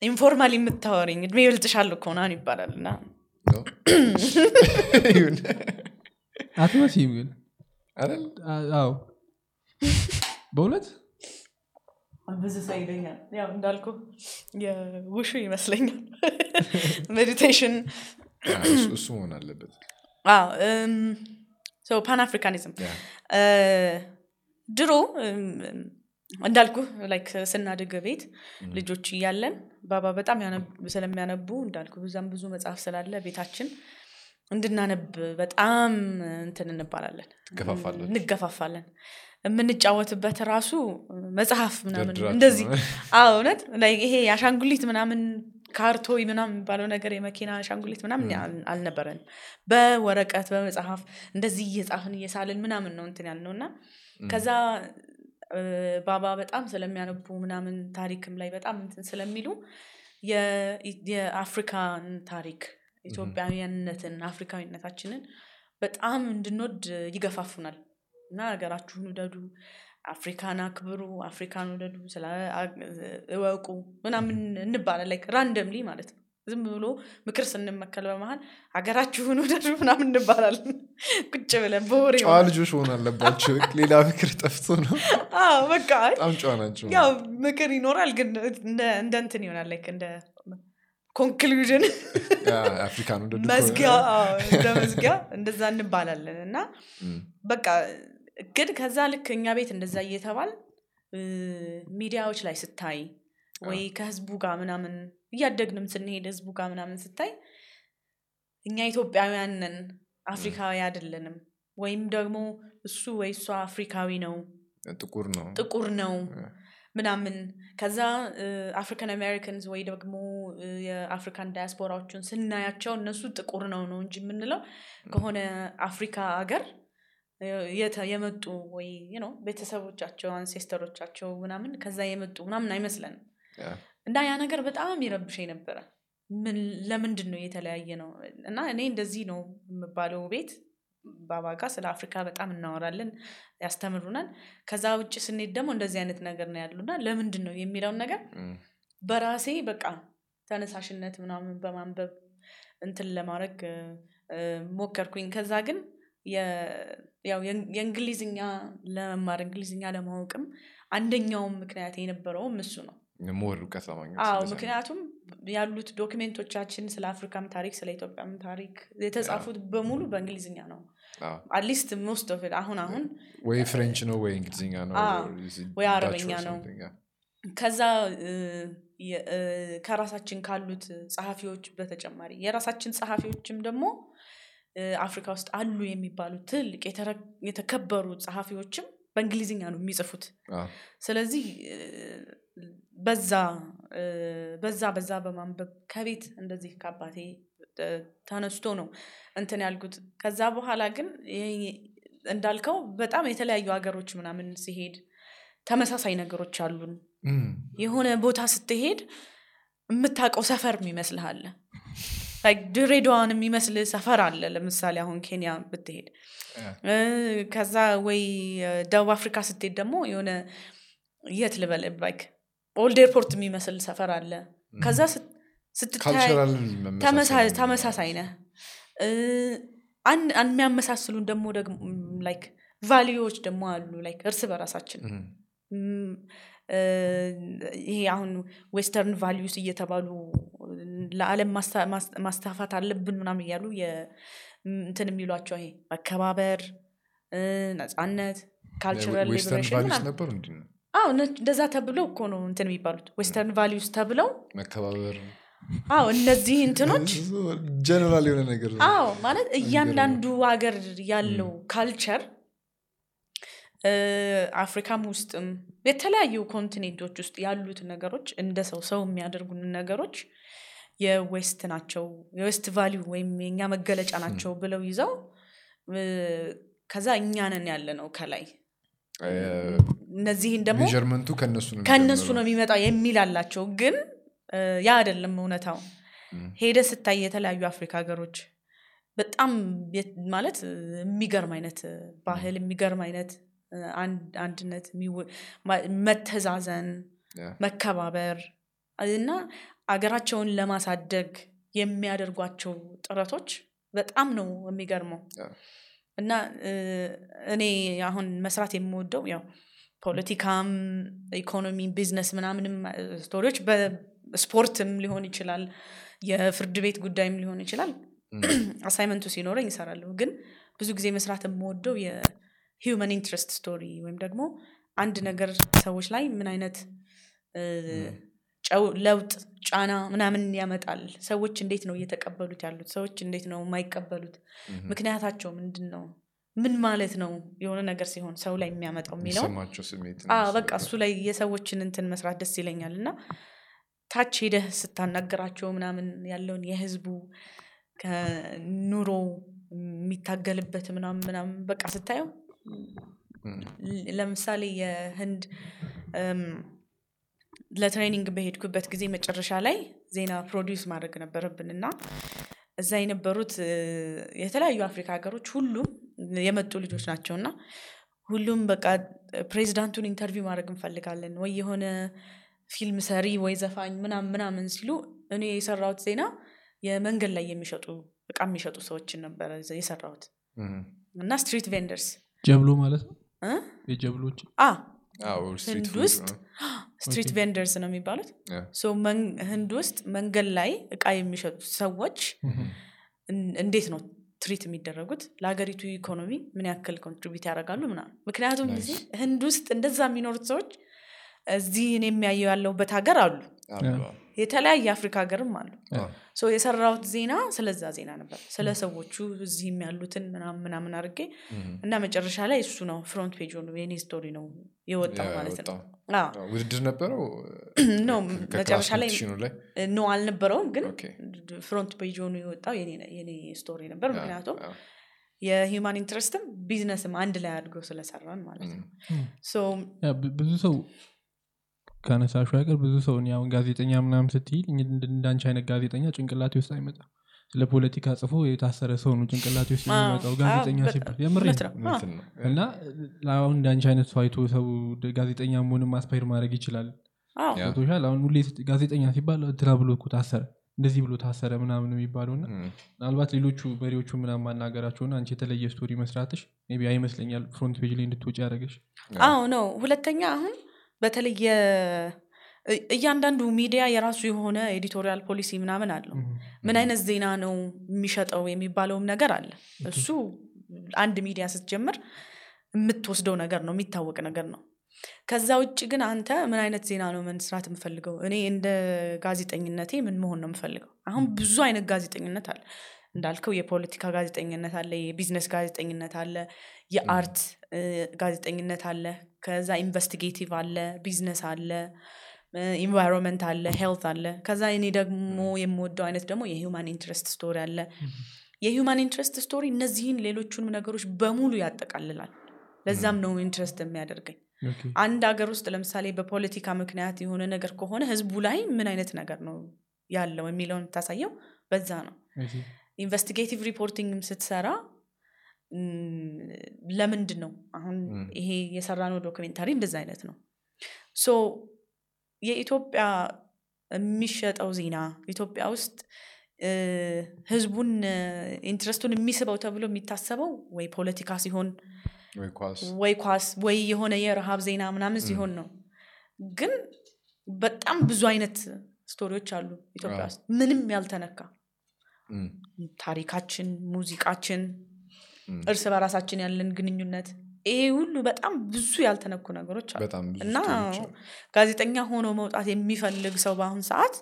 informal የምታወሪኝ? እድሜ ይበልጥሻል እኮ ምናምን ይባላል እና አትመስይም ግን? አዎ። በእውነት? ብዙ ሰው ይለኛል። ያው እንዳልኩ የ wushu ይመስለኛል። meditation እሱ- እሱ መሆን አለበት። Pan Africanism ድሮ እንዳልኩ like ስናድግ ቤት ልጆች እያለን ባባ በጣም ስለሚያነቡ እንዳልኩ በዛም ብዙ መጽሐፍ ስላለ ቤታችን እንድናነብ በጣም እንትን እንባላለን? እንገፋፋለን። የምንጫወትበት ራሱ መጽሐፍ ምናምን እንደዚህ እውነት ይሄ የአሻንጉሊት ምናምን ካርቶይ ምናምን የሚባለው ነገር የመኪና አሻንጉሊት ምናምን አል- አልነበረንም። በወረቀት በመጽሐፍ እንደዚህ እየጻፍን እየሳልን ምናምን ነው እንትን ያልነው እና ከዛ ባባ በጣም ስለሚያነቡ ምናምን ታሪክም ላይ በጣም እንትን ስለሚሉ የአፍሪካን ታሪክ ኢትዮጵያዊያንነትን አፍሪካዊነታችንን በጣም እንድንወድ ይገፋፉናል። እና ሀገራችሁን ውደዱ አፍሪካን አክብሩ አፍሪካን ውደዱ እወቁ ምናምን እንባላል like randomly ማለት ነው። ዝም ብሎ ምክር ስንመከር በመሀል ሀገራችሁን ውደዱ ምናምን እንባላለን ቁጭ ብለን በወሬ ጨዋ ልጆች መሆን አለባቸው። ሌላ ምክር ጠፍቶ ነው። በቃ በጣም ጨዋ ናቸው ያው ምክር ይኖራል ግን እንደ እንትን ይሆናል like እንደ conclusion አፍሪካን መዝጊያ እንደ መዝጊያ እንደዛ እንባላለን። እና በቃ ግን ከዛ ልክ እኛ ቤት እንደዛ እየተባል ሚዲያዎች ላይ ስታይ ወይ ከህዝቡ ጋር ምናምን እያደግንም ስንሄድ ህዝቡ ጋር ምናምን ስታይ እኛ ኢትዮጵያውያን ነን አፍሪካዊ አይደለንም። ወይም ደግሞ እሱ ወይ እሷ አፍሪካዊ ነው ጥቁር ነው። ጥቁር ነው ምናምን። ከዛ African Americans ወይ ደግሞ የአፍሪካን ዳያስፖራዎችን ስናያቸው እነሱ ጥቁር ነው ነው እንጂ የምንለው ከሆነ አፍሪካ ሀገር የመጡ ወይ ነው ቤተሰቦቻቸው አንሴስተሮቻቸው ምናምን ከዛ የመጡ ምናምን አይመስለንም። እና ያ ነገር በጣም ይረብሸኝ ነበረ ለምንድን ነው የተለያየ ነው እና እኔ እንደዚህ ነው የምባለው ቤት ባባ ጋር ስለ አፍሪካ በጣም እናወራለን ያስተምሩናል። ከዛ ውጭ ስንሄድ ደግሞ እንደዚህ አይነት ነገር ነው ያሉና ለምንድን ነው የሚለውን ነገር በራሴ በቃ ተነሳሽነት ምናምን በማንበብ እንትን ለማድረግ ሞከርኩኝ። ከዛ ግን ያው የእንግ- የእንግሊዝኛ ለመማር እንግሊዝኛ ለማወቅም አንደኛውም ምክንያት የነበረውም እሱ ነው more እውቀት ለማግኘት ምክንያቱም ያሉት document ኦቻችን ስለ አፍሪካም ታሪክ ስለ ኢትዮጵያም ታሪክ የተጻፉት በሙሉ በእንግሊዝኛ ነው at least most of አሁን አሁን ወይ French ነው ወይ እንግሊዝኛ ነው ወይ አረበኛ ነው። ከዛ ከራሳችን ካሉት ጸሐፊዎች በተጨማሪ የራሳችን ጸሐፊዎችም ደግሞ አፍሪካ ውስጥ አሉ የሚባሉ ትልቅ የተከበሩ ጸሐፊዎችም በእንግሊዝኛ ነው የሚጽፉት ስለዚህ በዛ በዛ በዛ በማንበብ ከቤት እንደዚህ ከአባቴ ተነስቶ ነው እንትን ያልኩት። ከዛ በኋላ ግን እንዳልከው በጣም የተለያዩ ሀገሮች ምናምን ሲሄድ ተመሳሳይ ነገሮች አሉን። የሆነ ቦታ ስትሄድ የምታውቀው ሰፈር ይመስልሃል ድሬዳዋን የሚመስል ሰፈር አለ። ለምሳሌ አሁን ኬንያ ብትሄድ ከዛ ወይ ደቡብ አፍሪካ ስትሄድ ደግሞ የሆነ የት ልበል like Old Airport የሚመስል ሰፈር አለ። ከዛ ስት- ስትታይ cultural ተመሳ- ተመሳሳይ ነህ። የሚያመሳስሉን ደግሞ like value ዎች ደግሞ አሉ። like እርስ በራሳችን ይሄ አሁን western values እየተባሉ ለዓለም ማስ- ማስፋፋት አለብን ምናምን እያሉ እንትን የሚሏቸው ይሄ መከባበር ነፃነት cultural liberation እንዲ አዎ እንደዛ ተብለው እኮ ነው እንትን የሚባሉት western values ተብለው መከባበር። አዎ እነዚህ እንትኖች ጀነራል የሆነ ነገር አዎ ማለት እያንዳንዱ ሀገር ያለው culture አፍሪካም ውስጥም የተለያዩ continent ኦች ውስጥ ያሉት ነገሮች እንደ ሰው ሰው የሚያደርጉን ነገሮች የ west ናቸው። የ west value ወይም የእኛ መገለጫ ናቸው ብለው ይዘው ከዛ እኛንን ያለ ነው ከላይ እነዚህን ደግሞ measurement ኡ ከእነሱ ነው የሚመጣው የሚል አላቸው። ግን ያ አይደለም እውነታው። ሄደ ስታይ የተለያዩ አፍሪካ ሀገሮች በጣም ማለት የሚገርም አይነት ባህል የሚገርም አይነት አንድነት መተዛዘን መከባበር እና አገራቸውን ለማሳደግ የሚያደርጓቸው ጥረቶች በጣም ነው የሚገርመው። እና እኔ አሁን መስራት የምወደው ያው ፖለቲካም ኢኮኖሚ ቢዝነስ ምናምንም story ዎች በስፖርትም ሊሆን ይችላል የፍርድ ቤት ጉዳይም ሊሆን ይችላል። assignment ኡ ሲኖረኝ ይሰራለሁ ግን ብዙ ጊዜ መስራት የምወደው የ human interest story ወይም ደግሞ አንድ ነገር ሰዎች ላይ ምን አይነት ለውጥ ጫና ምናምን ያመጣል። ሰዎች እንዴት ነው እየተቀበሉት ያሉት? ሰዎች እንዴት ነው የማይቀበሉት? ምክንያታቸው ምንድን ነው ምን ማለት ነው የሆነ ነገር ሲሆን ሰው ላይ የሚያመጣው የሚለውን በቃ እሱ ላይ የሰዎችን እንትን መስራት ደስ ይለኛል። እና ታች ሄደህ ስታናገራቸው ምናምን ያለውን የህዝቡ ከኑሮ የሚታገልበት ምናምን ምናምን በቃ ስታየው ለምሳሌ የህንድ ለትሬኒንግ በሄድኩበት ጊዜ መጨረሻ ላይ ዜና produce ማድረግ ነበረብን። እና እዛ የነበሩት የተለያዩ አፍሪካ ሀገሮች ሁሉም የመጡ ልጆች ናቸው እና ሁሉም በቃ ፕሬዚዳንቱን interview ማድረግ እንፈልጋለን ወይ የሆነ ፊልም ሰሪ ወይ ዘፋኝ ምናምን ምናምን ሲሉ እኔ የሰራሁት ዜና የመንገድ ላይ የሚሸጡ እቃ የሚሸጡ ሰዎችን ነበረ የሰራሁት። እና street vendors። ጀብሎ ማለት ነው? እ? የጀብሎች ህንድ ውስጥ? street vendors ነው የሚባሉት? ህንድ ውስጥ መንገድ ላይ እቃ የሚሸጡ ሰዎች እን- እንዴት ነው treat የሚደረጉት? ለሀገሪቱ ኢኮኖሚ ምን ያክል contribute ያደርጋሉ ምናምን? ምክንያቱም ህንድ ውስጥ እንደዛ የሚኖሩት ሰዎች እዚህ እኔ የሚያየው ያለሁበት ሀገር አሉ የተለያየ የአፍሪካ ሀገርም አሉ። so የሰራሁት ዜና ስለዛ ዜና ነበር። ስለ ሰዎቹ እዚህም ያሉትን ምናምን ምናምን አድርጌ እና መጨረሻ ላይ እሱ ነው front page ሆኖ የኔ story ነው የወጣው ማለት ነው። አዎ። ውድድር ነበረው? ከ class መጨረሻ ላይ no አልነበረውም ግን front page ሆኖ የወጣው የኔ- story ነበር ምክንያቱም የ human interest ም business ም አንድ ላይ አድርገው ስለሰራን ማለት ነው። ብዙ ሰው ካነሳሽው አይቀር ብዙ ሰው እኔ አሁን ጋዜጠኛ ምናምን ስትይል እንዳንቺ አይነት ጋዜጠኛ ጭንቅላቴ ውስጥ አይመጣም። ስለ ፖለቲካ ጽፎ የታሰረ ሰው ነው ጭንቅላቴ ውስጥ የሚመጣው ጋዜጠኛ ሲባል። ነው። እና አሁን እንዳንቺ አይነት ሰው አይቶ ሰው ጋዜጠኛ መሆንም aspire ማድረግ ይችላል። ቶሻል አሁን ሁሌ ጋዜጠኛ ሲባል ትራ ብሎ እኮ ታሰረ እንደዚህ ብሎ ታሰረ ምናምን የሚባለው እና ምናልባት ሌሎቹ በሬዎቹ ምናምን ማናገራቸውና አንቺ የተለየ story መስራትሽ ይመስለኛል front page ላይ እንድትወጪ ያደረገሽ። አዎ ነው ሁለተኛ አሁን በተለይ የ- እ- እያንዳንዱ ሚዲያ የራሱ የሆነ editorial policy ምናምን አለው። ምን አይነት ዜና ነው የሚሸጠው የሚባለውም ነገር አለ። እሱ አንድ ሚዲያ ስትጀምር የምትወስደው ነገር ነው የሚታወቅ ነገር ነው። ከዛ ውጭ ግን አንተ ምን አይነት ዜና ነው መስራት የምፈልገው? እኔ እንደ ጋዜጠኝነቴ ምን መሆን ነው የምፈልገው? አሁን ብዙ አይነት ጋዜጠኝነት አለ። እንዳልከው የፖለቲካ ጋዜጠኝነት አለ የቢዝነስ ጋዜጠኝነት አለ የ art ጋዜጠኝነት አለ ከዛ investigative አለ ቢዝነስ አለ environment አለ health አለ። ከዛ እኔ ደግሞ የምወደው አይነት ደግሞ የ human interest story አለ። የ human interest story እነዚህን ሌሎቹንም ነገሮች በሙሉ ያጠቃልላል። ለዛም ነው interest የሚያደርገኝ። አንድ ሀገር ውስጥ ለምሳሌ በፖለቲካ ምክንያት የሆነ ነገር ከሆነ ህዝቡ ላይ ምን አይነት ነገር ነው ያለው የሚለውን ታሳየው በዛ ነው። investigative reporting ም ስትሰራ ለምንድን ነው አሁን ይሄ የሰራነው documentary እንደዛ አይነት ነው? so የኢትዮጵያ የሚሸጠው ዜና ኢትዮጵያ ውስጥ ህዝቡን interest ኡን የሚስበው ተብሎ የሚታሰበው ወይ ፖለቲካ ሲሆን ወይ ኳስ። ወይ የሆነ የረሃብ ዜና ምናምን ሲሆን ነው። ግን በጣም ብዙ አይነት story ዎች አሉ ኢትዮጵያ ውስጥ ምንም ያልተነካ። ታሪካችን ሙዚቃችን እርስ በራሳችን ያለን ግንኙነት ይሄ ሁሉ በጣም ብዙ ያልተነኩ ነገሮች አሉ። እና ጋዜጠኛ ሆኖ መውጣት የሚፈልግ ሰው በአሁን ሰዓት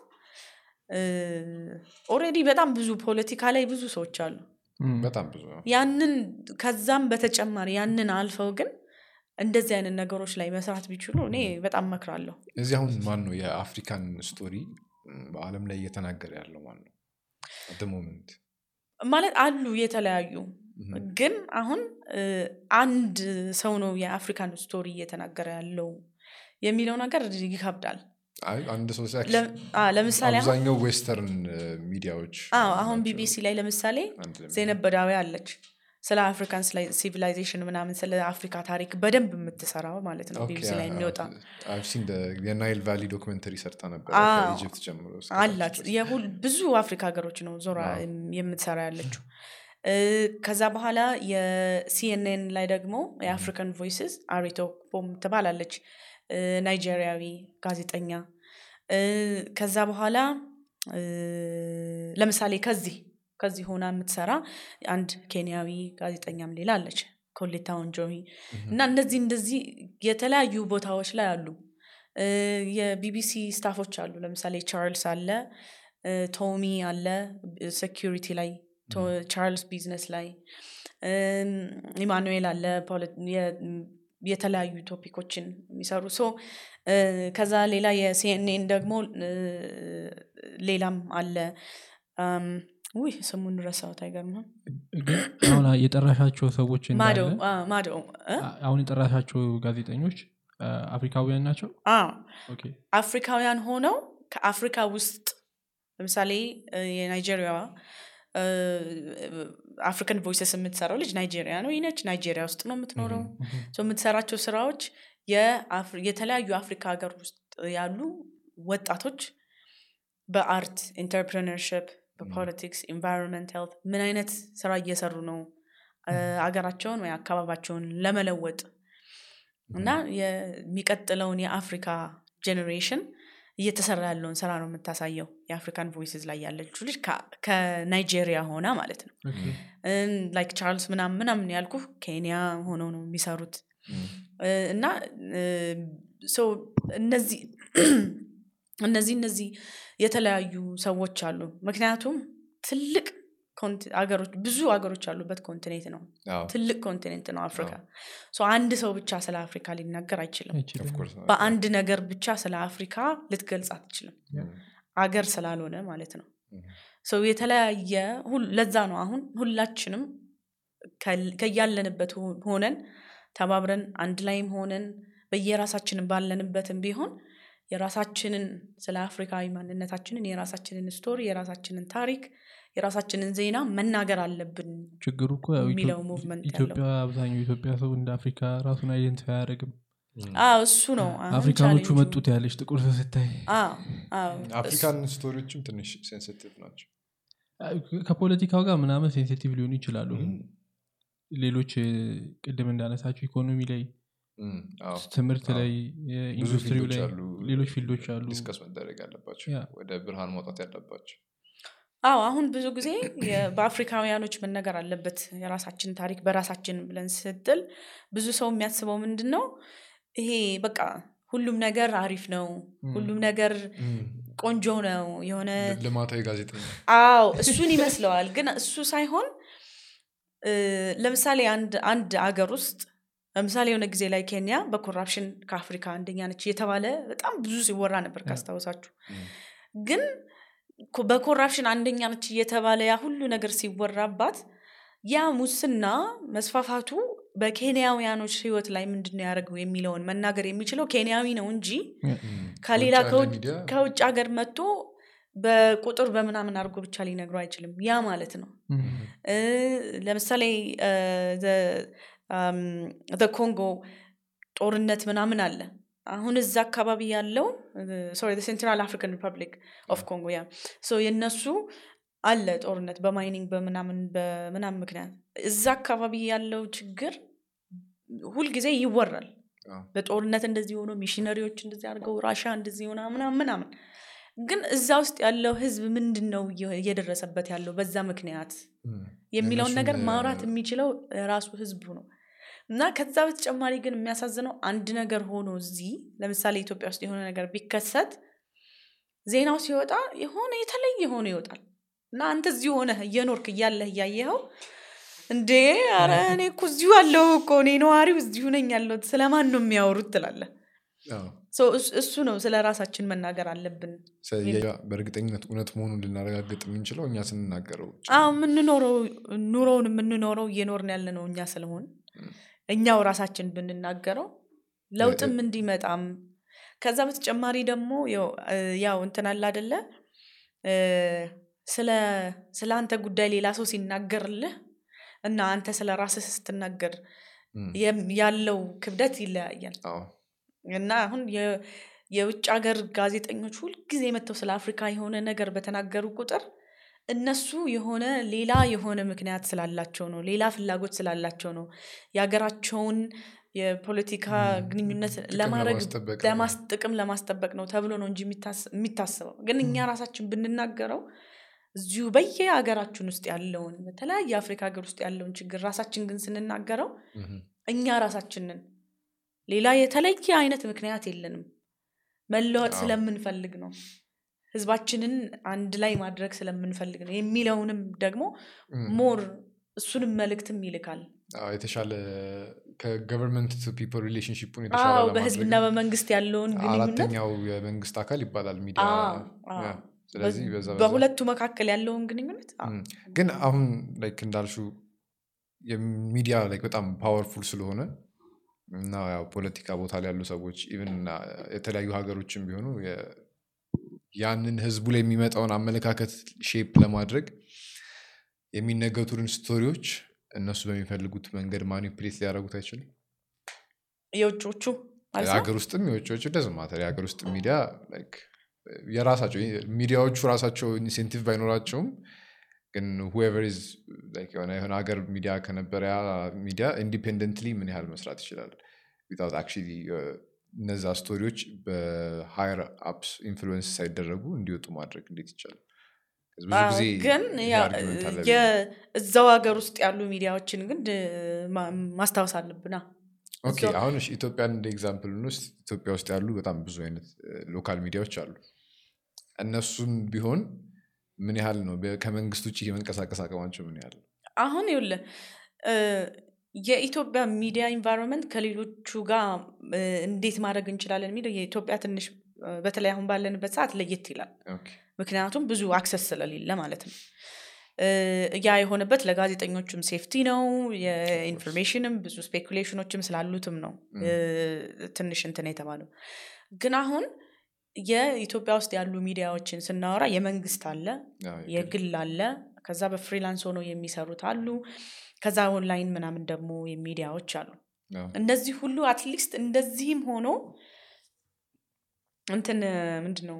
already በጣም ብዙ ፖለቲካ ላይ ብዙ ሰዎች አሉ። በጣም ብዙ ያንን ከዛም በተጨማሪ ያንን አልፈው ግን እንደዚህ አይነት ነገሮች ላይ መስራት ቢችሉ እኔ በጣም መክራለሁ። እዚህ አሁን ማን ነው የአፍሪካን story በአለም ላይ እየተናገረ ያለው ማን ነው ማለት አሉ የተለያዩ ግን አሁን አንድ ሰው ነው የአፍሪካን story እየተናገረ ያለው የሚለው ነገር ይከብዳል። አንድ ሰው ለምሳሌ አብዛኛው western ሚዲያዎች አሁን ቢቢሲ ላይ ለምሳሌ ዘይነብ በዳዊ አለች። ስለ African civilization ምናምን ስለ አፍሪካ ታሪክ በደንብ የምትሰራው ማለት ነው ቢቢሲ ላይ የሚወጣ። የ Nile Valley documentary ሰርታ ነበር ከ Egypt ጀምሮ አላት። ብዙ አፍሪካ ሀገሮች ነው ዞራ የምትሰራ ያለችው ከዛ በኋላ የ CNN ላይ ደግሞ የ African Voices አሪት ኦክፖም ትባላለች። ናይጄሪያዊ ጋዜጠኛ። ከዛ በኋላ ለምሳሌ ከዚህ ከዚህ ሆና የምትሰራ አንድ ኬንያዊ ጋዜጠኛም ሌላ አለች። ኮሌታ ወንጆሂ እና እነዚህ እንደዚህ የተለያዩ ቦታዎች ላይ አሉ። የቢቢሲ staff ኦች አሉ። ለምሳሌ ቻርልስ አለ ቶሚ አለ security ላይ ቻርልስ ቢዝነስ ላይ። ኢማኑኤል አለ የተለያዩ topic ኦችን የሚሰሩ so ከዛ ሌላ የሲኤንኤን ደግሞ ሌላም አለ። ውይ ስሙን ረሳሁት አይገርምም። አሁን የጠራሻቸው ሰዎች ማዶ አሁን የጠራሻቸው ጋዜጠኞች አፍሪካውያን ናቸው? አፍሪካውያን ሆነው ከአፍሪካ ውስጥ ለምሳሌ እ፣ የናይጄሪያዋ African Voices የምትሰራው ልጅ ናይጄሪያ ነው። ይነች ናይጄሪያ ውስጥ ነው የምትኖረው። የምትሰራቸው ስራዎች የተለያዩ አፍሪካ ሀገር ውስጥ ያሉ ወጣቶች በ art entrepreneurship በ politics environment health ምን አይነት ስራ እየሰሩ ነው? አገራቸውን ወይ አካባቢያቸውን ለመለወጥ እና የሚቀጥለውን የአፍሪካ generation እየተሰራ ያለውን ስራ ነው የምታሳየው የ African Voices ላይ ያለችው ልጅ ከናይጄሪያ ሆና ማለት ነው። like ቻርልስ ምናምን ምናምን ያልኩ ኬንያ ሆነው ነው የሚሰሩት። እና እነዚህ እነዚህ እነዚህ የተለያዩ ሰዎች አሉ። ምክንያቱም ትልቅ አገሮች ብዙ አገሮች ያሉበት continent ነው። ትልቅ continent ነው አፍሪካ። አንድ ሰው ብቻ ስለ አፍሪካ ሊናገር አይችልም። በአንድ ነገር ብቻ ስለ አፍሪካ ልትገልጽ አትችልም። አገር ስላልሆነ ማለት ነው። ሰው የተለያየ ለዛ ነው አሁን ሁላችንም ከያለንበት ሆ- ሆነን ተባብረን አንድ ላይም ሆነን በየራሳችንን ባለንበትም ቢሆን የራሳችንን ስለ አፍሪካዊ ማንነታችንን የራሳችንን story የራሳችንን ታሪክ የራሳችንን ዜና መናገር አለብን ችግሩ እኮ ያው የሚለው movement ኢትዮጵያ አብዛኛው ኢትዮጵያ ሰው እንደ አፍሪካ ራሱን identify አያደርግም። እሱ ነው። African ኦቹ መጡት ያለች ጥቁር ሰው ስታይ። አዎ፣ አዎ። African story ዎችም ትንሽ sensitive ናቸው። ከፖለቲካው ጋር ምናምን sensitive ሊሆኑ ይችላሉ። ግን ሌሎች ቅድም እንዳነሳቸው ኢኮኖሚ ላይ ትምህርት ላይ field ኦች ላይ አሉ። ሌሎች field ኦች አሉ። discuss መደረግ ያለባቸው ወደ ብርሃን ማውጣት ያለባቸው አዎ አሁን ብዙ ጊዜ በአፍሪካውያኖች መነገር አለበት የራሳችን ታሪክ በራሳችን ብለን ስትል ብዙ ሰው የሚያስበው ምንድን ነው ይሄ በቃ ሁሉም ነገር አሪፍ ነው ሁሉም ነገር ቆንጆ ነው የሆነ ልማታዊ ጋዜጠኛ አዎ እሱን ይመስለዋል። ግን እሱ ሳይሆን ለምሳሌ አንድ አገር ውስጥ ለምሳሌ የሆነ ጊዜ ላይ ኬንያ በኮራፕሽን ከአፍሪካ አንደኛ ነች የተባለ በጣም ብዙ ሲወራ ነበር ካስታወሳችሁ። ግን በኮራፕሽን አንደኛ ነች እየተባለ ያ ሁሉ ነገር ሲወራባት ያ ሙስና መስፋፋቱ በኬንያውያኖች ህይወት ላይ ምንድን ነው ያደረገው የሚለውን መናገር የሚችለው ኬንያዊ ነው እንጂ ከሌላ ከውጭ- ሀገር መጥቶ በቁጥር በምናምን አድርጎ ብቻ ሊነግሩ አይችልም። ያ ማለት ነው። ለምሳሌ ኮንጎ ጦርነት ምናምን አለ አሁን እዛ አካባቢ ያለው sorry Central African Republic of Congo yeah። የነሱ አለ ጦርነት በ mining በምናምን በምናምን ምክንያት። እዛ አካባቢ ያለው ችግር ሁልጊዜ ይወራል። በጦርነት እንደዚህ ሆኖ ሚሽነሪዎች እንደዚህ አድርገው ራሻ እንደዚህ ሆና ምናምን ምናምን። ግን እዛ ውስጥ ያለው ህዝብ ምንድን ነው እየ- እየደረሰበት ያለው በዛ ምክንያት? የሚለውን ነገር ማውራት የሚችለው ራሱ ህዝቡ ነው እና ከዛ በተጨማሪ ግን የሚያሳዝነው አንድ ነገር ሆኖ እዚህ ለምሳሌ ኢትዮጵያ ውስጥ የሆነ ነገር ቢከሰት ዜናው ሲወጣ የሆነ የተለየ ሆኖ ይወጣል። እና አንተ እዚሁ ሆነህ እየኖርክ እያለህ እያየኸው እንዴ ኧረ እኔ እኮ እዚሁ አለሁ እኮ እኔ ነዋሪው እዚሁ ነኝ ያለሁት ስለማን ነው የሚያወሩት ትላለህ? እስ- እሱ ነው ስለ ራሳችን መናገር አለብን። በእርግጠኝነት እውነት መሆኑን ልናረጋግጥ የምንችለው እኛ ስንናገረው የምንኖረው ኑሮውን የምንኖረው እየኖርን ያለ ነው እኛ ስለሆን እኛው ራሳችን ብንናገረው ለውጥም እንዲመጣም። ከዛ በተጨማሪ ደግሞ ያው እንትን አለ አደለ ስለ አንተ ጉዳይ ሌላ ሰው ሲናገርልህ እና አንተ ስለ ራስህ ስትናገር ያለው ክብደት ይለያያል። እና አሁን የውጭ ሀገር ጋዜጠኞች ሁልጊዜ መጥተው ስለ አፍሪካ የሆነ ነገር በተናገሩ ቁጥር እነሱ የሆነ ሌላ የሆነ ምክንያት ስላላቸው ነው ሌላ ፍላጎት ስላላቸው ነው የሀገራቸውን የፖለቲካ ግንኙነት ጥቅም ለማድረግ ለማስጠበቅ ነው። ለማስ- ጥቅም ለማስጠበቅ ነው ተብሎ ነው እንጂ የሚታስ- የሚታስበው ግን እኛ ራሳችን ብንናገረው እዚሁ በየሀገራችን ውስጥ ያለውን በተለያየ የአፍሪካ ሀገር ውስጥ ያለውን ችግር ራሳችን ግን ስንናገረው እኛ ራሳችንን ሌላ የተለየ አይነት ምክንያት የለንም። መለወጥ ስለምንፈልግ ነው ህዝባችንን አንድ ላይ ማድረግ ስለምንፈልግ ነው። የሚለውንም ደግሞ more እሱንም መልእክትም ይልካል። የተሻለ ከ government to people relationship ኡን የተሻለ በህዝብና በመንግስት ያለውን አራተኛው የመንግስት አካል ይባላል ሚዲያ ስለዚህ በሁለቱ መካከል ያለውን ግንኙነት? ግን አሁን like እንዳልሹ የሚዲያ like በጣም powerful ስለሆነ እና ያው ፖለቲካ ቦታ ላይ ያሉ ሰዎች even የተለያዩ ሀገሮችም ቢሆኑ ያንን ህዝቡ ላይ የሚመጣውን አመለካከት shape ለማድረግ የሚነገሩትን story ዎች እነሱ በሚፈልጉት መንገድ manipulate ሊያደርጉት አይችልም የውጮቹ የሀገር ውስጥም የውጭዎቹ doesn't matter የሀገር ውስጥ ሚዲያ የራሳቸው ሚዲያዎቹ ራሳቸው incentive ባይኖራቸውም ግን like የሆነ የሆነ ሀገር ሚዲያ ከነበረ ያ ሚዲያ independently ምን ያህል መስራት ይችላል? without actually እነዛ story ዎች በ higher ups influence ሳይደረጉ እንዲወጡ ማድረግ እንዴት ይቻላል? ግን እዛው ሀገር ውስጥ ያሉ ሚዲያዎችን ግን ማስታወስ አለብና okay አሁን ኢትዮጵያን እንደ example ውስጥ ኢትዮጵያ ውስጥ ያሉ በጣም ብዙ አይነት local ሚዲያዎች አሉ። እነሱም ቢሆን ምን ያህል ነው? ከመንግስት ውጭ የመንቀሳቀስ አቅማቸው ምን ያህል? አሁን ይኸውልህ የኢትዮጵያ ሚዲያ environment ከሌሎቹ ጋር እንዴት ማድረግ እንችላለን የሚለው የኢትዮጵያ ትንሽ በተለይ አሁን ባለንበት ሰዓት ለየት ይላል። ምክንያቱም ብዙ access ስለሌለ ማለት ነው። ያ የሆነበት ለጋዜጠኞችም safety ነው የ information ም ብዙ speculation ኦችም ስላሉትም ነው። ትንሽ እንትን የተባለው። ግን አሁን የኢትዮጵያ ውስጥ ያሉ ሚዲያዎችን ስናወራ የመንግስት አለ የግል አለ ከዛ በ freelance ሆነው የሚሰሩት አሉ ከዛ ኦንላይን ምናምን ደግሞ ሚዲያዎች አሉ። እነዚህ ሁሉ at least እንደዚህም ሆኖ እንትን ምንድን ነው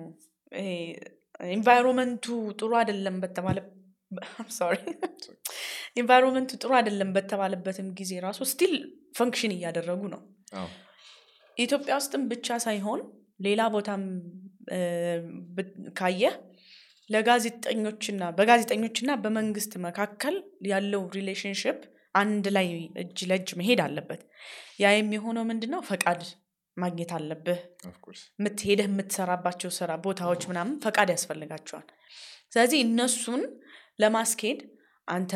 ጥሩ አይደለም በተባለ sorry ጥሩ አይደለም በተባለበትም ጊዜ ራሱ still function እያደረጉ ነው። ኢትዮጵያ ውስጥም ብቻ ሳይሆን ሌላ ቦታም ካየህ ለጋዜጠኞችና በጋዜጠኞችና በመንግስት መካከል ያለው relationship አንድ ላይ እጅ ለእጅ መሄድ አለበት። ያ የሚሆነው ምንድን ነው ፈቃድ ማግኘት አለብህ። የምትሄደህ የምትሰራባቸው ስራ ቦታዎች ምናምን ፈቃድ ያስፈልጋቸዋል። ስለዚህ እነሱን ለማስኬድ አንተ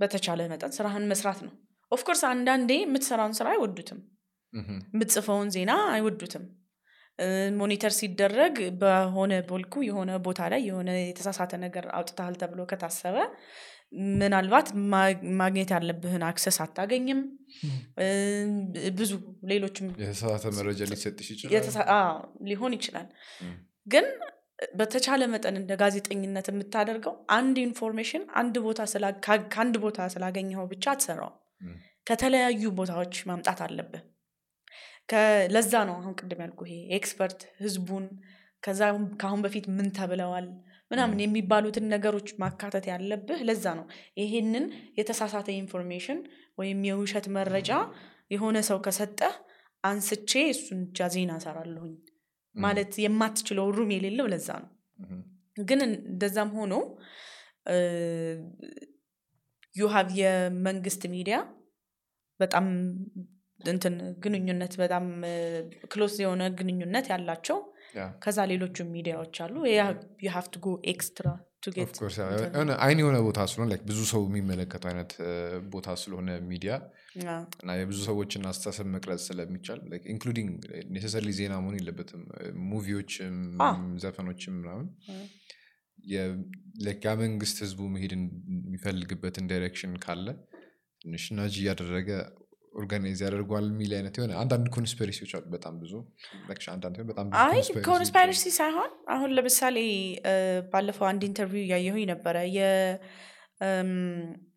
በተቻለ መጠን ስራህን መስራት ነው። of course አንዳንዴ የምትሰራውን ስራ አይወዱትም። የምትጽፈውን ዜና አይወዱትም monitor ሲደረግ በሆነ ቦልኩ የሆነ ቦታ ላይ የሆነ የተሳሳተ ነገር አውጥተሃል ተብሎ ከታሰበ ምናልባት ማግኘት ያለብህን access አታገኝም። ብዙ ሌሎችም የተሳሳተ መረጃ ሊሰጥሽ ይችላል? ሊሆን ይችላል። ግን በተቻለ መጠን እንደ ጋዜጠኝነት የምታደርገው አንድ information አንድ ቦታ ስላ- ካ- ከአንድ ቦታ ስላገኘኸው ብቻ አትሰራውም። ም፣ ከተለያዩ ቦታዎች ማምጣት አለብህ ለዛ ነው አሁን ቅድም ያልኩ ይሄ expert ህዝቡን ከዛ አሁን- ከአሁን በፊት ምን ተብለዋል ምናምን የሚባሉትን ነገሮች ማካተት ያለብህ ለዛ ነው። ይሄንን የተሳሳተ information ወይም የውሸት መረጃ የሆነ ሰው ከሰጠህ አንስቼ እሱን ብቻ ዜና እሰራለሁኝ ም፣ ማለት የማትችለው room የሌለው ለዛ ነው። ግን እንደዛም ሆኖ you have የመንግስት ሚዲያ በጣም እንትን ግንኙነት በጣም close የሆነ ግንኙነት ያላቸው ከዛ ሌሎቹም ሚዲያዎች አሉ። you have to go extra አይን የሆነ ቦታ ስለሆነ like ብዙ ሰው የሚመለከተው አይነት ቦታ ስለሆነ ሚዲያ እና የብዙ ሰዎችን አስተሳሰብ መቅረጽ ስለሚቻል including necessarily ዜና መሆን የለበትም። movie ዎችም ዘፈኖችም ምናምን መንግስት ህዝቡ መሄድ የሚፈልግበትን direction ካለ ትንሽ ናጅ እያደረገ organize ያደርገዋል የሚል አይነት የሆነ አንዳንድ conspiracy ዎች አሉ በጣም ብዙ። አንዳንድ ሳይሆን በጣም አይ አሁን ለምሳሌ ባለፈው አንድ interview እያየሁኝ ነበረ።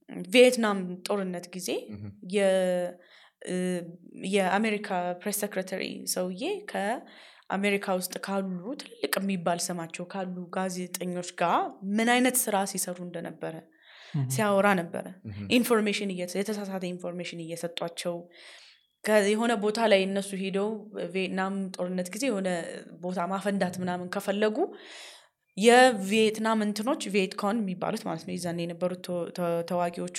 የቪየትናም ጦርነት ጊዜ የአሜሪካ press secretary ሰውዬ ከአሜሪካ ውስጥ ካሉ ትልቅ የሚባል ስማቸው ካሉ ጋዜጠኞች ጋር ምን አይነት ስራ ሲሰሩ እንደነበረ ሲያወራ ነበረ። information የተሳሳተ information እየሰጧቸው የሆነ ቦታ ላይ እነሱ ሄደው ቪየትናም ጦርነት ጊዜ የሆነ ቦታ ማፈንዳት ምናምን ከፈለጉ የቪየትናም እንትኖች ቪየትኮንግ የሚባሉት ማለት ነው ይዛን የነበሩት ተዋጊዎቹ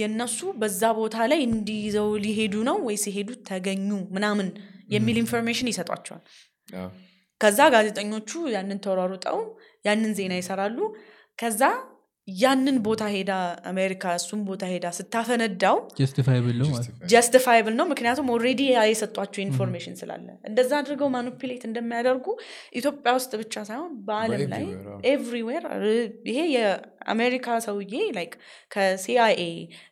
የእነሱ በዛ ቦታ ላይ እንዲይዘው ሊሄዱ ነው ወይ ሲሄዱ ተገኙ ምናምን የሚል information ይሰጧቸዋል። ከዛ ጋዜጠኞቹ ያንን ተሯሩጠው ያንን ዜና ይሰራሉ። ከዛ ያንን ቦታ ሄዳ አሜሪካ እሱም ቦታ ሄዳ ስታፈነዳው justifiable ነው ምክንያቱም already የሰጧቸው information ስላለ እንደዛ አድርገው manipulate እንደሚያደርጉ ኢትዮጵያ ውስጥ ብቻ ሳይሆን በአለም ላይ everywhere ይሄ የአሜሪካ ሰውዬ like ከሲአይኤ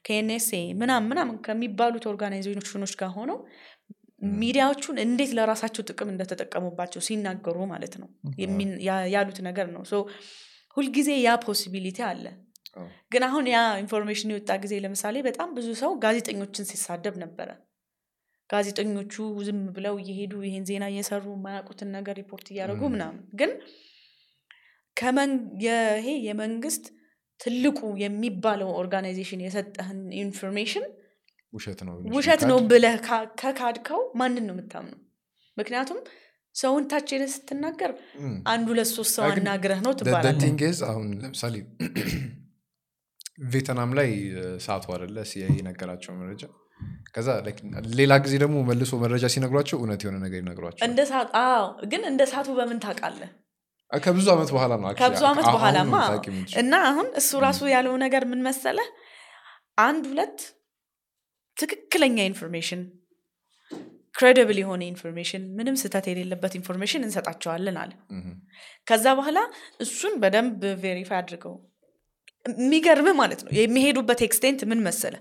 ከኤንኤስኤ ምናምን ምናምን ከሚባሉት organization ኦች ጋር ሆነው ሚዲያዎቹን እንዴት ለራሳቸው ጥቅም እንደተጠቀሙባቸው ሲናገሩ ማለት ነው። የሚን- ያ- ያሉት ነገር ነው። so ሁልጊዜ ያ possibility አለ። ግን አሁን ያ information የወጣ ጊዜ ለምሳሌ በጣም ብዙ ሰው ጋዜጠኞችን ሲሳደብ ነበረ። ጋዜጠኞቹ ዝም ብለው እየሄዱ ይሄን ዜና እየሰሩ የማያውቁትን ነገር ሪፖርት እያደረጉ ምናምን ግን ይሄ የመንግስት ትልቁ የሚባለው organization የሰጠህን information ውሸት ነው። ብለህ ከካድከው ማንን ነው የምታምነው? ምክንያቱም ሰውን ታች ስትናገር ም። አንድ ሁለት ሶስት ሰው አናግረህ ነው ትባላለህ። thing is አሁን ለምሳሌ ቬትናም ላይ ሳቱ አደለ ሲአይኤ ነገራቸው መረጃ። ከዛ ሌላ ጊዜ ደግሞ መልሶ መረጃ ሲነግሯቸው እውነት የሆነ ነገር ይነግሯቸው ግን እንደ ሰዓቱ በምን ታውቃለህ? ከብዙ ዓመት በኋላ ነው ከብዙ ዓመት በኋላማ እና አሁን እሱ ራሱ ያለው ነገር ምን መሰለ አንድ ሁለት ትክክለኛ information credible የሆነ information ምንም ስህተት የሌለበት information እንሰጣቸዋለን አለ። ከዛ በኋላ እሱን በደንብ verify አድርገው። የሚገርምህ ማለት ነው የሚሄዱበት extent ምን መሰለ?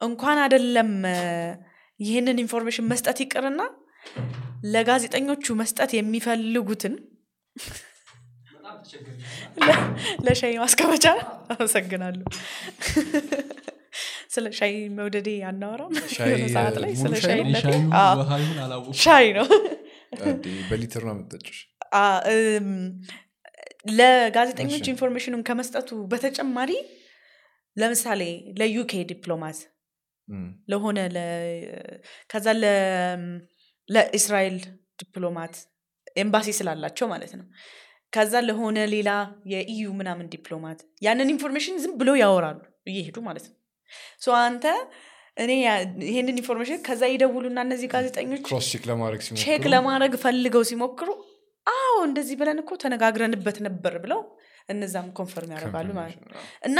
እንኳን አደለም ይህንን information መስጠት ይቅርና ለጋዜጠኞቹ መስጠት የሚፈልጉትን ለሻይ ማስቀመጫ። አመሰግናለሁ ስለ ሻይ መውደዴ አናወራም? ሰዓት ላይ ስለ ሻይ ነው? በሊትር ነው እም፣ ለጋዜጠኞች information ኑን ከመስጠቱ በተጨማሪ ለምሳሌ ለዩኬ ዲፕሎማት ለሆነ ለ- ከዛ ለ- ለእስራኤል ዲፕሎማት ኤምባሲ ስላላቸው ማለት ነው። ከዛ ለሆነ ሌላ የኢዩ ምናምን ዲፕሎማት ያንን information ዝም ብሎ ያወራሉ እየሄዱ ማለት ነው so አንተ እኔ ይሄንን information ከዛ ይደውሉና እነዚህ ጋዜጠኞች cross check ለማድረግ check ለማድረግ ፈልገው ሲሞክሩ አዎ እንደዚህ ብለን እኮ ተነጋግረንበት ነበር ብለው እነዛም confirm ያደርጋሉ ማለት ነው። እና.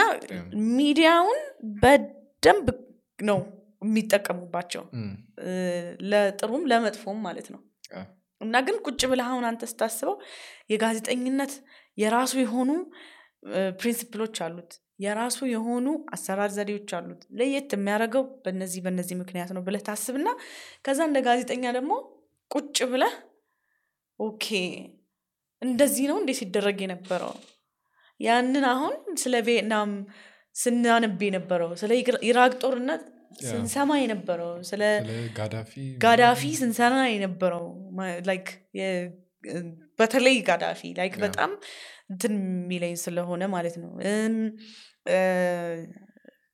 ሚዲያውን በደንብ ነው የሚጠቀሙባቸው። ለጥሩም ለመጥፎም ማለት ነው። እና ግን ቁጭ ብለህ አሁን አንተ ስታስበው የጋዜጠኝነት የራሱ የሆኑ principle ኦች አሉት የራሱ የሆኑ አሰራር ዘዴዎች አሉት። ለየት የሚያደርገው በነዚህ በነዚህ ምክንያት ነው ብለህ ታስብና ከዛ እንደ ጋዜጠኛ ደግሞ ቁጭ ብለህ okay እንደዚህ ነው እንዴ ሲደረግ የነበረው? ያንን አሁን ስለ ቪየትናም ስናነብ የነበረው ስለ ኢራ- ኢራቅ ጦርነት ስንሰማ የነበረው ስለ ጋዳፊ ስንሰማ የነበረው የ- በተለይ ጋዳፊ like በጣም እንትን የሚለኝ ስለሆነ ማለት ነው።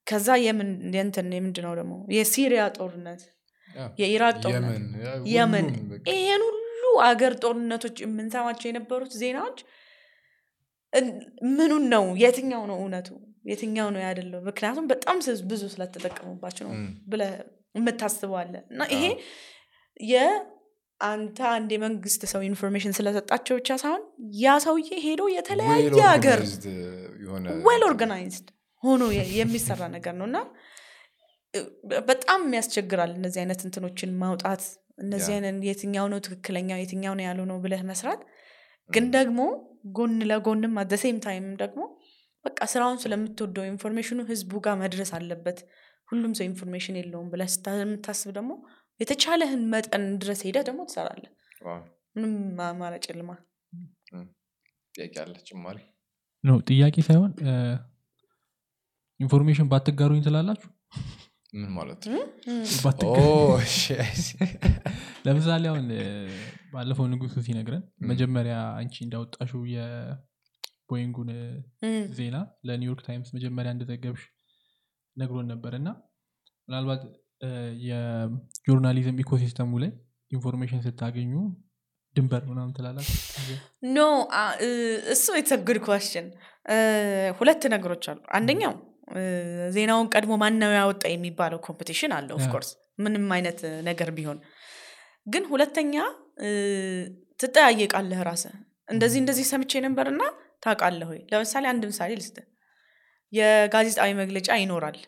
ከዛ የምን የንትን የምንድን ነው ደግሞ? የሲሪያ ጦርነት የኢራቅ ጦርነት የመን ይሄን ሁሉ አገር ጦርነቶች የምንሰማቸው የነበሩት ዜናዎች ምኑን ነው? የትኛው ነው እውነቱ? የትኛው ነው ያደለው? ምክንያቱም በጣም ብዙ ስለተጠቀሙባቸው ነው እም፣ ብለ የምታስበዋለ እና ይሄ አዎ። የአንተ አንድ የመንግስት ሰው information ስለሰጣቸው ብቻ ሳይሆን ያ ሰውዬ ሄዶ well የተለያየ ሀገር well organized ሆኖ የሚሰራ ነገር ነው። እና በጣም ያስቸግራል እነዚህ አይነት እንትኖችን ማውጣት። እነዚህ አይነት የትኛው ነው ትክክለኛው የትኛው ነው ያልሆነው ብለህ መስራት። ግን ደግሞ ጎን ለጎንም at the same time ደግሞ በቃ ስራውን ስለምትወደው information ኡ ህዝቡ ጋር መድረስ አለበት። ሁሉም ሰው information የለውም ብለህ የምታስብ ደግሞ የተቻለህን መጠን ድረስ ሄደህ ደግሞ ትሰራለህ። ምንም አማራጭ የለማ። ጥያቄ አለ ጭማሪ? ነው ጥያቄ ሳይሆን information ባትጋሩኝ ትላላችሁ? ምን ማለት ለምሳሌ አሁን ባለፈው ንጉሱ ሲነግረን መጀመሪያ አንቺ እንዳወጣሽው የቦይንጉን ዜና ለኒውዮርክ ታይምስ መጀመሪያ እንደዘገብሽ ነግሮን ነበር እና ምናልባት የ journalism ecosystem ኡ ላይ information ስታገኙ ድንበር ምናምን ትላላችሁ? no እሱ good question። ሁለት ነገሮች አሉ። አንደኛው ዜናውን ቀድሞ ማነው ያወጣ የሚባለው competition አለ of course ምንም አይነት ነገር ቢሆን። ግን ሁለተኛ ትጠያየቃለህ ራስህ። እንደዚህ እንደዚህ ሰምቼ ነበርና ታውቃለህ ወይ? ለምሳሌ አንድ ምሳሌ ልስጥ የጋዜጣዊ መግለጫ ይኖራል።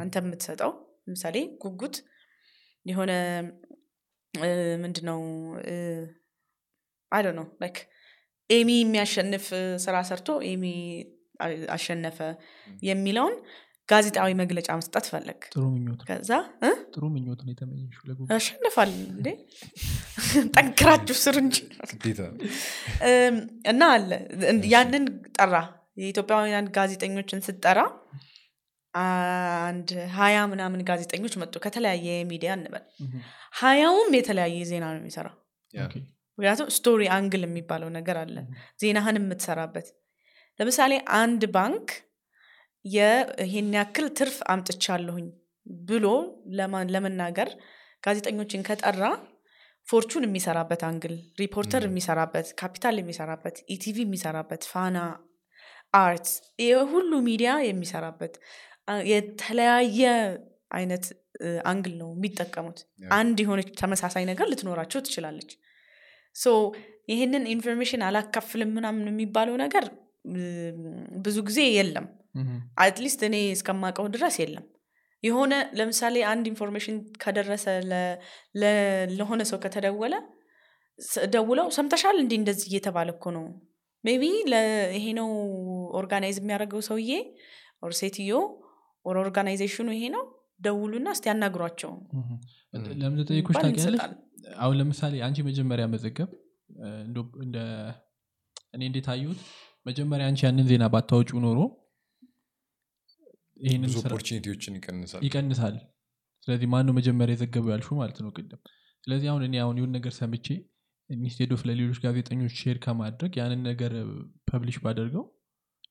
አንተ የምትሰጠው ለምሳሌ ጉጉት የሆነ እ፣ ምንድነው? አይ ነው like ኤሚ የሚያሸንፍ ስራ ሰርቶ ኤሚ አሸነፈ የሚለውን ጋዜጣዊ መግለጫ መስጠት ፈለግ ጥሩ ምኞት ነው። ከዛ እ? ጥሩ ምኞት ነው የተመኘሽው ለጉ ያሸንፋል እንዴ? ጠንክራችሁ ስሩ እንጂ እና አለ። ያንን ጠራ። የኢትዮጵያውያን ጋዜጠኞችን ስጠራ አንድ ሀያ ምናምን ጋዜጠኞች መጡ። ከተለያየ ሚዲያ እንበል። ሀያውም የተለያየ ዜና ነው የሚሰራው። ምክንያቱም story angle የሚባለው ነገር አለ። ዜናህን የምትሰራበት። ለምሳሌ አንድ ባንክ ይሄን ያክል ትርፍ አምጥቻለሁኝ ብሎ ለመናገር ጋዜጠኞችን ከጠራ ፎርቹን የሚሰራበት angle ሪፖርተር የሚሰራበት ካፒታል የሚሰራበት ኢቲቪ የሚሰራበት ፋና አርት የሁሉ ሚዲያ የሚሰራበት የተለያየ አይነት angle ነው የሚጠቀሙት። አንድ የሆነች ተመሳሳይ ነገር ልትኖራቸው ትችላለች። so ይህንን information አላካፍልም ምናምን የሚባለው ነገር ብዙ ጊዜ የለም። at least እኔ እስከማውቀው ድረስ የለም። የሆነ ለምሳሌ አንድ information ከደረሰ ለሆነ ሰው ከተደወለ ደውለው ሰምተሻል እንዲህ እንደዚህ እየተባለ እኮ ነው። maybe ይሄ ነው organize የሚያደርገው ሰውዬ or ሴትዮ or organization ኡ ይሄ ነው? ደውሉና እስቲ ያናግሯቸው ለምን ጠይቆች ታውቂያለሽ? አሁን ለምሳሌ አንቺ መጀመሪያ መዘገብ እ፣ እንደው እንደ እኔ እንዴት አየሁት? መጀመሪያ አንቺ ያንን ዜና ባታወጩ ኖሮ ይህንን opportunity ዎችን ይቀንሳል። ይቀንሳል። ስለዚህ ማነው መጀመሪያ የዘገበው ያልሹ ማለት ነው ቅድም። ስለዚህ አሁን እኔ አሁን የሆን ነገር ሰምቼ instead of ለሌሎች ጋዜጠኞች share ከማድረግ ያንን ነገር publish ባደርገው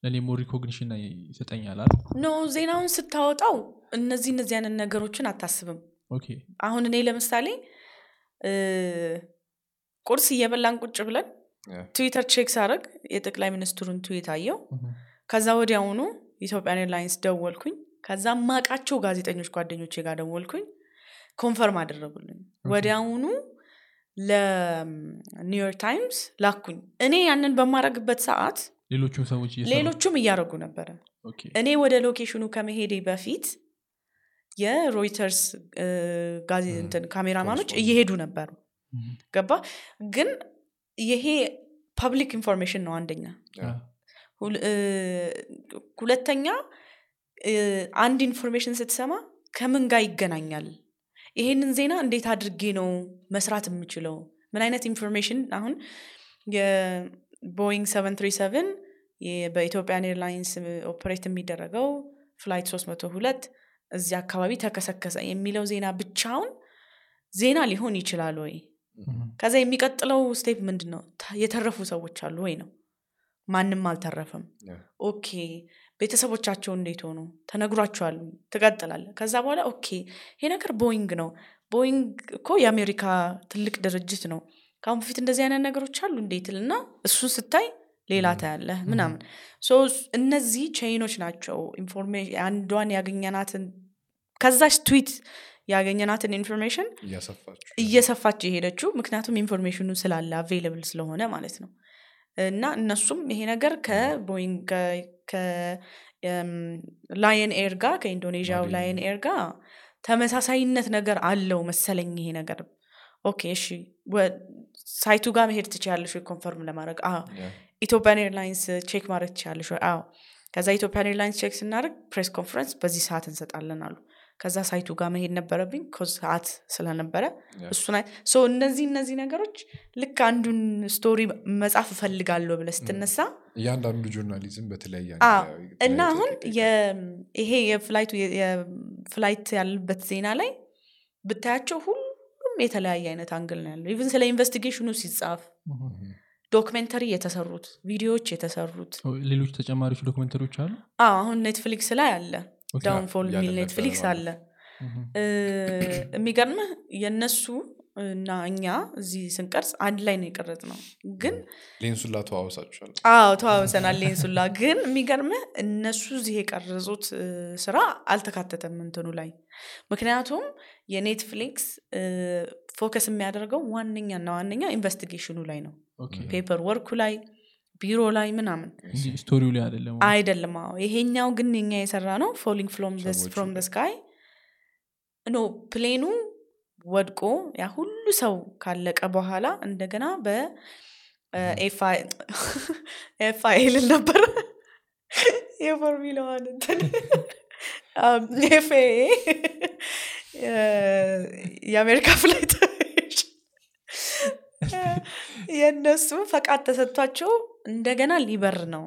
ለእኔ more recognition ይሰጠኛል። አይደል? no ዜናውን ስታወጣው እነዚህ እነዚህ አይነት ነገሮችን አታስብም። okay። አሁን እኔ ለምሳሌ ቁርስ እየበላን ቁጭ ብለን ትዊተር check ሳደርግ የጠቅላይ ሚኒስትሩን ትዊት አየው ከዛ ወዲያውኑ ኢትዮጵያን ኤርላይንስ ደወልኩኝ። ከዛ ማቃቸው ጋዜጠኞች ጓደኞቼ ጋር ደወልኩኝ። confirm አደረጉልኝ። ወዲያውኑ ለኒውዮርክ ታይምስ ላኩኝ። እኔ ያንን በማደርግበት ሰዓት ሌሎቹም ሰዎች ሌሎቹም እያደረጉ ነበረ። እኔ ወደ location ኡ ከመሄዴ በፊት የሮይተርስ ካሜራማኖች እየሄዱ ነበሩ። ገባ? ግን ይሄ public information ነው አንደኛ። ሁለተኛ አንድ information ስትሰማ ከምን ጋር ይገናኛል? ይሄንን ዜና እንዴት አድርጌ ነው መስራት የምችለው? ምን አይነት information? አሁን የ- ቦይንግ 737 የ- በኢትዮጵያን ኤርላይንስ operate የሚደረገው flight 302 እዚህ አካባቢ ተከሰከሰ የሚለው ዜና ብቻውን ዜና ሊሆን ይችላል ወይ? ከዛ የሚቀጥለው step ምንድን ነው የተረፉ ሰዎች አሉ ወይ ነው? ማንም አልተረፈም. okay ቤተሰቦቻቸው እንዴት ሆኑ? ተነግሯቸዋል ትቀጥላለ ከዛ በኋላ okay ይሄ ነገር ቦይንግ ነው። ቦይንግ እኮ የአሜሪካ ትልቅ ድርጅት ነው። ከአሁን በፊት እንደዚህ አይነት ነገሮች አሉ እንዴት ልና እሱን ስታይ ሌላ ታያለህ ምናምን። እነዚህ chain ኦች ናቸው information አንዷን ያገኘናትን ከዛች ትዊት ያገኘናትን information እየሰፋች የሄደችው ምክንያቱም information ኑ ስላለ available ስለሆነ ማለት ነው። እና እነሱም ይሄ ነገር ከቦይንግ ከላየን ኤር ጋር ከኢንዶኔዥያው ላየን ኤር ጋር ተመሳሳይነት ነገር አለው መሰለኝ ይሄ ነገር። okay እሺ site ኡ ጋር መሄድ ትችያለሽ ወይ? confirm ለማድረግ. ኢትዮጵያን ኤርላይንስ check ማድረግ ትችላለሽ ወይ? አዎ። ከዛ ኢትዮጵያን ኤርላይንስ check ስናደርግ press conference በዚህ ሰዓት እንሰጣለን አሉ። ከዛ site ኡ ጋር መሄድ ነበረብኝ ሰዓት ስለነበረ. እሱን እነዚህ እነዚህ ነገሮች ልክ አንዱን story መጻፍ እፈልጋለሁ ብለህ ስትነሳ እያንዳንዱ journalism በተለያየ እና አሁን ይሄ የ flight ኡ የ flight ያለበት ዜና ላይ ብታያቸው ሁሉም የተለያየ አይነት angle ነው ያለው። even ስለ investigation ኑ ሲጻፍ documentary የተሰሩት ቪዲዮዎች የተሰሩት። ሌሎች ተጨማሪዎች documentary ዎች አሉ? አዎ አሁን ኔትፍሊክስ ላይ አለ። ዳውንፎል የሚል ኔትፍሊክስ አለ። የሚገርምህ የእነሱ እና እኛ እዚህ ስንቀርጽ አንድ ላይ ነው የቀረጽ ነው ግን ሌንሱን ላተዋወሳችኋል አዎ ተዋውሰናል ሌንሱላ ግን የሚገርምህ እነሱ እዚህ የቀረጹት ስራ አልተካተተም እንትኑ ላይ። ምክንያቱም የኔትፍሊክስ ፎከስ የሚያደርገው ዋነኛና ዋነኛ ኢንቨስቲጌሽኑ ላይ ነው ፔፐር ወርኩ ላይ ቢሮ ላይ ምናምን ስቶሪው ላይ አይደለም አይደለም። አዎ። ይሄኛው ግን እኛ የሰራ ነው ፎሊንግ ፍሮም ስካይ ኖ ፕሌኑ ወድቆ ያ ሁሉ ሰው ካለቀ በኋላ እንደገና በኤፍአይል ነበር። የፎርሚላዋን እንትን የአሜሪካ ፍላይት የእነሱ ፈቃድ ተሰጥቷቸው እንደገና ሊበር ነው።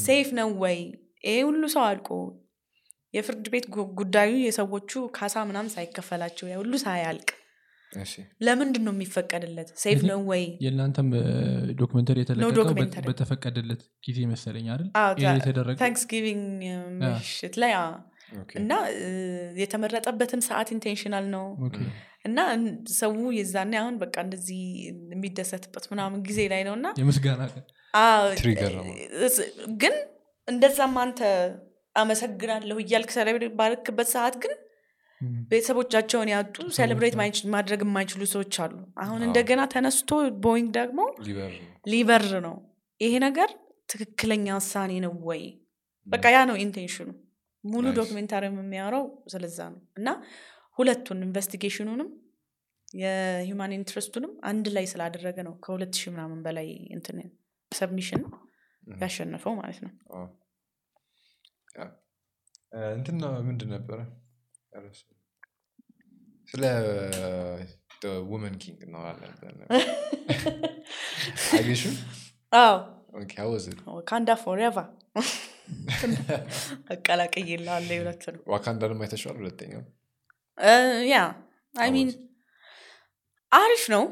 safe ነው ወይ? ይሄ ሁሉ ሰው አልቆ የፍርድ ቤት ጉዳዩ የሰዎቹ ካሳ ምናምን ሳይከፈላቸው ሁሉ ሳያልቅ ለምንድን ነው የሚፈቀድለት? safe ነው ወይ? የእናንተም documentary የተለቀቀው በተፈቀደለት ጊዜ መሰለኝ አይደል? አዎ፣ ይሄ ታ- የተደረገው? Thanksgiving ምሽት ላይ እና እ፣ የተመረጠበትም ሰዓት intentional ነው እና ሰው የዛኔ አሁን በቃ እንደዚህ የሚደሰትበት ምናምን ጊዜ ላይ ነው እና የምስጋና ግን እንደዛም አንተ አመሰግናለሁ እያልክ celebrate ባረክበት ሰዓት ግን ቤተሰቦቻቸውን ያጡ celebrate ማድረግ የማይችሉ ሰዎች አሉ። አሁን እንደገና ተነስቶ ቦይንግ ደግሞ ሊበር ነው። ይሄ ነገር ትክክለኛ ውሳኔ ነው ወይ? በቃ ያ ነው intention ኑ። ሙሉ. documentary የሚያወራው ስለዛ ነው። እና ሁለቱን investigation ኑንም የ human interest ኡንም አንድ ላይ ስላደረገ ነው ከሁለት ሺህ ምናምን በላይ እንትን submission. ያሸነፈው ማለት ነው አዎ። ያ። እ፣ እንትን ነው ምንድን ነበረ ስለ Woman King እናወራለን አየሽው? አዎ? ዋካንዳ Forever አቀላቅይላለ ሁለት ነው ዋካንዳንም አይተሽዋል ሁለተኛው ያ አይ ሚን? አሪፍ ነው።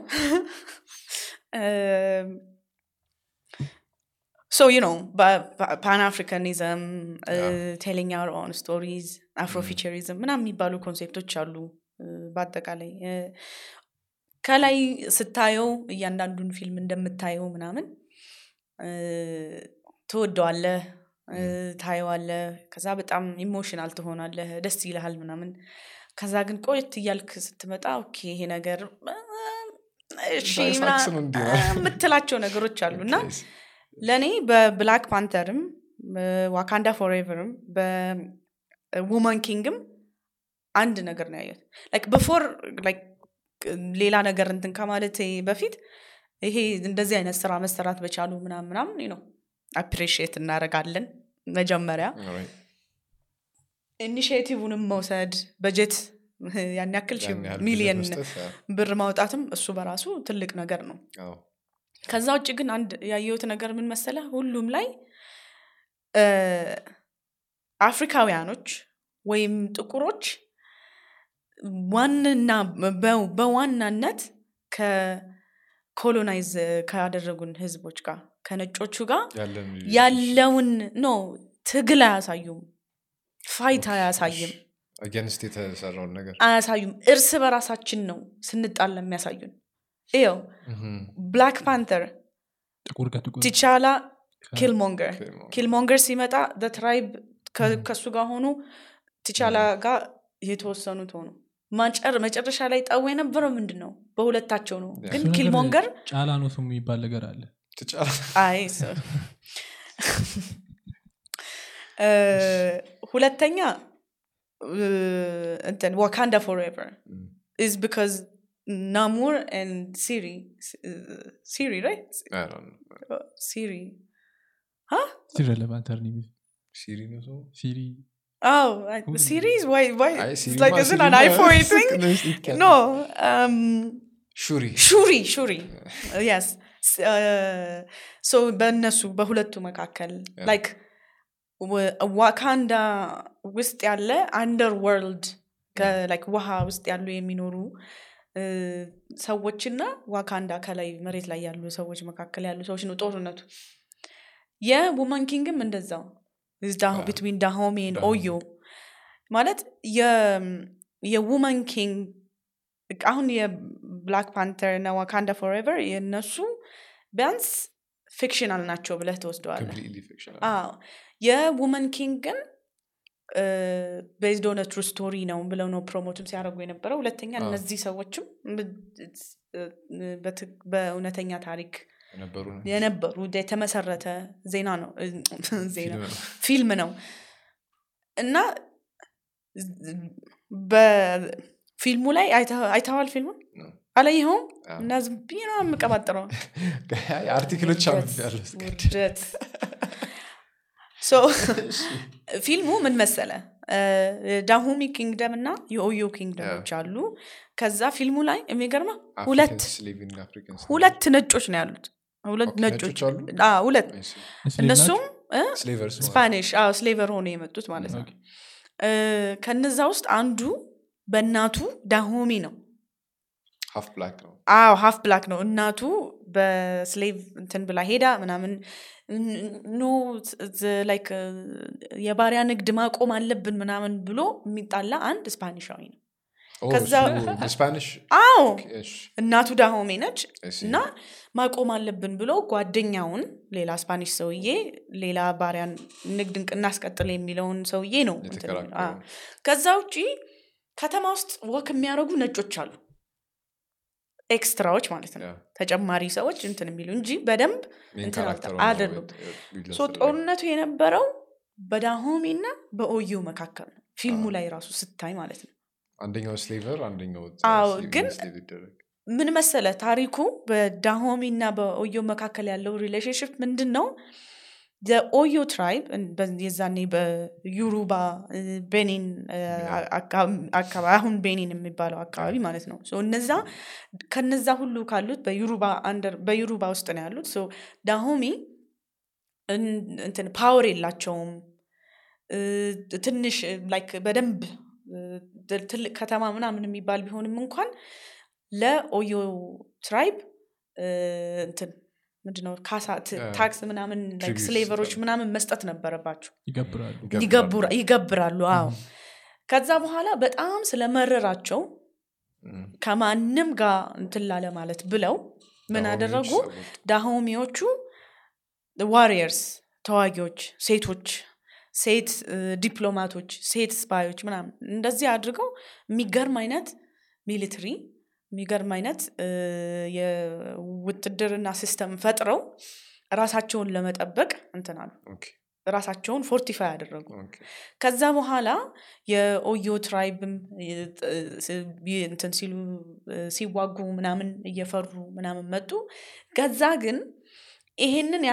ሶ ዩ ነው ፓን አፍሪካኒዝም ቴሊንግ አር ኦን ስቶሪዝ አፍሮፊቸሪዝም ምናምን የሚባሉ ኮንሴፕቶች አሉ። በአጠቃላይ ከላይ ስታየው እያንዳንዱን ፊልም እንደምታየው ምናምን ትወደዋለህ ታየዋለህ ከዛ በጣም emotional ትሆናለህ ደስ ይልሃል ምናምን ከዛ ግን ቆየት እያልክ ስትመጣ okay ይሄ ነገር እሺ የምትላቸው ነገሮች አሉ እና. ለእኔ በ Black Panther ም ዋካንዳ Forever ም በ Woman King ም አንድ ነገር ነው ያየሁት like before ሌላ ነገር እንትን ከማለት በፊት ይሄ እንደዚህ አይነት ስራ መሰራት በመቻሉ ምናምን ምናምን ነው appreciate እናደርጋለን መጀመሪያ. initiative ንም መውሰድ በጀት ያን ያክል ሚሊየን ብር ማውጣትም እሱ በራሱ ትልቅ ነገር ነው። ከዛ ውጭ ግን አንድ ያየሁት ነገር ምን መሰለ ሁሉም ላይ አፍሪካውያኖች ወይም ጥቁሮች ዋና በዋናነት ከ colonize ካደረጉን ህዝቦች ጋር ከነጮቹ ጋር ያለውን no ትግል አያሳዩም fight አያሳይም። against የተሰራውን ነገር? አያሳዩም። እርስ በራሳችን ነው ስንጣላ የሚያሳዩን። ይኸው Black Panther ቲቻላ ኪልሞንገር ኪልሞንገር። ሲመጣ tribe ከሱ ጋር ሆኑ ቲቻላ ጋር የተወሰኑት ሆኑ መጨረሻ ላይ ጠው የነበረው ምንድን ነው በሁለታቸው ነው። ግን ኪልሞንገር ጫላ ነው ስሙ የሚባል ነገር አለ። አይ ሁለተኛ እ፣ እንትን ዋካንዳ ፎርኤቨር Mm. is because Namor and Siri, uh, Siri, right? I don't know. Uh, Siri. ሲረለቫንት አርኒ ሲሪ ነው ሰው ሲሪ Oh, I, Who- Siri is why? Why? አይ it's ሲሪማ like isn't an ሲሪማ iPhone thing? ይትካል። No. Um, ሹሪ Shuri, Shuri. Uh, yes. S- Uh, so በእነሱ በሁለቱ መካከል Yeah. ላይክ ዋካንዳ ውስጥ ያለ አንደር ወርልድ ላይክ ውሃ ውስጥ ያሉ የሚኖሩ ሰዎችና ዋካንዳ ከላይ መሬት ላይ ያሉ ሰዎች መካከል ያሉ ሰዎች ነው ጦርነቱ የ Woman King ም እንደዛው. between ዳሆሜ and ኦዮ ማለት የ Woman King አሁን የ Black Panther እና Wakanda Forever የእነሱ ቢያንስ fictional ናቸው ብለህ ትወስደዋለህ የ Woman King ግን based on true story ነው ብለው ነው promote ም ሲያደርጉ የነበረው። ሁለተኛ እነዚህ ሰዎችም በእውነተኛ ታሪክ የነበሩ የተመሰረተ ዜና ነው። ዜና ፊልም ነው። እና በፊልሙ ላይ አይተ- አይተኸዋል ፊልሙን? አላየኸውም? እና ዝም ብዬ ነው የምቀባጥረው። article ኦች ውርደት so ፊልሙ ምን መሰለ ዳሁሚ ኪንግደም እና የኦዮ kingdom ኦች አሉ። ከዛ ፊልሙ ላይ የሚገርመው ሁለት ሁለት ነጮች ነው ያሉት። ሁለት ነጮች ሁለት እነሱም Spanish አዎ slaver ሆኖ የመጡት ማለት ነው። ከነዛ ውስጥ አንዱ በእናቱ ዳሆሚ ነው half black ነው. አዎ half black ነው። እናቱ በ slave እንትን ብላ ሄዳ ምናምን no like የባሪያ ንግድ ማቆም አለብን ምናምን ብሎ የሚጣላ አንድ ስፓኒሻዊ ነው። አዎ እናቱ ዳሆሜ ነች እና ማቆም አለብን ብሎ ጓደኛውን ሌላ Spanish ሰውዬ ሌላ ባሪያ ንግድ እናስቀጥል የሚለውን ሰውዬ ነው ከዛ ውጪ ከተማ ውስጥ walk የሚያደርጉ ነጮች አሉ extra ዎች ማለት ነው። ተጨማሪ ሰዎች እንትን የሚሉ እንጂ በደንብ አይደሉም። ጦርነቱ የነበረው በዳሆሜ እና በኦዮ መካከል ነው። ፊልሙ ላይ ራሱ ስታይ ማለት ነው። አንደኛው slaver አንደኛው ግን ምን መሰለ ታሪኩ በዳሆሚ እና በኦዮ መካከል ያለው relationship ምንድን ነው የኦዮ tribe የዛኔ በዩሩባ ቤኒን አካባቢ አሁን ቤኒን የሚባለው አካባቢ ማለት ነው። እነዛ ከነዛ ሁሉ ካሉት በዩሩባ ውስጥ ነው ያሉት። እንትን power የላቸውም። ትንሽ like በደንብ ትልቅ ከተማ ምናምን የሚባል ቢሆንም እንኳን ለኦዮ tribe እንትን ምንድነው ካሳ. tax ምናምን slave ኦች ምናምን መስጠት ነበረባቸው ይገብራሉ። ይገብራ- ይገብራሉ። አዎ። ከዛ በኋላ በጣም ስለመረራቸው ከማንም ጋር እንትን ላለ ማለት ብለው ምን አደረጉ? ዳሆሚዎቹ warriors ተዋጊዎች ሴቶች ሴት ዲፕሎማቶች ሴት spy ኦች ምናምን እንደዚህ አድርገው የሚገርም አይነት military የሚገርም አይነት የውትድርና system ፈጥረው ራሳቸውን ለመጠበቅ እንትን አሉ። ራሳቸውን fortify አደረጉ። ከዛ በኋላ የኦዮ tribe ም እንትን ሲሉ ሲዋጉ ምናምን እየፈሩ ምናምን መጡ። ከዛ ግን ይሄንን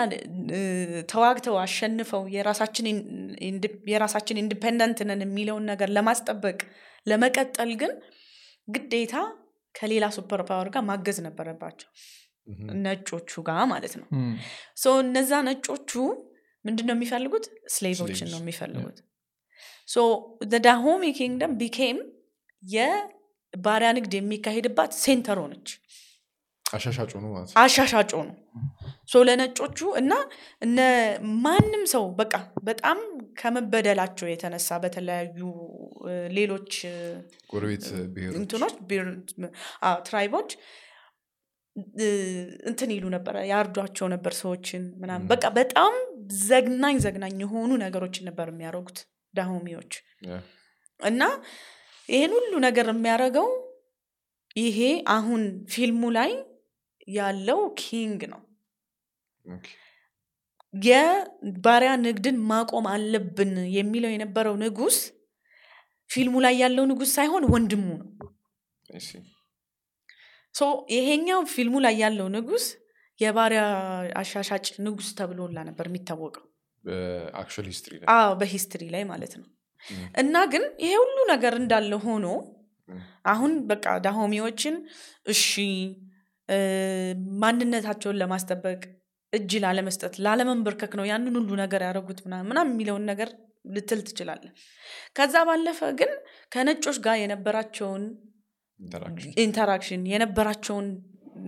ተዋግተው አሸንፈው የራሳችን in- inde- የራሳችን independent ነን የሚለውን ነገር ለማስጠበቅ ለመቀጠል ግን ግዴታ ከሌላ superpower ጋር ማገዝ ነበረባቸው። ነጮቹ ጋር ማለት ነው። so እነዛ ነጮቹ ምንድን ነው የሚፈልጉት? slave ኦችን ነው የሚፈልጉት። so ዳሆሚ kingdom became የባሪያ ንግድ የሚካሄድባት center ሆነች አሻሻጩ ነው ማለት ነው። አሻሻጮ ነው so ለነጮቹ እና እነ ማንም ሰው በቃ በጣም ከመበደላቸው የተነሳ በተለያዩ ሌሎች ጎረቤት እንትኖች tribe ኦች እንትን ይሉ ነበረ ያርዷቸው ነበር ሰዎችን ምናምን በቃ በጣም ዘግናኝ ዘግናኝ የሆኑ ነገሮችን ነበር የሚያደርጉት ዳሆሚዎች. እና ይሄን ሁሉ ነገር የሚያደርገው ይሄ አሁን ፊልሙ ላይ ያለው king ነው. የባሪያ ንግድን ማቆም አለብን የሚለው የነበረው ንጉስ ፊልሙ ላይ ያለው ንጉስ ሳይሆን ወንድሙ ነው ይሄኛው ፊልሙ ላይ ያለው ንጉስ የባሪያ አሻሻጭ ንጉስ ተብሎላ ነበር የሚታወቀው በሂስትሪ ላይ ማለት ነው. እና ግን ይሄ ሁሉ ነገር እንዳለ ሆኖ. አሁን በቃ ዳሆሚዎችን እሺ ማንነታቸውን ለማስጠበቅ እጅ ላለመስጠት ላለመንበርከክ ነው ያንን ሁሉ ነገር ያደረጉት ምናምን የሚለውን ነገር ልትል ትችላለን ከዛ ባለፈ ግን ከነጮች ጋር የነበራቸውን interaction የነበራቸውን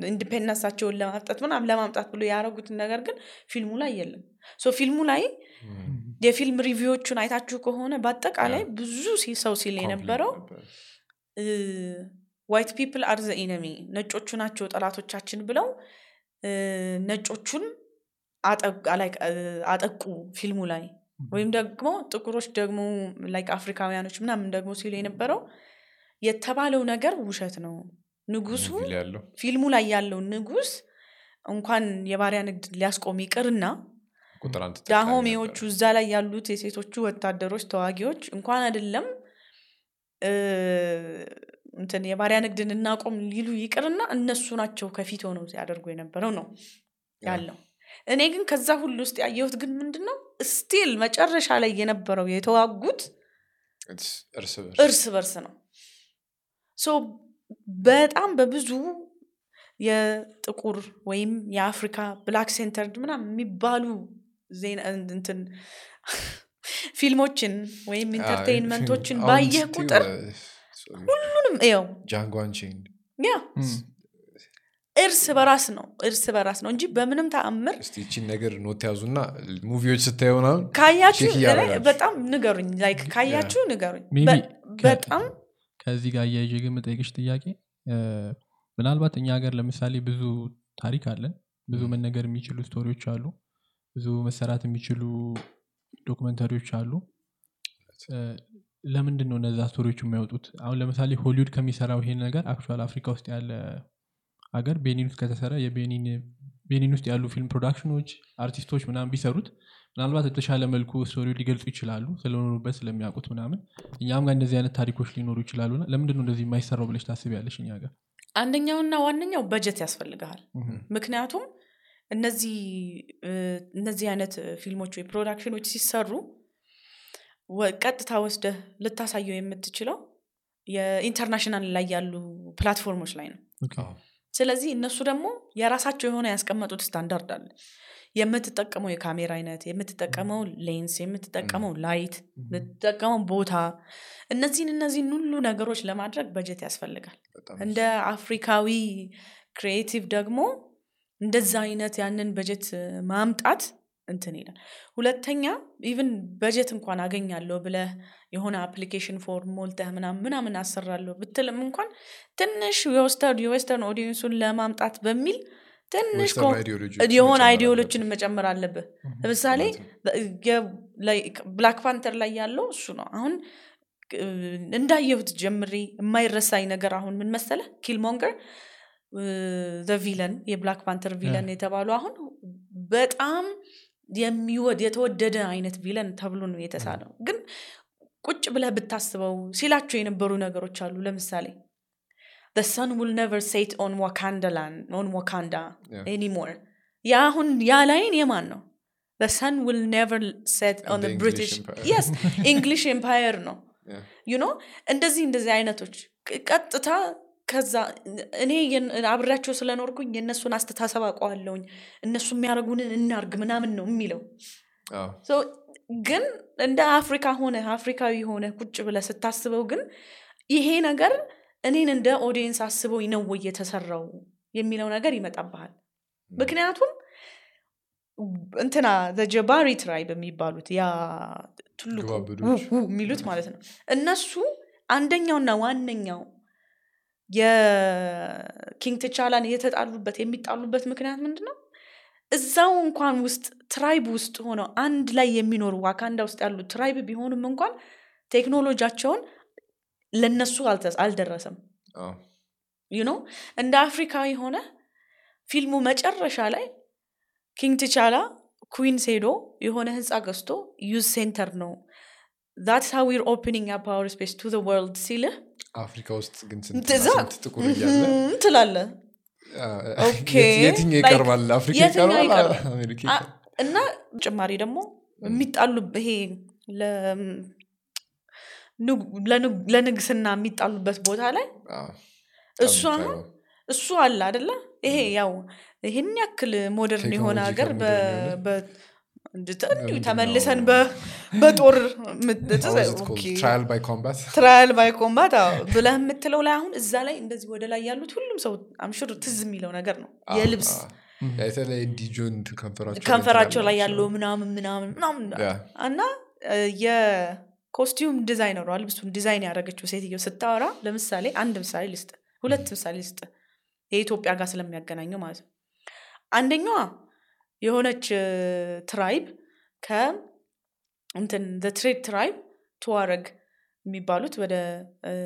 independence ኣቸውን ለማምጣት ምናምን ለማምጣት ብሎ ያደረጉትን ነገር ግን ፊልሙ ላይ የለም። so ፊልሙ ላይ የፊልም review ዎቹን አይታችሁ ከሆነ በአጠቃላይ ብዙ ሰው ሲል የነበረው white people are the enemy ነጮቹ ናቸው ጠላቶቻችን ብለው ነጮቹን አጠቁ ፊልሙ ላይ። ወይም ደግሞ ጥቁሮች ደግሞ like አፍሪካውያኖች ምናምን ደግሞ ሲሉ የነበረው የተባለው ነገር ውሸት ነው። ንጉሱ ፊልሙ ላይ ያለው ንጉስ እንኳን የባሪያ ንግድ ሊያስቆም ይቅርና ዳሆሜዎቹ እዛ ላይ ያሉት የሴቶቹ ወታደሮች ተዋጊዎች እንኳን አይደለም እንትን የባሪያ ንግድን እናቆም ሊሉ ይቅርና እነሱ ናቸው ከፊት ሆነው ሲያደርጉ የነበረው ነው ያለው እኔ ግን ከዛ ሁሉ ውስጥ ያየሁት ግን ምንድን ነው still መጨረሻ ላይ የነበረው የተዋጉት እርስ በርስ ነው so በጣም በብዙ የጥቁር ወይም የአፍሪካ black centered ምናምን የሚባሉ እንትን ፊልሞችን ወይም entertainment ኦችን አሁን ባየህ ቁጥር. ሁሉንም ው Unchained yeah እርስ በራስ ነው እርስ በራስ ነው እንጂ በምንም ተአምር እስቲ ይቺን ነገር note ያዙና movie ዎች ምናምን ካያችሁ በጣም ንገሩኝ like ካያችሁ ንገሩኝ። በጣም ከዚህ ጋር እያይዤ ግን የምጠይቅሽ ጥያቄ ምናልባት እኛ ሀገር ለምሳሌ ብዙ ታሪክ አለን። ብዙ መነገር የሚችሉ story ዎች አሉ። ብዙ መሰራት የሚችሉ documentary ዎች አሉ እ፣ ለምንድን ነው እነዛ story ዎች የማይወጡት? አሁን ለምሳሌ ሆሊውድ ከሚሰራው ይሄን ነገር actual አፍሪካ ውስጥ ያለ ሀገር ቤኒን ውስጥ ከተሰራ የቤኒን ቤኒን ውስጥ ያሉ ፊልም production ኦች አርቲስቶች ምናምን ቢሰሩት ምናልባት የተሻለ መልኩ story ው ሊገልጹ ይችላሉ ስለኖሩበት ስለሚያውቁት ምናምን። እኛም ጋር እንደዚህ አይነት ታሪኮች ሊኖሩ ይችላሉ እና ለምንድን ነው እንደዚህ የማይሰራው ብለሽ ታስቢያለሽ እኛ ጋር? አንደኛውና ዋነኛው በጀት ያስፈልግሃል። ምክንያቱም እነዚህ እነዚህ አይነት ፊልሞች ወይ production ኦች ሲሰሩ ቀጥታ ወስደህ ልታሳየው የምትችለው የ international ላይ ያሉ platform ኦች ላይ ነው። ስለዚህ እነሱ ደግሞ የራሳቸው የሆነ ያስቀመጡት ስታንዳርድ አለ። የምትጠቀመው የካሜራ አይነት የምትጠቀመው ሌንስ የምትጠቀመው light የምትጠቀመው ቦታ እነዚህን እነዚህን ሁሉ ነገሮች ለማድረግ በጀት ያስፈልጋል። እንደ አፍሪካዊ creative ደግሞ እንደዛ አይነት ያንን በጀት ማምጣት እንትን ይላል። ሁለተኛ even በጀት እንኳን አገኛለሁ ብለህ የሆነ application form ሞልተህ ምናምን ምናምን አሰራለሁ ብትልም እንኳን ትንሽ የ western audience ኡን ለማምጣት በሚል ትንሽ የሆነ ideology ን መጨመር አለብህ። ለምሳሌ ብላክ ፓንተር ላይ ያለው እሱ ነው። አሁን እንዳየሁት ጀምሬ የማይረሳኝ ነገር አሁን ምን መሰለ ኪልሞንገር villain የብላክ ፓንተር villain የተባሉ አሁን በጣም የተወደደ አይነት villain ተብሎ ነው የተሳለው ግን ቁጭ ብለህ ብታስበው ሲላቸው የነበሩ ነገሮች አሉ ለምሳሌ the sun will never set on wakanda land on wakanda Yeah. anymore ያ አሁን ያ line የማን ነው the sun will never set on the the british Empire. yes english empire ነው. you know እንደዚህ እንደዚህ አይነቶች ቀጥታ ከዛ እኔ አብሬያቸው ስለኖርኩኝ የእነሱን አስተሳሰብ አውቀዋለሁኝ። እነሱ የሚያደርጉንን እናርግ ምናምን ነው የሚለው። ግን እንደ አፍሪካ ሆነህ አፍሪካዊ ሆነህ ቁጭ ብለህ ስታስበው ግን ይሄ ነገር እኔን እንደ audience አስበው ነው ወይ የተሰራው የሚለው ነገር ይመጣብሃል። ምክንያቱም እንትና ጀባሪ tribe የሚባሉት ያ ትልቁ የሚሉት ማለት ነው። እነሱ አንደኛውና ዋነኛው የ King ትቻላን የተጣሉበት የሚጣሉበት ምክንያት ምንድን ነው እዛው እንኳን ውስጥ tribe ውስጥ ሆነው አንድ ላይ የሚኖሩ ዋካንዳ ውስጥ ያሉ tribe ቢሆኑም እንኳን ቴክኖሎጂያቸውን ለነሱ አልደረሰም። you know እንደ አፍሪካዊ ሆነህ ፊልሙ መጨረሻ ላይ King ትቻላ ኩዊንስ ሄዶ የሆነ ህንፃ ገዝቶ youth center ነው። that's how we're opening up our space to world ሲልህ አፍሪካ ውስጥ ግን ስንት ጥቁር እያለ? የትኛው ይቀርባል? አፍሪካ? አሜሪካ? እና ጭማሪ ደግሞ የሚጣሉ ይሄ ለንግስና የሚጣሉበት ቦታ ላይ እሱ አሁን እሱ አለ አደለ ይሄ ያው ይህን ያክል ሞደርን የሆነ ሀገር ተመልሰን በጦር? ትራያል ባይ ኮምባት ብለህ የምትለው ላይ አሁን እዛ ላይ እንደዚህ ወደ ላይ ያሉት ሁሉም ሰው አምሹር ትዝ የሚለው ነገር ነው። የልብስ የተለያየ ዲጆን ከንፈራቸው ላይ ያለው ምናምን ምናምን ምናምን እና የኮስቲዩም ዲዛይነሯ ልብሱን ዲዛይን ያደረገችው ሴትዮ ስታወራ ለምሳሌ አንድ ምሳሌ ልስጥ ሁለት ምሳሌ ልስጥ የኢትዮጵያ ጋር ስለሚያገናኘው ማለት ነው። አንደኛዋ የሆነች tribe ከ እንትን trade tribe ቱዋረግ የሚባሉት ወደ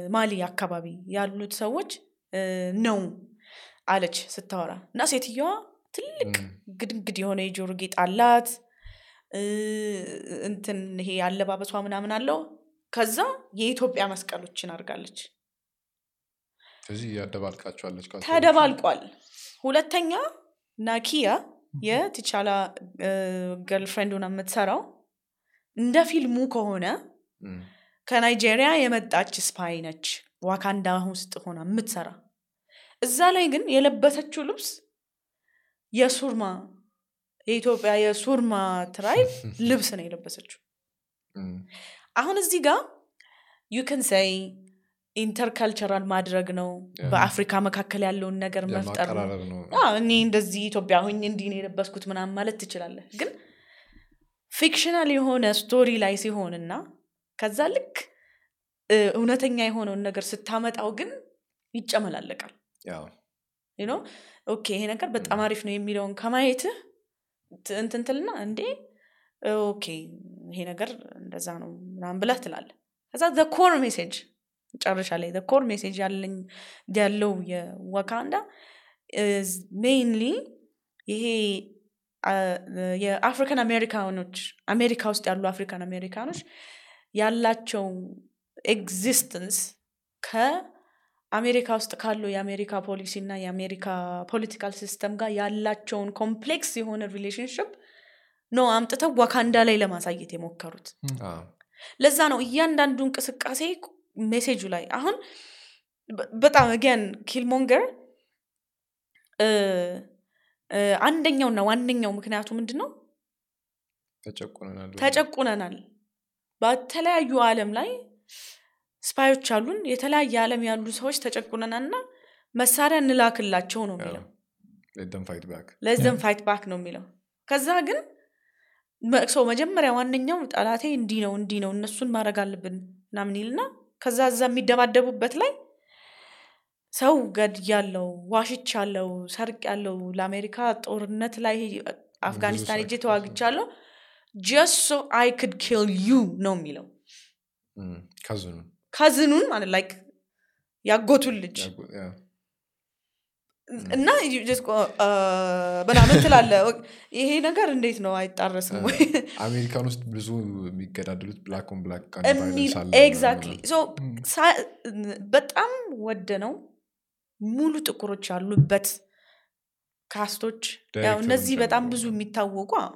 ማሊ አካባቢ ያሉት ሰዎች ነው አለች ስታወራ። እና ሴትየዋ ትልቅ እም፣ ግድንግድ የሆነ የጆሮ ጌጥ አላት። እንትን ይሄ አለባበሷ ምናምን አለው። ከዛ የኢትዮጵያ መስቀሎችን አድርጋለች። ስለዚህ ያደባልቃቸዋለች ተደባልቋል። ሁለተኛ ናኪያ የትቻላ girlfriend ሆና የምትሰራው እንደ ፊልሙ ከሆነ ከናይጄሪያ የመጣች spy ነች ዋካንዳ ውስጥ ሆና የምትሰራ። እዛ ላይ ግን የለበሰችው ልብስ የሱርማ የኢትዮጵያ የሱርማ tribe ልብስ ነው የለበሰችው። አሁን እዚህ ጋር you can say intercultural ማድረግ ነው በአፍሪካ መካከል ያለውን ነገር መፍጠር ነው። ነው። እኔ እንደዚህ ኢትዮጵያ ሆኜ እንዲህ ነው የለበስኩት ምናምን ማለት ትችላለህ። ግን fictional የሆነ story ላይ ሲሆንና ከዛ ልክ እውነተኛ የሆነውን ነገር ስታመጣው ግን ይጨመላለቃል። no okay ይሄ ነገር በጣም አሪፍ ነው የሚለውን ከማየትህ ት- እንትን ትልና እንዴ okay ይሄ ነገር እንደዛ ነው ምናምን ብለህ ትላለህ። ከዛ the core message መጨረሻ ላይ core message ያለኝ ያለው የዋካንዳ mainly ይሄ የ African አሜሪካኖች አሜሪካ ውስጥ ያሉ African አሜሪካኖች ያላቸው existence ከአሜሪካ ውስጥ ካለው የአሜሪካ ፖሊሲ እና የአሜሪካ political system ጋር ያላቸውን complex የሆነ relationship ነው አምጥተው ዋካንዳ ላይ ለማሳየት የሞከሩት። ለዛ ነው እያንዳንዱ እንቅስቃሴ message ኡ ላይ አሁን በጣም ግን ኪልሞንገር አንደኛውና ዋነኛው ምክንያቱ ምንድን ነው ተጨቁነናል። በተለያዩ አለም ላይ spy ዎች አሉን። የተለያየ ዓለም ያሉ ሰዎች ተጨቁነናል እና መሳሪያ እንላክላቸው ነው የሚለው። let them fight back ነው የሚለው። ከዛ ግን ሰው መጀመሪያ ዋነኛው ጠላቴ እንዲህ ነው እንዲህ ነው እነሱን ማድረግ አለብን ምናምን ይልና ከዛ እዛ የሚደባደቡበት ላይ ሰው ገድ ያለው ዋሽች ያለው ሰርቅ ያለው ለአሜሪካ ጦርነት ላይ አፍጋኒስታን ሄጄ ተዋግቻለሁ። just so I could kill you ነው የሚለው። cousin ኡን ማለት like ያጎቱን ልጅ እና uh, ምናምን ትላለህ ይሄ ነገር እንዴት ነው? አይጣረስም ወይ? አሜሪካን ውስጥ ብዙ የሚገዳደሉት black on black exactly በጣም ወደ ነው። ሙሉ ጥቁሮች ያሉበት cast ኦች ያው እነዚህ በጣም ብዙ የሚታወቁ አዎ፣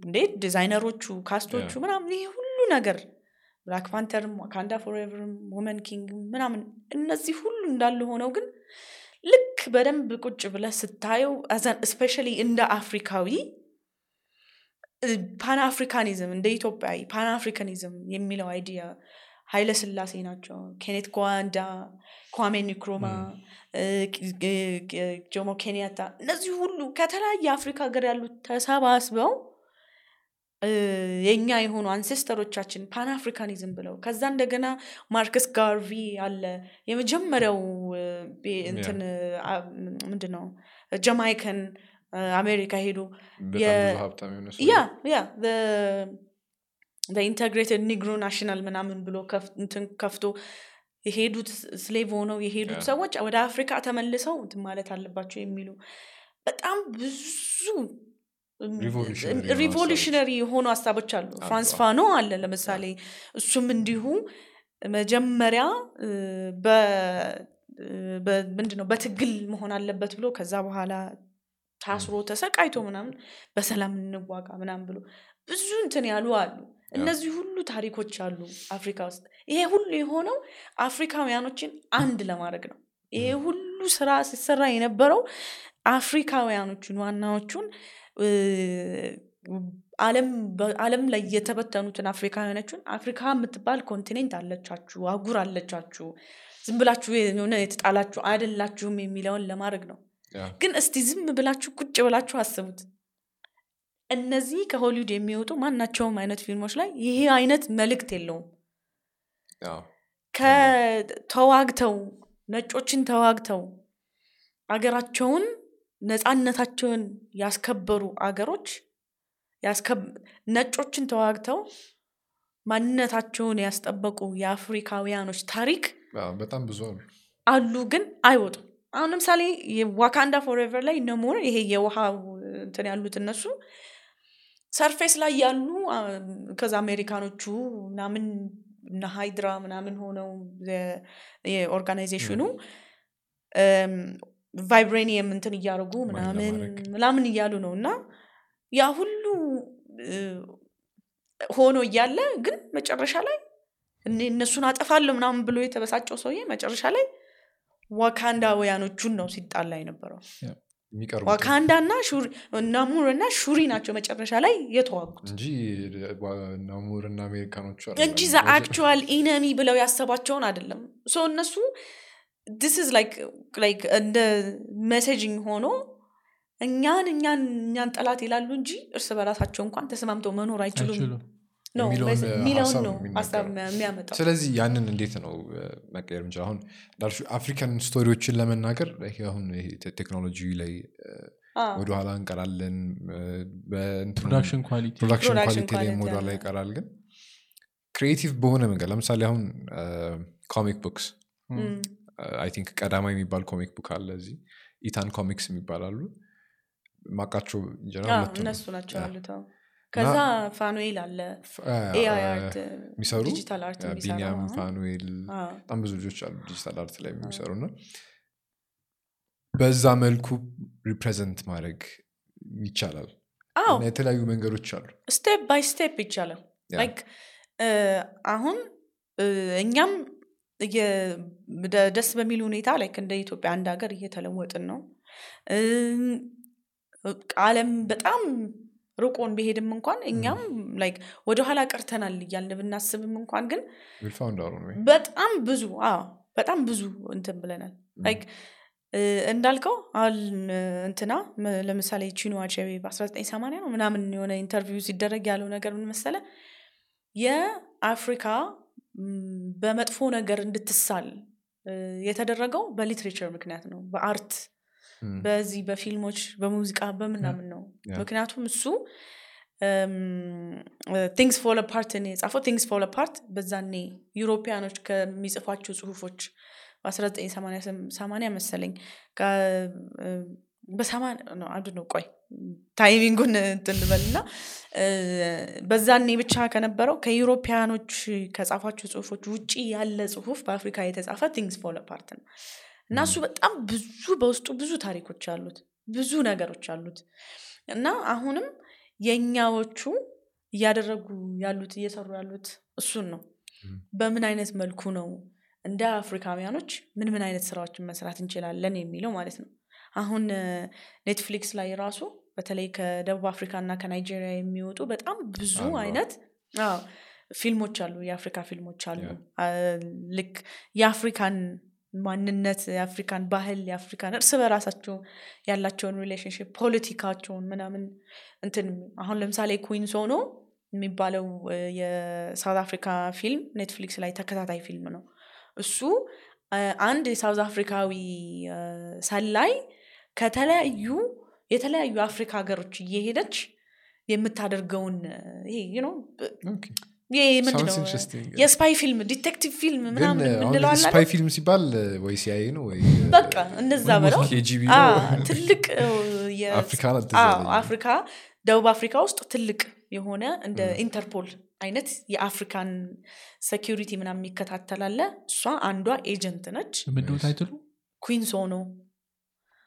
እንዴ? designer ኦቹ cast ኦቹ. ምናምን ይሄ ሁሉ ነገር Black Panther ም Wakanda Forever ም Woman King ምናምን እነዚህ ሁሉ እንዳሉ ሆነው ግን ልክ በደንብ ቁጭ ብለህ ስታየው especially እንደ አፍሪካዊ Pan Africanism እንደ ኢትዮጵያዊ Pan Africanism የሚለው idea ኃይለ ስላሴ ናቸው። ኬኔት ካውንዳ ኳሜ ንክሩማ ጆሞ ኬንያታ እነዚህ ሁሉ ከተለያየ አፍሪካ ሀገር ያሉት ተሰባስበው የኛ የሆኑ ancestor ኦቻችን Pan Africanism ብለው ከዛ እንደገና ማርከስ ጋርቪ አለ። የመጀመሪያው እንትን ምንድን ነው Jamaican አሜሪካ ሄዱ። ያ ያ integrated Negro National ምናምን ብሎ ከፍቶ የሄዱት slave ሆነው የሄዱት ሰዎች ወደ አፍሪካ ተመልሰው ማለት አለባቸው የሚሉ በጣም ብዙ revolutionary የሆኑ ሀሳቦች አሉ። ፍራንዝ ፋኖን አለ ለምሳሌ እሱም እንዲሁ መጀመሪያ ምንድነው በትግል መሆን አለበት ብሎ ከዛ በኋላ ታስሮ ተሰቃይቶ ምናምን በሰላም እንዋጋ ምናምን ብሎ ብዙ እንትን ያሉ አሉ። እነዚህ ሁሉ ታሪኮች አሉ አፍሪካ ውስጥ። ይሄ ሁሉ የሆነው አፍሪካውያኖችን አንድ ለማድረግ ነው። ይሄ ሁሉ ስራ ሲሰራ የነበረው አፍሪካውያኖቹን ዋናዎቹን አለም ላይ የተበተኑትን አፍሪካውያኖችን አፍሪካ የምትባል continent አለቻችሁ አህጉር አለቻችሁ ዝም ብላችሁ የሆነ የተጣላችሁ አይደላችሁም የሚለውን ለማድረግ ነው። ግን እስቲ ዝም ብላችሁ ቁጭ ብላችሁ አስቡት። እነዚህ ከሆሊውድ የሚወጡ ማናቸውም አይነት ፊልሞች ላይ ይሄ አይነት መልእክት የለውም። ከተዋግተው ነጮችን ተዋግተው አገራቸውን ነፃነታቸውን ያስከበሩ አገሮች ነጮችን ተዋግተው ማንነታቸውን ያስጠበቁ የአፍሪካውያኖች ታሪክ በጣም ብዙ አሉ። አሉ ግን አይወጡም። አሁን ለምሳሌ Wakanda Forever ላይ ናሙር ይሄ የውሃ እንትን ያሉት እነሱ surface ላይ ያሉ ከዛ አሜሪካኖቹ ምናምን እነ ሃይድራ ምናምን ሆነው የ organization ኡ vibranium እንትን እያደረጉ ምናምን ምናምን እያሉ ነው። እና ያ ሁሉ ሆኖ እያለ ግን መጨረሻ ላይ እነሱን አጠፋለሁ ምናምን ብሎ የተበሳጨው ሰውዬ መጨረሻ ላይ ዋካንዳውያኖቹን ነው ሲጣላ የነበረው። ዋካንዳ እና ናሙር እና ሹሪ ናቸው መጨረሻ ላይ የተዋጉት። እንጂ ናሙር እና አሜሪካኖቹ እንጂ the actual enemy ብለው ያሰባቸውን አይደለም። እነሱ this is like እንደ messaging ሆኖ እኛን እኛን እኛን ጠላት ይላሉ እንጂ እርስ በራሳቸው እንኳን ተስማምተው መኖር አይችሉም። ነው የሚለውን ነው ሀሳብ የሚያመጣው። ስለዚህ ያንን እንዴት ነው መቀየር ምችል አሁን እንዳልሹ African story ዎችን ለመናገር አሁን ቴክኖሎጂ ላይ ወደኋላ እንቀራለን። production quality production quality ላይ ወደኋላ ይቀራል። ግን creative በሆነ መንገድ ለምሳሌ አሁን comic books I think ቀዳማ የሚባል comic book አለ እዚህ። Etan Comics የሚባሉ አሉ ማቃቸው እነሱ ናቸው ያሉት። ከዛ ፋኑኤል አለ። የሚሰሩ ቢኒያም ፋኑኤል በጣም ብዙ ልጆች አሉ digital art ላይ የሚሰሩ እና በዛ መልኩ represent ማድረግ ይቻላል። የተለያዩ መንገዶች አሉ። step by step ይቻላል። አሁን እኛም ደስ በሚል ሁኔታ like እንደ ኢትዮጵያ አንድ ሀገር እየተለወጥን ነው። አለም በጣም ርቆን ቢሄድም እንኳን እኛም like ወደኋላ ቀርተናል እያልን ብናስብም እንኳን ግን በጣም ብዙ በጣም ብዙ እንትን ብለናል። like እንዳልከው አሁን እንትና ለምሳሌ ቺኖ አቸቤ በ1980 ነው ምናምን የሆነ interview ሲደረግ ያለው ነገር ምን መሰለ የአፍሪካ በመጥፎ ነገር እንድትሳል የተደረገው በ literature ምክንያት ነው። በ art በዚህ በፊልሞች በሙዚቃ በምናምን ነው። ምክንያቱም እሱ Things Fall Apart ን የጻፈው Things Fall Apart በዛኔ European ኦች ከሚጽፏቸው ጽሁፎች በ1980 መሰለኝ አንዱ ነው። ቆይ timing ኡን እንትን በል እና በዛኔ ብቻ ከነበረው ከ European ኦች ከጻፏቸው ጽሁፎች ውጭ ያለ ጽሁፍ በአፍሪካ የተጻፈ Things Fall Apart ነው። እና እሱ በጣም ብዙ በውስጡ ብዙ ታሪኮች አሉት ብዙ ነገሮች አሉት። እና አሁንም የእኛዎቹ እያደረጉ ያሉት እየሰሩ ያሉት እሱን ነው። በምን አይነት መልኩ ነው እንደ አፍሪካውያኖች ምን ምን አይነት ስራዎችን መስራት እንችላለን የሚለው ማለት ነው። አሁን Netflix ላይ ራሱ በተለይ ከደቡብ አፍሪካ እና ከናይጄሪያ የሚወጡ በጣም ብዙ አይነት ፊልሞች አሉ የአፍሪካ ፊልሞች አሉ። ልክ የአፍሪካን ማንነት የአፍሪካን ባህል የአፍሪካን እርስ በራሳቸው ያላቸውን relationship ፖለቲካቸውን ምናምን እንትን አሁን ለምሳሌ Queen Sono የሚባለው የ South Africa ፊልም Netflix ላይ ተከታታይ ፊልም ነው። እሱ አንድ የሳውዝ አፍሪካዊ ሰላይ ከተለያዩ የተለያዩ አፍሪካ ሀገሮች እየሄደች የምታደርገውን ይሄ ነው. የ spy ፊልም detective ፊልም ምናምን አይደል? ፊልም ሲባል ወይ CIA ነው ወይ በቃ እንደዛ በለው። ነው? ትልቅ አፍሪካ ደቡብ አፍሪካ ውስጥ ትልቅ የሆነ እንደ ኢንተርፖል አይነት የአፍሪካን security ምናምን የሚከታተላለ እሷ አንዷ agent ነች። ምንድነው title ኡ? Queen Sono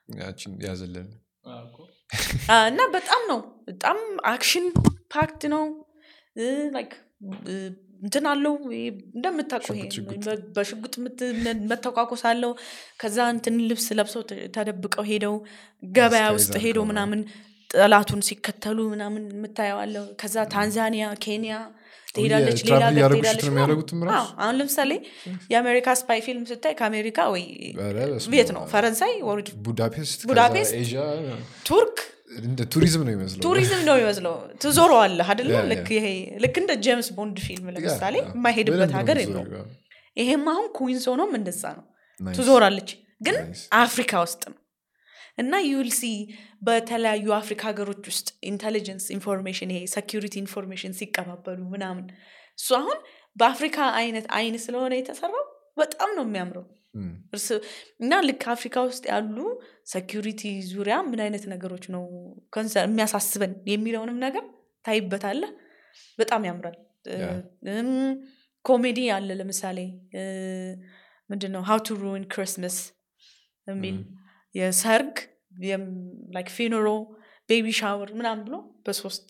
ያችን ያዘልን እና በጣም ነው። በጣም action packed ነው። እንትን አለው። እንደምታውቀው በሽጉጥ መተኳኮስ አለው። ከዛ እንትን ልብስ ለብሰው ተደብቀው ሄደው ገበያ ውስጥ ሄደው ምናምን ጠላቱን ሲከተሉ ምናምን የምታየዋለው ከዛ ታንዛኒያ ኬንያ ትሄዳለች ሌላ ሀገር ትሄዳለች አሁን ለምሳሌ የአሜሪካ spy ፊልም ስታይ ከአሜሪካ ወይ ቤት ነው? ፈረንሳይ ቡዳፔስት ቱርክ? ቱሪዝም ነው ይመስለው ቱሪዝም ነው ትዞረዋለህ አይደለ yeah፣ yeah። ልክ ይሄ ልክ እንደ ጄምስ ቦንድ ፊልም ለምሳሌ የማይሄድበት ሀገር yeah። ይሄም አሁን Queen Sono ም እንደዛ ነው። ትዞራለች። ግን አፍሪካ ውስጥ ነው። እና you'll see በተለያዩ አፍሪካ ሀገሮች ውስጥ intelligence information ይሄ security information ሲቀባበሉ ምናምን። እሱ አሁን በአፍሪካ አይነት አይን ስለሆነ የተሰራው በጣም ነው የሚያምረው። እና ልክ አፍሪካ ውስጥ ያሉ security ዙሪያ ምን አይነት ነገሮች ነው የሚያሳስበን የሚለውንም ነገር ታይበታለህ? በጣም ያምራል። ኮሜዲ አለ ለምሳሌ ምንድን ነው How to Ruin Christmas የሚል የሰርግ like funeral baby shower ምናምን ብሎ በሶስት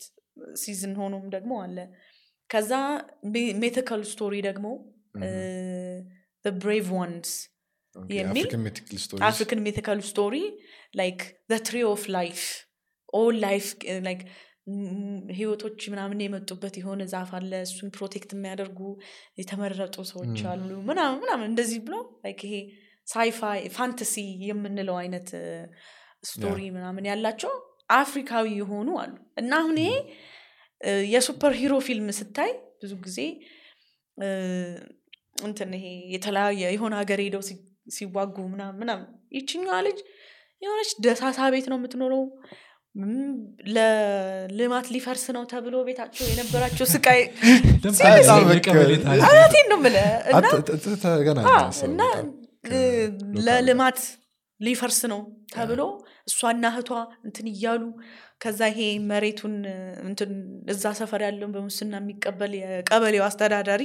season ሆኖም ደግሞ አለ። ከዛ mythical story ደግሞ Brave Ones okay፣ የሚል African mythical stories። African mythical story like tree of life all life like ህይወቶች ምናምን የመጡበት የሆነ ዛፍ አለ እሱን protect የሚያደርጉ የተመረጡ ሰዎች አሉ ምናምን ምናምን እንደዚህ ብሎ ይሄ sci-fi fantasy የምንለው አይነት story ምናምን ያላቸው አፍሪካዊ የሆኑ አሉ። እና አሁን ይሄ የ superhero ፊልም ስታይ ብዙ ጊዜ እንትን ይሄ የተለያየ የሆነ ሀገር ሄደው ሲዋጉ ምናምን ምናምን ይችኛዋ ልጅ የሆነች ደሳሳ ቤት ነው የምትኖረው። ም፣ ለልማት ሊፈርስ ነው ተብሎ ቤታቸው የነበራቸው ስቃይ እውነቴን ነው የምልህ እና አት- ት- ት- ተገናኘ አዎ፣ ሰው እና በጣም እ፣ ከሎካል ለልማት ሊፈርስ ነው ተብሎ እሷና እህቷ እንትን እያሉ ከዛ ይሄ መሬቱን እንትን እዛ ሰፈር ያለውን በሙስና የሚቀበል የቀበሌው አስተዳዳሪ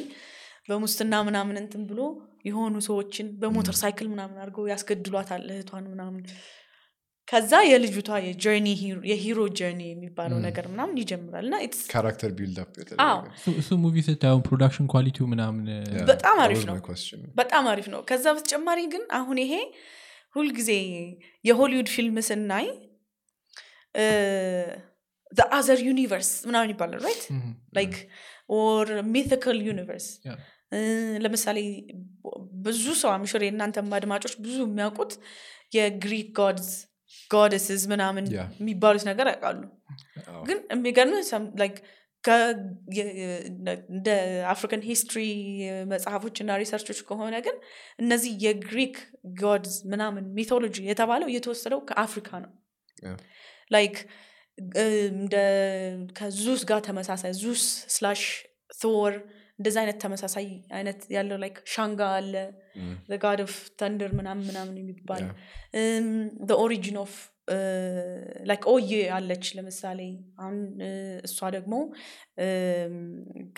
በሙስና ምናምን እንትን ብሎ የሆኑ ሰዎችን በሞተር ሳይክል ምናምን አድርገው ያስገድሏታል እህቷን ምናምን ከዛ የልጅቷ የ journey የ hero journey የሚባለው ነገር ምናምን ይጀምራል እና character build up አዎ። እሱ movie ስታየውን production quality ው ምናምን በጣም አሪፍ ነው። በጣም አሪፍ ነው ከዛ በተጨማሪ ግን አሁን ይሄ ሁልጊዜ የሆሊውድ ፊልም ስናይ other universe ምናምን ይባላል right like or mythical universe. ለምሳሌ ብዙ ሰው I'm sure የእናንተም አድማጮች ብዙ የሚያውቁት የግሪክ gods goddesses ምናምን. የሚባሉት ነገር ያውቃሉ ግን የሚገርም እንደ African history መጽሐፎች እና research ኦች ከሆነ ግን እነዚህ የግሪክ gods ምናምን mythology የተባለው የተወሰደው ከአፍሪካ ነው. like እንደ ከ Zeus ጋር ተመሳሳይ Zeus slash Thor እንደዚ አይነት ተመሳሳይ አይነት ያለው like ሻንጎ አለ። god of thunder ምናምን ምናምን የሚባል origin of like ኦያ አለች ለምሳሌ። አሁን እሷ ደግሞ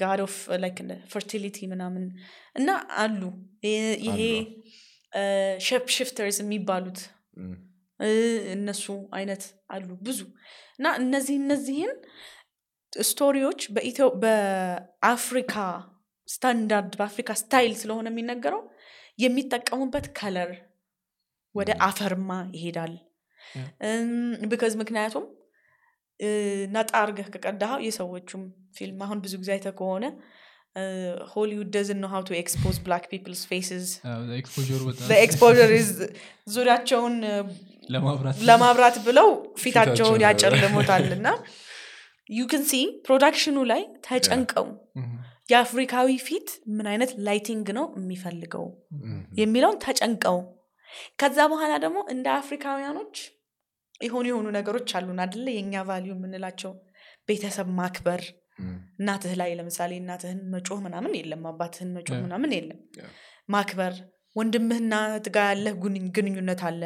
god of like fertility ምናምን እና አሉ። ይሄ shape shifters የሚባሉት እነሱ አይነት አሉ ብዙ። እና እነዚህ እነዚህን ስቶሪዎች በአፍሪካ ስታንዳርድ በአፍሪካ style ስለሆነ የሚነገረው የሚጠቀሙበት color ወደ አፈርማ ይሄዳል because ምክንያቱም ነጣ አርገህ ከቀዳኸው የሰዎቹም ፊልም አሁን ብዙ ጊዜ አይተህ ከሆነ Hollywood doesn't know how to expose black people's faces expose ዙሪያቸውን ለማብራት ብለው ፊታቸውን ያጨልሙታል እና you can see production ኡ ላይ ተጨንቀው. የአፍሪካዊ ፊት ምን አይነት lighting ነው የሚፈልገው. የሚለውን ተጨንቀው ከዛ በኋላ ደግሞ እንደ አፍሪካውያኖች የሆኑ የሆኑ ነገሮች አሉን አደለ የእኛ value የምንላቸው ቤተሰብ ማክበር. እናትህ ላይ ለምሳሌ እናትህን መጮህ ምናምን የለም አባትህን መጮህ. ምናምን የለም. ማክበር ወንድምህና ጋ ያለህ ግንኙነት አለ.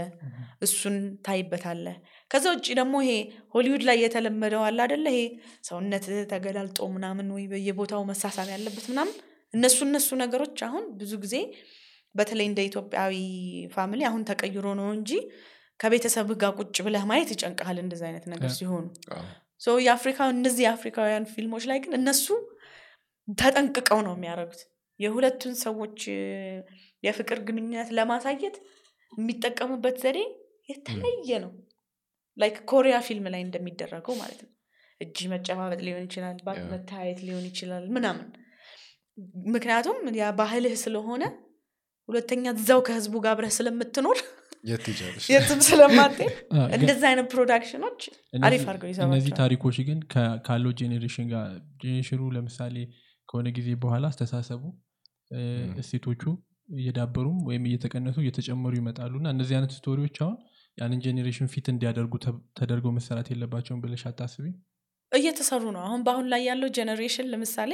እሱን ታይበታለ ከዛ ውጭ ደግሞ ይሄ ሆሊውድ ላይ የተለመደው አለ አደለ ይሄ ሰውነት ተገላልጦ ምናምን ወይ በየቦታው መሳሳብ ያለበት ምናምን እነሱ እነሱ ነገሮች አሁን ብዙ ጊዜ በተለይ እንደ ኢትዮጵያዊ family አሁን ተቀይሮ ነው እንጂ ከቤተሰብ ጋር ቁጭ ብለህ ማየት ይጨንቀሃል እንደዚህ አይነት ነገር. ሲሆኑ። የአፍሪካ እነዚህ የአፍሪካውያን ፊልሞች ላይ ግን እነሱ ተጠንቅቀው ነው የሚያደርጉት። የሁለቱን ሰዎች የፍቅር ግንኙነት ለማሳየት የሚጠቀሙበት ዘዴ የተለየ ነው። like ኮሪያ ፊልም ላይ እንደሚደረገው ማለት ነው። እጅ መጨባበጥ ሊሆን ይችላል. መታየት ሊሆን ይችላል ምናምን። ምክንያቱም ያ ባህልህ ስለሆነ ሁለተኛ እዛው ከህዝቡ ጋር አብረህ ስለምትኖር? የትም ስለማትሄድ እንደዚህ አይነት production ኦች እነዚህ- አሪፍ አድርገው እነዚህ ይሰሯቸዋል ታሪኮች ግን ካለው generation ጋር generation ኡ ለምሳሌ ከሆነ ጊዜ በኋላ አስተሳሰቡ. እሴቶቹ እየዳበሩም ወይም እየተቀነሱ እየተጨመሩ ይመጣሉ እና እነዚህ አይነት story ዎች አሁን ያንን generation fit እንዲያደርጉ ተደርገው መሰራት የለባቸውም ብለሽ አታስቢ እየተሰሩ ነው አሁን በአሁን ላይ ያለው generation ለምሳሌ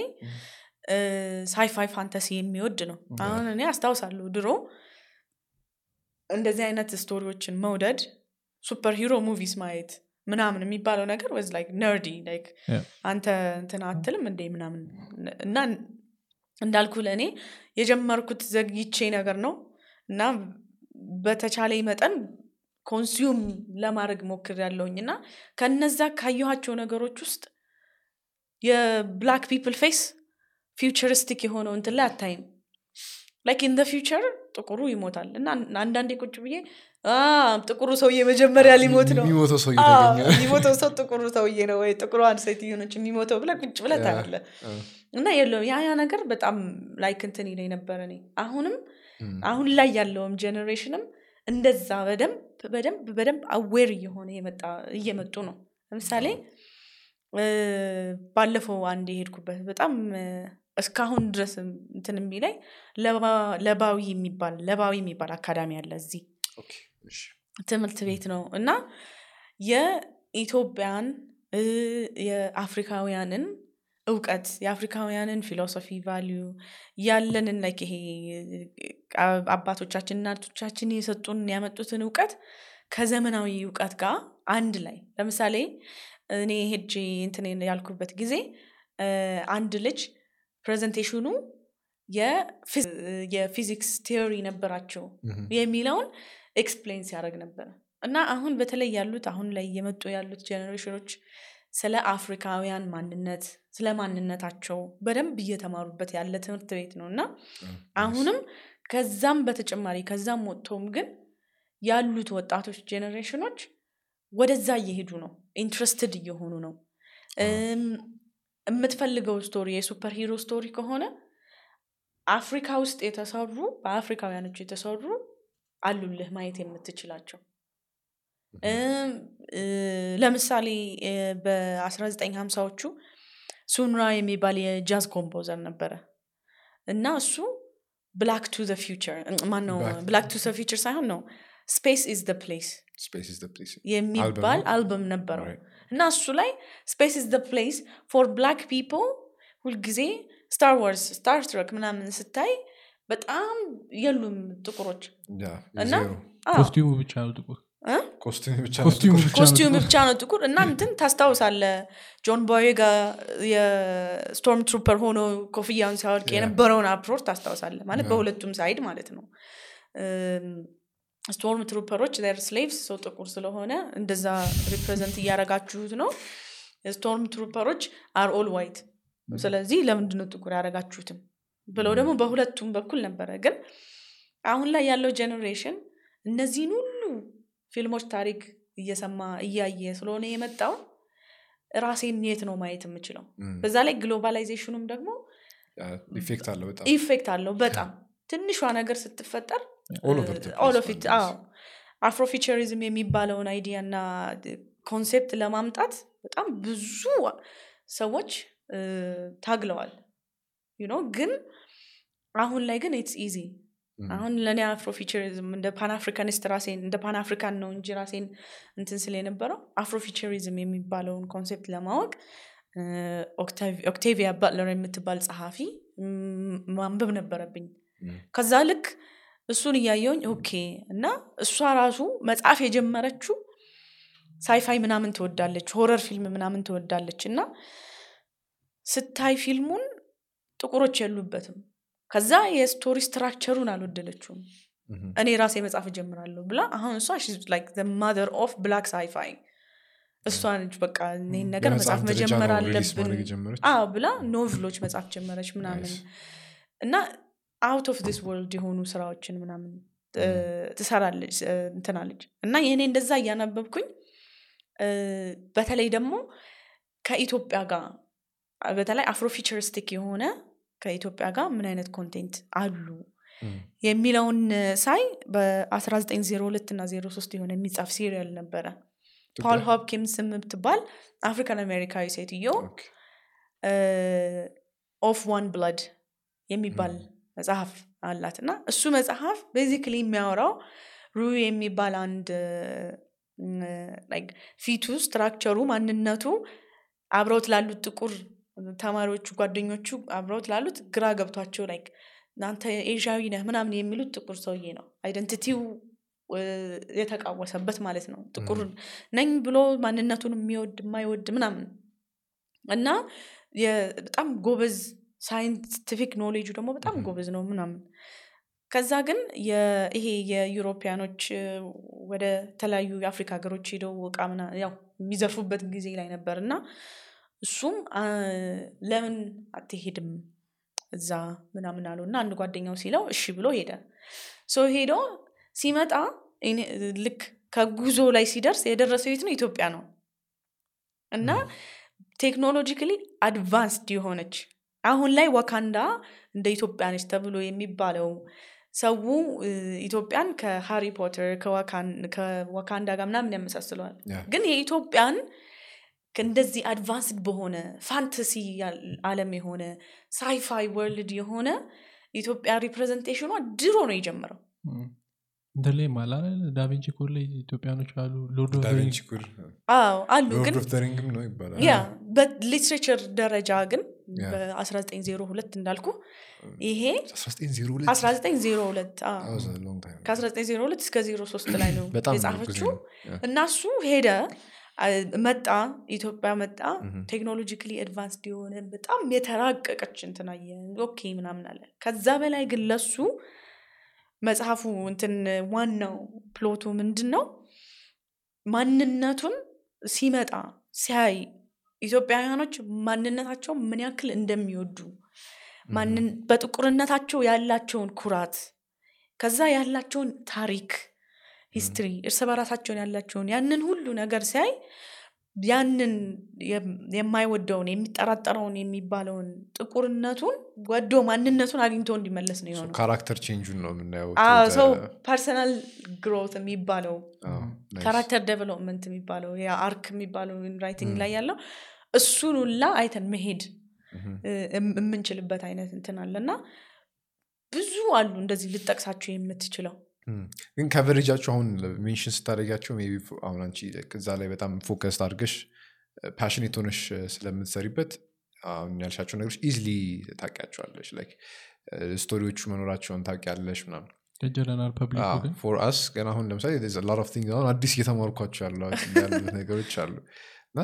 sci-fi fantasy የሚወድ ነው። አሁን እኔ አስታውሳለሁ ድሮ እንደዚህ አይነት story ዎችን መውደድ super hero movies ማየት ምናምን የሚባለው ነገር was like nerdy like. አንተ እንትን አትልም እንዴ ምናምን እና እንዳልኩ ለእኔ የጀመርኩት ዘግይቼ ነገር ነው። እና በተቻለ መጠን consume ለማድረግ ሞክሬያለሁኝ እና ከነዛ ካየኋቸው ነገሮች ውስጥ የ black people face futuristic የሆነው እንትን ላይ አታይም። like in future ጥቁሩ ይሞታል እና አንዳንዴ ቁጭ ብዬ "አ፣ ጥቁሩ ሰውዬ መጀመሪያ ሊሞት ነው. የሚሞተው ሰው ሰው ጥቁሩ ሰውዬ ነው ወይ? ጥቁሩ አንድ ሴት የሆነች የሚሞተው ብለ ቁጭ ብለ አ፣ እና የለውም። ያ ያ ነገር በጣም like እንትን ይለኝ ነበረ እኔ። አሁንም አሁን ላይ ያለውም generation ም እንደዛ በደንብ በደንብ በደንብ aware እየሆነ እየመጡ ነው። ለምሳሌ ባለፈው አንድ የሄድኩበት በጣም እስካሁን ድረስ እንትን የሚለኝ ለባ- ለባዊ የሚባል ለባዊ የሚባል አካዳሚ አለ እዚህ። ትምህርት ቤት ነው እና የኢትዮጵያን የአፍሪካውያንን እውቀት የአፍሪካውያንን philosophy value ያለንን like ይሄ አባቶቻችን እናቶቻችን የሰጡን ያመጡትን እውቀት ከዘመናዊ እውቀት ጋር አንድ ላይ ለምሳሌ እኔ ሄጄ እንትን ያልኩበት ጊዜ አንድ ልጅ presentation ኡ የፊዚክስ theory ነበራቸው የሚለውን explain ሲያደርግ ነበረ እና አሁን በተለይ ያሉት አሁን ላይ የመጡ ያሉት ጀኔሬሽኖች ስለ አፍሪካውያን ማንነት ስለ ማንነታቸው በደንብ እየተማሩበት ያለ ትምህርት ቤት ነው። እና አሁንም ከዛም በተጨማሪ ከዛም ወጥቶም ግን ያሉት ወጣቶች ጄኔሬሽኖች ወደዛ እየሄዱ ነው። interested እየሆኑ ነው የምትፈልገው story የ super hero story ከሆነ አፍሪካ ውስጥ የተሰሩ በአፍሪካውያኖች የተሰሩ አሉልህ ማየት የምትችላቸው። ለምሳሌ እ፣ በ1950ዎቹ Sun Ra የሚባል የጃዝ composer ነበረ። እና እሱ black to the future ማነው? black to the future ሳይሆን ነው። space is the place የሚባል? አልበም ነበረው. እና እሱ ላይ space is place for black people ሁልጊዜ Star Wars Star Trek ምናምን ስታይ በጣም የሉም ጥቁሮች እና ብቻ ነው ጥቁር? costume ብቻ ነው እና እንትን ታስታውሳለ ጆን ቦዬጋ የ storm trooper ሆኖ ኮፍያውን ሲያወልቅ. የነበረውን uproar ታስታውሳለ ማለት. በሁለቱም side ማለት ነው storm trooper ኦች are slaves ሰው ጥቁር ስለሆነ እንደዛ represent እያረጋችሁት ነው። storm trooper ኦች are all white ስለዚህ ለምንድነው ጥቁር ያደረጋችሁትም ብለው ደግሞ በሁለቱም በኩል ነበረ። ግን አሁን ላይ ያለው generation እነዚህን ሁሉ ፊልሞች ታሪክ እየሰማ እያየ ስለሆነ የመጣው ራሴን የት ነው ማየት የምችለው? በዛ ላይ globalization ኡም ደግሞ effect አለው በጣም። ትንሿ ነገር ስትፈጠር all of it ማለት ነው። Afrofuturism የሚባለውን idea እና concept ለማምጣት በጣም ብዙ ሰዎች እ፣ ታግለዋል. ግን አሁን ላይ ግን it's easy እም፣ አሁን ለእኔ Afrofuturism እንደ Pan-Africanist ራሴን እንደ Pan-African ነው እንጂ ራሴን እንትን ስል የነበረው Afrofuturism የሚባለውን concept ለማወቅ ኦክቴቪያ ባትለር የምትባል ጸሐፊ ማንበብ ነበረብኝ። እም፣ ከዛ ልክ እሱን እያየውኝ okay እና እሷ ራሱ መጻፍ የጀመረችው sci-fi ምናምን ትወዳለች horror ፊልም ምናምን ትወዳለች እና ስታይ ፊልሙን ጥቁሮች የሉበትም። ከዛ የ story structure ኡን አልወደለችውም እኔ ራሴ መጻፍ እጀምራለሁ ብላ አሁን እሷ mother of black sci-fi እሷ ነች በቃ ይህን ነገር መጻፍ መጀመር አለብን። ብላ novel ኦች መጻፍ ጀመረች ምናምን. እና out of this world የሆኑ ስራዎችን ምናምን ትሰራለች እንትናለች እና የእኔ እንደዛ እያነበብኩኝ በተለይ ደግሞ ከኢትዮጵያ ጋር በተለይ Afrofuturistic የሆነ ከኢትዮጵያ ጋር ምን አይነት content አሉ የሚለውን ሳይ በ1902 እና 03 የሆነ የሚጻፍ serial ነበረ። ፓውሊን ሆፕኪንስ የምትባል African አሜሪካዊ ሴትዮ Of One Blood የሚባል መጽሐፍ አላት። እና እሱ መጽሐፍ basically የሚያወራው ሩ የሚባል አንድ ፊቱ structure ኡ ማንነቱ አብረውት ላሉት ጥቁር ተማሪዎቹ ጓደኞቹ አብረውት ላሉት ግራ ገብቷቸው like እናንተ ኤዥያዊ ነህ ምናምን የሚሉት ጥቁር ሰውዬ ነው። identity ው የተቃወሰበት ማለት ነው። ጥቁር ነኝ ብሎ ማንነቱን የሚወድ የማይወድ ምናምን። እና በጣም ጎበዝ scientific knowledge ኡ ደግሞ በጣም. ጎበዝ ነው ምናምን። ከዛ ግን ይሄ የ European ኦች ወደ ተለያዩ የአፍሪካ ሀገሮች ሄደው እቃ ያው የሚዘርፉበት ጊዜ ላይ ነበር። እና እሱም ለምን አትሄድም? እዛ ምናምን አለው። እና አንድ ጓደኛው ሲለው እሺ ብሎ ሄደ። so ሄዶ ሲመጣ ልክ ከጉዞ ላይ ሲደርስ የደረሰው የት ነው? ኢትዮጵያ ነው። እና technologically advanced የሆነች አሁን ላይ ዋካንዳ እንደ ኢትዮጵያ ነች ተብሎ የሚባለው ሰው ኢትዮጵያን ከሃሪ ፖተር ከዋካን- ከዋካንዳ ጋር ምናምን ያመሳስለዋል። ግን የኢትዮጵያን እንደዚህ advanced በሆነ fantasy አለም የሆነ sci-fi world የሆነ ኢትዮጵያ representation ኗ ድሮ ነው የጀመረው እንትን ላይ ማላለ Da Vinci Code ላይ ኢትዮጵያኖች አሉ Lord of Da Vinci Code አዎ አሉ ግን Lord of the Ring ም ነው ይባላል yeah በ literature ደረጃ ግን yeah። በ1902 እንዳልኩ ይሄ 1902 1902 አዎ። That was a long time ago. ከ1902 እስከ 03 ላይ ነው የጻፈችው እና እሱ ሄደ መጣ ኢትዮጵያ መጣ. technologically advanced የሆነ በጣም የተራቀቀች እንትናየ okay ምናምን አለ ከዛ በላይ ግን ለሱ መጽሐፉ እንትን ዋናው plot ኡ ምንድን ነው ማንነቱን ሲመጣ ሲያይ ኢትዮጵያውያኖች ማንነታቸው ምን ያክል እንደሚወዱ በጥቁርነታቸው ያላቸውን ኩራት ከዛ ያላቸውን ታሪክ history እርስ በራሳቸውን ያላቸውን ያንን ሁሉ ነገር ሲያይ ያንን የማይወደውን የሚጠራጠረውን የሚባለውን ጥቁርነቱን ወዶ ማንነቱን አግኝቶ እንዲመለስ ነው የሆነው character change ኡን ነው የምናየው ሰው personal growth የሚባለው. character development የሚባለው arc የሚባለው writing. ላይ ያለው እሱን ሁላ አይተን መሄድ የምንችልበት አይነት እንትን አለ እና ብዙ አሉ እንደዚህ ልጠቅሳቸው የምትችለው. ግን coverage ኣችሁ አሁን mention ስታደርጊያቸው maybe አሁን አንቺ እዛ ላይ በጣም focus አድርገሽ passionate ሆነሽ ስለምትሰሪበት አሁን ያልሻቸው ነገሮች easily ታውቂያቸዋለሽ። like story ዎቹ መኖራቸውን ታውቂያለሽ ምናምን። ግን? for us ግን አሁን ለምሳሌ lot of things አሁን አዲስ እየተማርኳቸው ያሉ- ያሉት ነገሮች አሉ። እና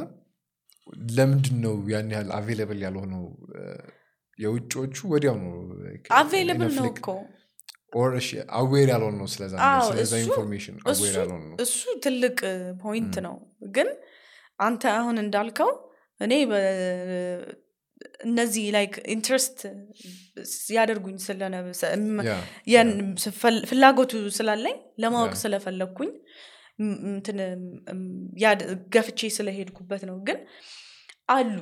ለምንድን ነው ያን ያህል available ያልሆነው? እ፣ የውጭዎቹ ወዲያው ነው? available ነው እኮ aware ያልሆን ነው ስለዛ information aware ያልሆን ነው። እሱ ትልቅ point. ነው። ግን አንተ አሁን እንዳልከው እኔ እነዚህ like interest ያደርጉኝ ፍላጎቱ ስላለኝ ለማወቅ ስለፈለግኩኝ ገፍቼ ስለሄድኩበት ነው። ግን አሉ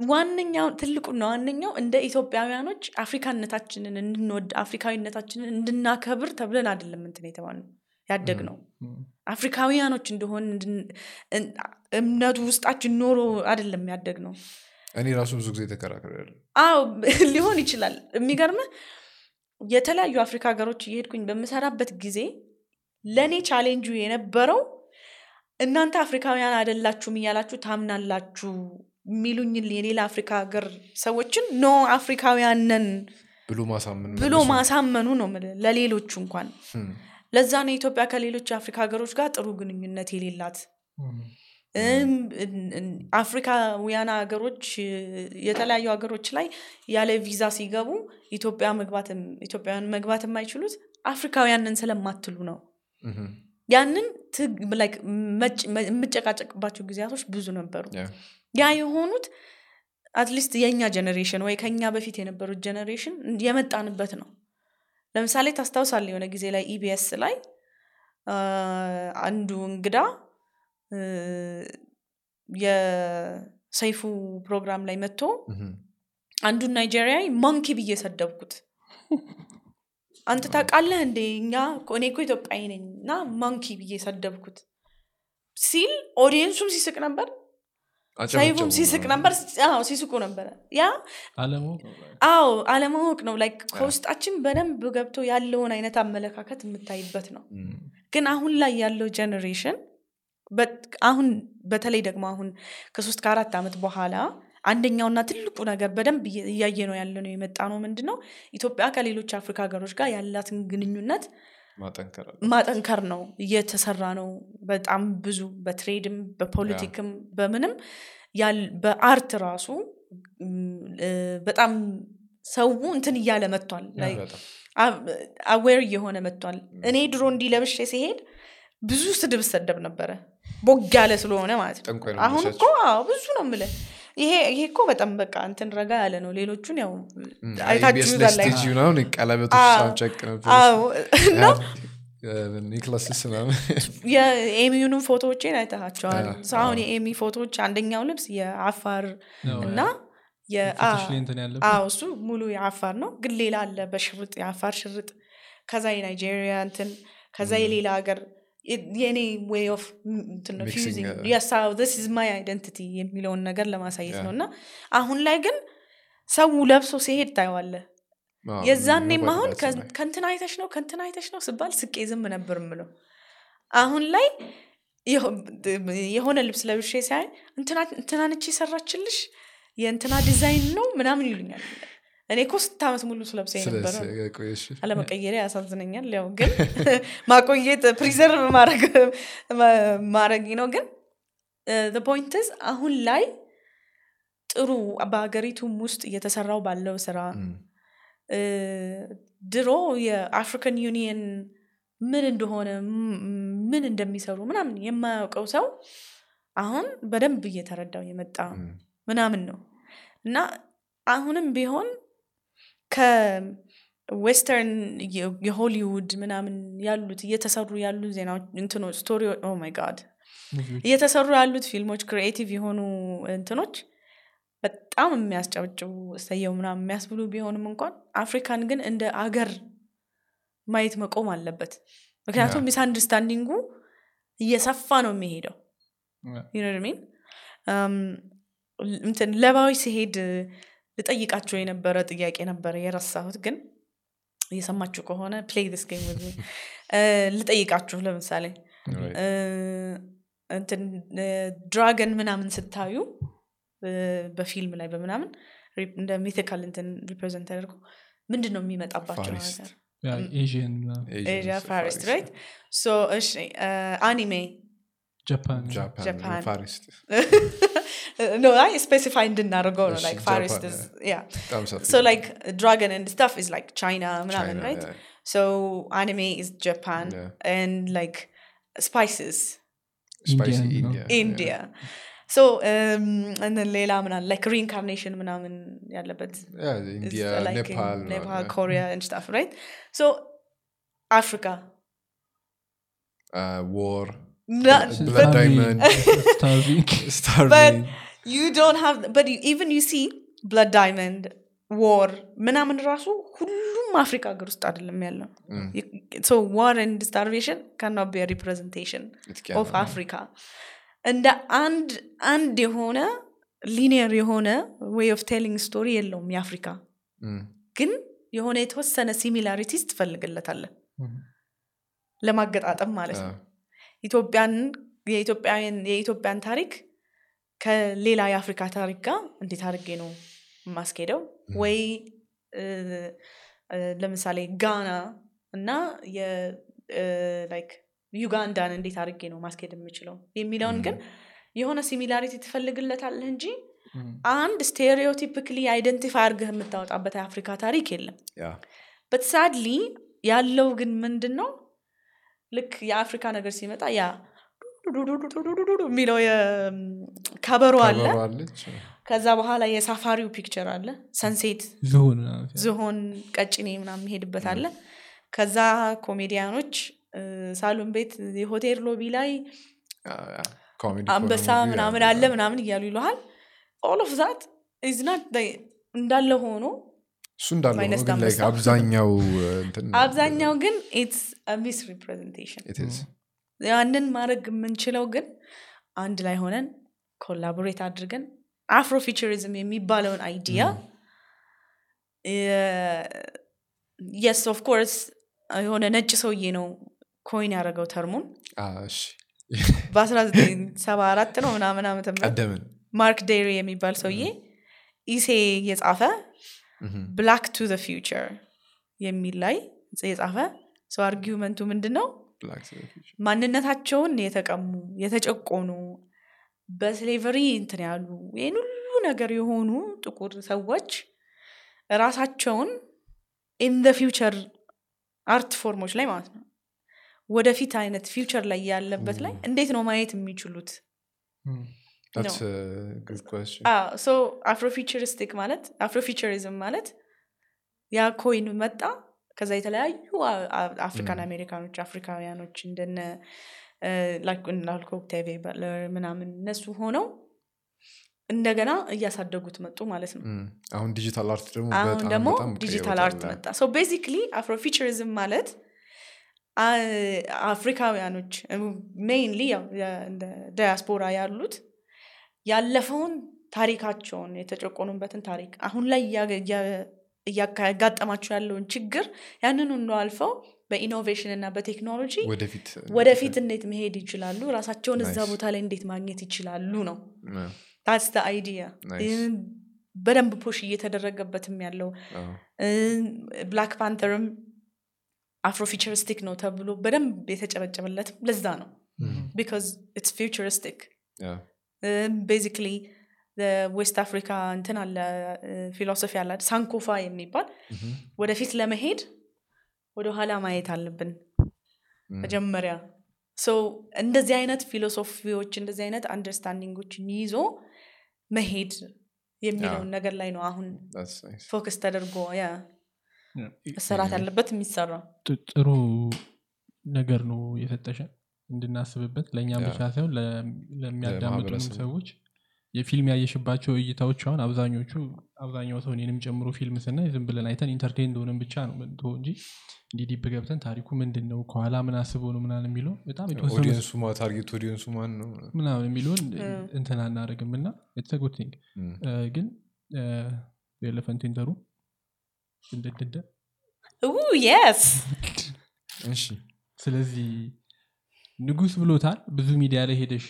ዋነኛው ትልቁና ዋነኛው እንደ ኢትዮጵያውያኖች አፍሪካነታችንን እንድንወድ አፍሪካዊነታችንን እንድናከብር ተብለን አይደለም እንትን የተባል ያደግነው አፍሪካውያኖች እንደሆን እምነቱ ውስጣችን ኖሮ አይደለም ያደግነው እኔ ራሱ ብዙ ጊዜ ተከራክሬያለሁ አዎ ሊሆን ይችላል። የሚገርምህ የተለያዩ አፍሪካ ሀገሮች እየሄድኩኝ በምሰራበት ጊዜ ለእኔ ቻሌንጁ የነበረው እናንተ አፍሪካውያን አይደላችሁም እያላችሁ ታምናላችሁ የሚሉኝን የሌላ አፍሪካ ሀገር ሰዎችን no አፍሪካውያን ነን ብሎ ማሳመን ብሎ ማሳመኑ ነው ለሌሎቹ እንኳን። ለዛ ነው ኢትዮጵያ ከሌሎች የአፍሪካ ሀገሮች ጋር ጥሩ ግንኙነት የሌላት። አፍሪካውያን ሀገሮች የተለያዩ ሀገሮች ላይ ያለ ቪዛ ሲገቡ ኢትዮጵያ መግባትም ኢትዮጵያውያን መግባት የማይችሉት አፍሪካውያንን ስለማትሉ ነው ያንን የምጨቃጨቅባቸው ጊዜያቶች ብዙ ነበሩ። yeah፣ የሆኑት at least የእኛ generation ወይ ከኛ በፊት የነበሩት generation የመጣንበት ነው። ለምሳሌ ታስታውሳለህ የሆነ ጊዜ ላይ ኢቢኤስ ላይ አ፣ አንዱ እንግዳ የሰይፉ ፕሮግራም ላይ መጥቶ አንዱን ናይጄሪያዊ monkey ብዬ ሰደብኩት አንተ ታውቃለህ እንዴ? እኛ እኔ እኮ ኢትዮጵያዊ ነኝ እና monkey ብዬ ሰደብኩት ሲል audience ኡም ሲስቅ ነበር። አጨበጨቡ ሲስቅ ነበር። ሲስቁ ነበረ። ያ አዎ አለማወቅ ነው። like ከውስጣችን በደንብ ገብቶ ያለውን አይነት አመለካከት የምታይበት ነው። ግን አሁን ላይ ያለው generation አሁን በተለይ ደግሞ አሁን ከሶስት ከአራት ዓመት በኋላ አንደኛውና ትልቁ ነገር በደንብ እያየ ነው ያለ ነው የመጣ ነው ምንድን ነው ኢትዮጵያ ከሌሎች አፍሪካ ሀገሮች ጋር ያላትን ግንኙነት ማጠንከር ነው እየተሰራ ነው በጣም ብዙ በ trade ም በፖለቲክም በምንም በ art ራሱ በጣም ሰው እንትን እያለ መጥቷል aware እየሆነ መጥቷል። እኔ ድሮ እንዲህ ለብሼ ሲሄድ ብዙ ስድብ ሰደብ ነበረ ቦግ ያለ ስለሆነ ማለት ነው። አሁን? እኮ ብዙ ነው የምልህ ይሄ ይሄ እኮ በጣም በቃ እንትን ረጋ ያለ ነው ሌሎቹን ያው አይታችሁ ቀለበቶች ነበር። ኒክላስስ የኤሚዩንም ፎቶዎቼን አይተሃቸዋል አሁን አዎ። የኤሚ ፎቶዎች አንደኛው ልብስ የአፋር ነው፣ እና እሱ ሙሉ የአፋር ነው ግን ሌላ አለ በሽርጥ የአፋር ሽርጥ ከዛ የናይጄሪያ እንትን ከዛ የሌላ ሀገር የ- የኔ ዌይ ኦፍ uh, ስ ማይ አይደንቲቲ የሚለውን ነገር ለማሳየት. ነው። እና አሁን ላይ ግን ሰው ለብሶ ሲሄድ ታየዋለህ የዛኔም አሁን ከእንትን አይተሽ ነው ከእንትን አይተሽ ነው ስባል ስቄ ዝም ነበር ምለው አሁን ላይ የሆ- የሆነ ልብስ ለብሼ ሳይ እንትና ናት የሰራችልሽ? የእንትና ዲዛይን ነው ምናምን ይሉኛል እኔ እኮ ስንት ዓመት ሙሉ ስለብሰው አለመቀየሬ ያሳዝነኛል። ያው ግን ማቆየት preserve ማድረግ ነው። ግን point is አሁን ላይ ጥሩ በሀገሪቱም ውስጥ እየተሰራው ባለው ስራ ድሮ የ African Union ምን እንደሆነ ምን እንደሚሰሩ ምናምን የማያውቀው ሰው አሁን በደንብ እየተረዳው የመጣ ምናምን ነው። እና አሁንም ቢሆን ከ western የሆሊውድ ምናምን ያሉት እየተሰሩ ያሉ ዜናዎች እንትኖች story oh my god እየተሰሩ ያሉት ፊልሞች creative የሆኑ እንትኖች በጣም የሚያስጨብጭቡ እሰየው ምናምን የሚያስብሉ ቢሆንም እንኳን አፍሪካን ግን እንደ አገር ማየት መቆም አለበት። ምክንያቱም misunderstanding ኡ እየሰፋ ነው የሚሄደው። ይነድሚን እንትን ለባዊ ሲሄድ ልጠይቃቸው የነበረ ጥያቄ ነበረ የረሳሁት። ግን እየሰማችሁ ከሆነ ፕሌይ ስ ጌም ልጠይቃችሁ ለምሳሌ ድራገን ምናምን ስታዩ በፊልም ላይ በምናምን እንደ ሚቲካል እንትን ሪፕሬዘንት ተደርጎ ምንድን ነው የሚመጣባቸው ነገር? ፋሪስት ፋሪስት። ራይት ሶ እሺ አኒሜ Japan. Japan. Japan. Far East. no, I specify didn't Naragono, like Far East is yeah. yeah. So like dragon and stuff is like China, China right? Yeah. So anime is Japan yeah. and like spices. Spicy India. India. India. So um, and then Leila like reincarnation Manan yeah, India, like Nepal, in Nepal, uh, Korea and stuff, right? So Africa. Uh, war. Not, Blood but Diamond. Starving. starving. you don't have but you, even you see blood diamond war ምናምን ራሱ ሁሉም አፍሪካ ሀገር ውስጥ አይደለም ያለው. ሶ ዋር ኤንድ ስታርቬሽን ካናት ቢ ሪፕሬዘንቴሽን ኦፍ አፍሪካ እንደ አንድ አንድ የሆነ linear የሆነ way of telling story የለውም የአፍሪካ Mm. ግን የሆነ የተወሰነ similarities ትፈልግለታለን ለማገጣጠም ማለት ነው ኢትዮጵያን የኢትዮጵያን ታሪክ ከሌላ የአፍሪካ ታሪክ ጋር እንዴት አድርጌ ነው የማስኬደው ወይ ለምሳሌ ጋና እና ዩጋንዳን እንዴት አድርጌ ነው ማስኬድ የምችለው የሚለውን ግን የሆነ similarity ትፈልግለታለህ እንጂ አንድ stereotypically identify አድርገህ የምታወጣበት የአፍሪካ ታሪክ የለም yeah. But sadly ያለው ግን ምንድን ነው ልክ የአፍሪካ ነገር ሲመጣ ያ የሚለው ከበሮ አለ። ከዛ በኋላ የ safari ው picture አለ። sunset ዝሆን ቀጭኔ ምናም ሄድበት አለ። ከዛ ኮሜዲያኖች ሳሎን ቤት የሆቴል lobby ላይ አንበሳ ምናምን አለ። ምናምን እያሉ ይለሃል all that እንዳለ ሆኖ እሱ እንዳለ አብዛኛው uh, አብዛኛው ግን it's misrepresentation. ያንን ማድረግ የምንችለው ግን አንድ ላይ ሆነን collaborate አድርገን Afrofuturism የሚባለውን idea yes of course የሆነ ነጭ ሰውዬ ነው coin ያደረገው term ኡን Ah, እሺ በ1974 ነው ምናምን ዓመተ ምህረት ማርክ ዴሪ የሚባል ሰውዬ essay የጻፈ. Black to the Future የሚል ላይ የጻፈ ሰው argument ኡ ምንድን ነው. ማንነታቸውን የተቀሙ የተጨቆኑ በ slavery እንትን ያሉ ይህን ሁሉ ነገር የሆኑ ጥቁር ሰዎች ራሳቸውን in the future art form ኦች ላይ ማለት ነው። ወደፊት አይነት future ላይ ያለበት ላይ እንዴት ነው ማየት የሚችሉት That's a good question. So Afrofuturistic ማለት Afrofuturism ማለት ያ coin መጣ ከዛ የተለያዩ African American ኦች አፍሪካውያኖች እንደነ እንዳልኩ ኦክታቪያ ባትለር ምናምን እነሱ ሆነው እንደገና እያሳደጉት መጡ ማለት ነው. አሁን digital art ደግሞ አሁን ደግሞ digital art መጣ so basically Afrofuturism ማለት አፍሪካውያኖች mainly ዳያስፖራ ያሉት ያለፈውን ታሪካቸውን የተጨቆኑበትን ታሪክ አሁን ላይ እያ- እያ- እያጋጠማቸው ያለውን ችግር ያንን ሁሉ አልፈው በ innovation እና በቴክኖሎጂ ወደፊት እንዴት መሄድ ይችላሉ ራሳቸውን እዛ. ቦታ ላይ እንዴት ማግኘት ይችላሉ ነው. That's idea. በደንብ push እየተደረገበትም ያለው Black Panther ም Afrofuturistic ነው ተብሎ በደንብ የተጨበጨበለትም ለዛ ነው because it's futuristic Yeah. Basically West Africa እንትን አለ philosophy አለ ሳንኮፋ የሚባል. ወደፊት ለመሄድ ወደኋላ ማየት አለብን. መጀመሪያ እንደዚህ አይነት philosophy ዎች እንደዚህ አይነት understanding ኦችን ይዞ መሄድ የሚለውን ነገር ላይ ነው አሁን. focus ተደርጎ. መሰራት ያለበት የሚሰራው ጥ- ጥሩ ነገር ነው የሰጠሽን እንድናስብበት ለእኛም ብቻ ሳይሆን ለሚያዳምጡንም ሰዎች የፊልም ያየሽባቸው እይታዎች አሁን አብዛኞቹ አብዛኛው ሰው እኔንም ጨምሮ ፊልም ስናይ ዝም ብለን አይተን entertain እንደሆነም ብቻ ነው ምንትሆ እንጂ እንዲህ deep ገብተን ታሪኩ ምንድን ነው ከኋላ ምን አስበው ነው ምናምን የሚለው በጣም የተወሰኑ target audience ኡ ማን ነው ምናምን የሚለውን እንትን አናደርግም እና thing Mm. ግን የ elephant in the room yes እሺ ስለዚህ ንጉስ ብሎታል። ብዙ ሚዲያ ላይ ሄደሽ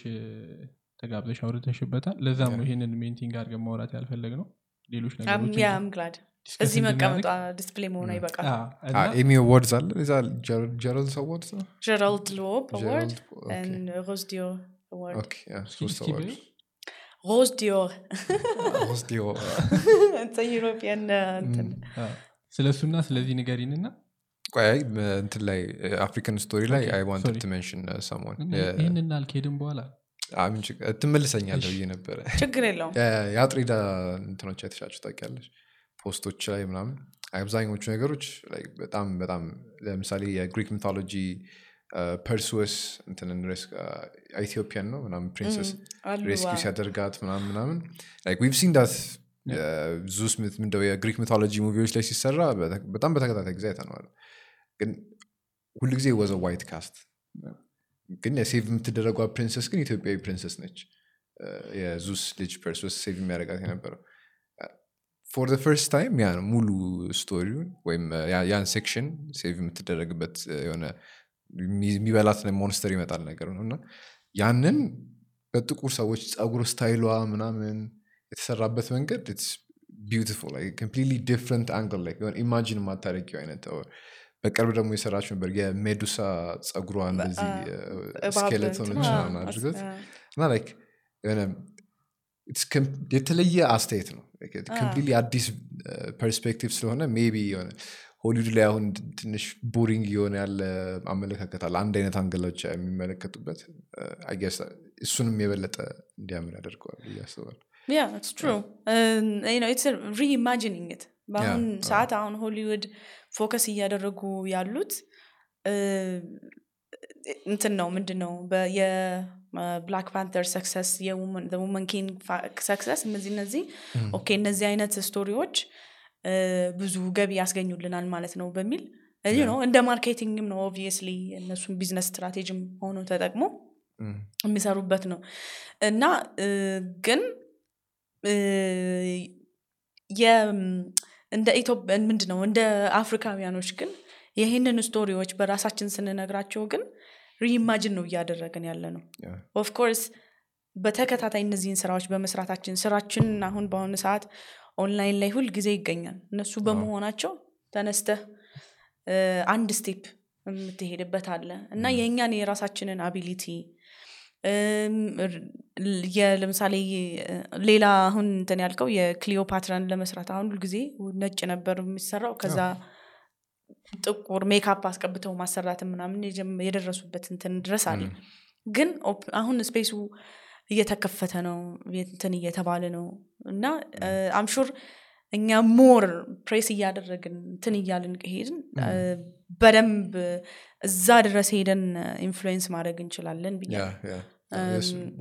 ተጋብዘሽ አውርተሽበታል። ለዛም ነው ይህንን mentioning አድርገን ማውራት ያልፈለግነው ሌሎች ነገሮች እዚህ መቀመጧ display መሆኗ ይበቃል። Rose d'Or award Rose ስለዚህ ንገሪንና ቆይ አይ፣ እንትን ላይ African story ላይ I wanted. to mention ሰሞን። ይህንን አልኬድም በኋላ። ትመልሰኛለህ ብዬ ነበረ። ችግር የለውም። የአጥሪዳ እንትኖች አይተሻቸው ታውቂያለሽ? post ኦች ላይ ምናምን። አብዛኞቹ ነገሮች like በጣም በጣም ለምሳሌ የግሪክ mythology ፐርሱስ እንትንን ኢትዮጵያን ነው ምናምን princess rescue ሲያደርጋት ምናምን ምናምን። We've seen that ብዙ ምንደው የግሪክ mythology movie ዎች ላይ ሲሰራ በጣም በተከታታይ ጊዜ አይተነዋል ግን ሁልጊዜ with a white cast። ግን የ save የምትደረጓ princess ግን ኢትዮጵያዊ princess ነች። የዙስ ልጅ ፐርሶስ save የሚያደርጋት የነበረው። For first time ያ ሙሉ story ውን ወይም ያን section save የምትደረግበት የሆነ የሚ- የሚበላት monster ይመጣል ነገር ነው። እና ያንን በጥቁር ሰዎች ጸጉር style ሏ ምናምን የተሰራበት መንገድ beautiful different angle imagine የማታደርጊው አይነት በቅርብ ደግሞ የሰራችው ነበር የሜዱሳ ጸጉሯ እንደዚህ skeleton ኦች አድርገት እና like የሆነ የተለየ አስተያየት ነው። completely አዲስ perspective ስለሆነ maybe የሆነ ሆሊውድ ላይ አሁን ትንሽ boring የሆነ ያለ አመለካከት አለ። አንድ አይነት angle ኦች የሚመለከቱበት እሱንም የበለጠ እንዲያምር ያደርገዋል reimagining it. በአሁን ሰዓት አሁን ሆሊውድ focus እያደረጉ ያሉት እንትን ነው ምንድን ነው የ Black Panther success የ Woman King success እነዚህ እነዚህ okay እነዚህ አይነት story ዎች ብዙ ገቢ ያስገኙልናል ማለት ነው በሚል know እንደ marketing ም ነው obviously እነሱም business strategy ም ሆኖ ተጠቅሞ. የሚሰሩበት ነው እና ግን እንደ ኢትዮጵያ ምንድን ነው እንደ አፍሪካውያኖች ግን ይህንን story ዎች በራሳችን ስንነግራቸው ግን reimagine ነው እያደረግን ያለ ነው. of course በተከታታይ እነዚህን ስራዎች በመስራታችን ስራችን አሁን በአሁኑ ሰዓት ኦንላይን ላይ ሁል ጊዜ ይገኛል። እነሱ በመሆናቸው ተነስተህ አንድ step የምትሄድበት አለ። እና የእኛን የራሳችንን ability ለምሳሌ ሌላ አሁን እንትን ያልከው የክሊዮፓትራን ለመስራት አሁን ሁልጊዜ ነጭ ነበር የሚሰራው። ከዛ ጥቁር ሜካፕ አስቀብተው ማሰራትን ምናምን የደረሱበት እንትን ድረስ አለ። ግን አሁን space ኡ እየተከፈተ ነው እንትን እየተባለ ነው። እና I'm sure እኛ more press እያደረግን እንትን እያልን ከሄድን በደንብ እዛ ድረስ ሄደን influence ማድረግ እንችላለን ብዬ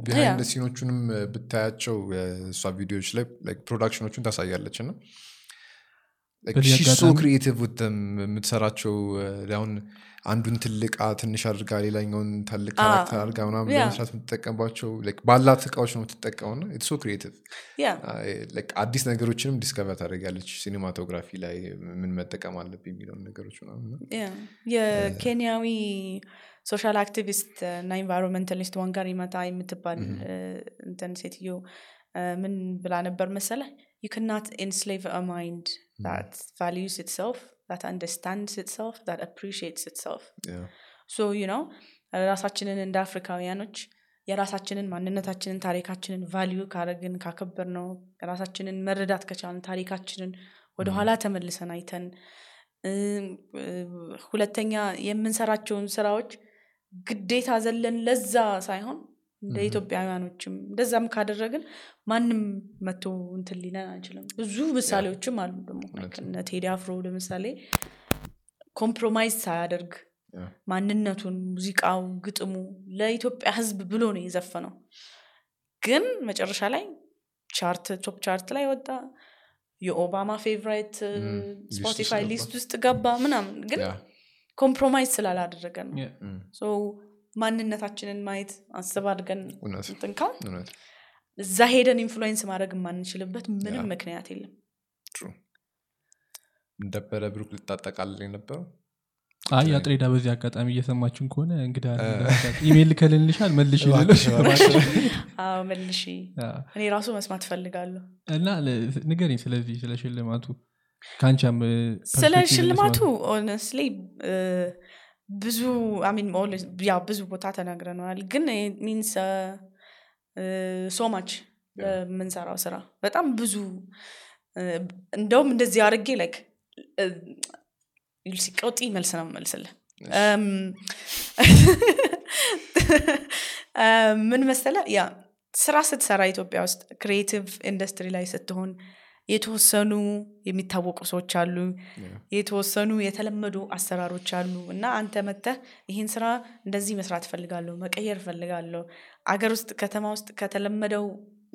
behind scene ኦቹንም ብታያቸው የእሷ ቪዲዮዎች ላይ production ኦቹን ታሳያለች። እና በዚህ so አጋጣሚ- creative የምትሰራቸው አሁን አንዱን ትልቅ ትንሽ አድርጋ ሌላኛውን ትልቅ አ፣ character አድርጋ ምናምን yeah። ለመስራት የምትጠቀምባቸው like ባላት እቃዎች ነው የምትጠቀመው and so creative yeah አዲስ ነገሮችንም discover ታደርጋለች cinematography ላይ ምን መጠቀም አለብኝ የሚለውን ነገሮች የኬንያዊ social activist እና environmentalist ዋንጋሪ ማታይ የምትባል እንትን ሴትዮ ምን ብላ ነበር መሰለ ዩ ክናት ኤንስሌቭ አ ማይንድ that values itself that understands itself that appreciates itself. Yeah. so you ነው ራሳችንን እንደ አፍሪካውያኖች የራሳችንን ማንነታችንን ታሪካችንን value ካረግን ካከበርነው ራሳችንን መረዳት ከቻልን ታሪካችንን ወደኋላ ተመልሰን አይተን ሁለተኛ የምንሰራቸውን ስራዎች ግዴታ ዘለን ለዛ ሳይሆን እንደ ኢትዮጵያውያኖችም እንደዛም ካደረግን ማንም መቶ እንትን ሊለን አይችልም። ብዙ ምሳሌዎችም አሉ ደግሞ እነ ቴዲ አፍሮ ለምሳሌ compromise ሳያደርግ. ማንነቱን ሙዚቃው ግጥሙ ለኢትዮጵያ ህዝብ ብሎ ነው የዘፈነው። ግን መጨረሻ ላይ chart top chart ላይ ወጣ። የኦባማ favorite Spotify list ውስጥ ገባ ምናምን። ግን. compromise ስላላደረገ ነው ማንነታችንን ማየት አስብ አድርገን እውነት እንትን ካል እውነት። እዛ ሄደን influence ማድረግ የማንችልበት ምንም. ምክንያት የለም። ነበረ ብሩክ ልታጠቃልል የነበረው? አይ አጥሬዳ በዚህ አጋጣሚ እየሰማችን ከሆነ እንግዳ ኢሜይል ከልንልሻል መልሽ መልሺ እኔ ራሱ መስማት ፈልጋለሁ እና ንገሪኝ ስለዚህ ስለ ሽልማቱ። ከአንቻም ስለ ሽልማቱ ኦነስትሊ ብዙ አሚን ያ ብዙ ቦታ ተናግረነዋል። ግን ሚንስ ሶማች በምንሰራው ስራ በጣም ብዙ እንደውም እንደዚህ አድርጌ ላይክ ሲቀውጢ መልስ ነው መልስልን አ፣ ምን መሰለ ያ ስራ ስትሰራ ኢትዮጵያ ውስጥ creative industry ላይ ስትሆን የተወሰኑ የሚታወቁ ሰዎች አሉ. የተወሰኑ የተለመዱ አሰራሮች አሉ። እና አንተ መተህ ይህን ስራ እንደዚህ መስራት እፈልጋለሁ መቀየር እፈልጋለሁ አገር ውስጥ ከተማ ውስጥ ከተለመደው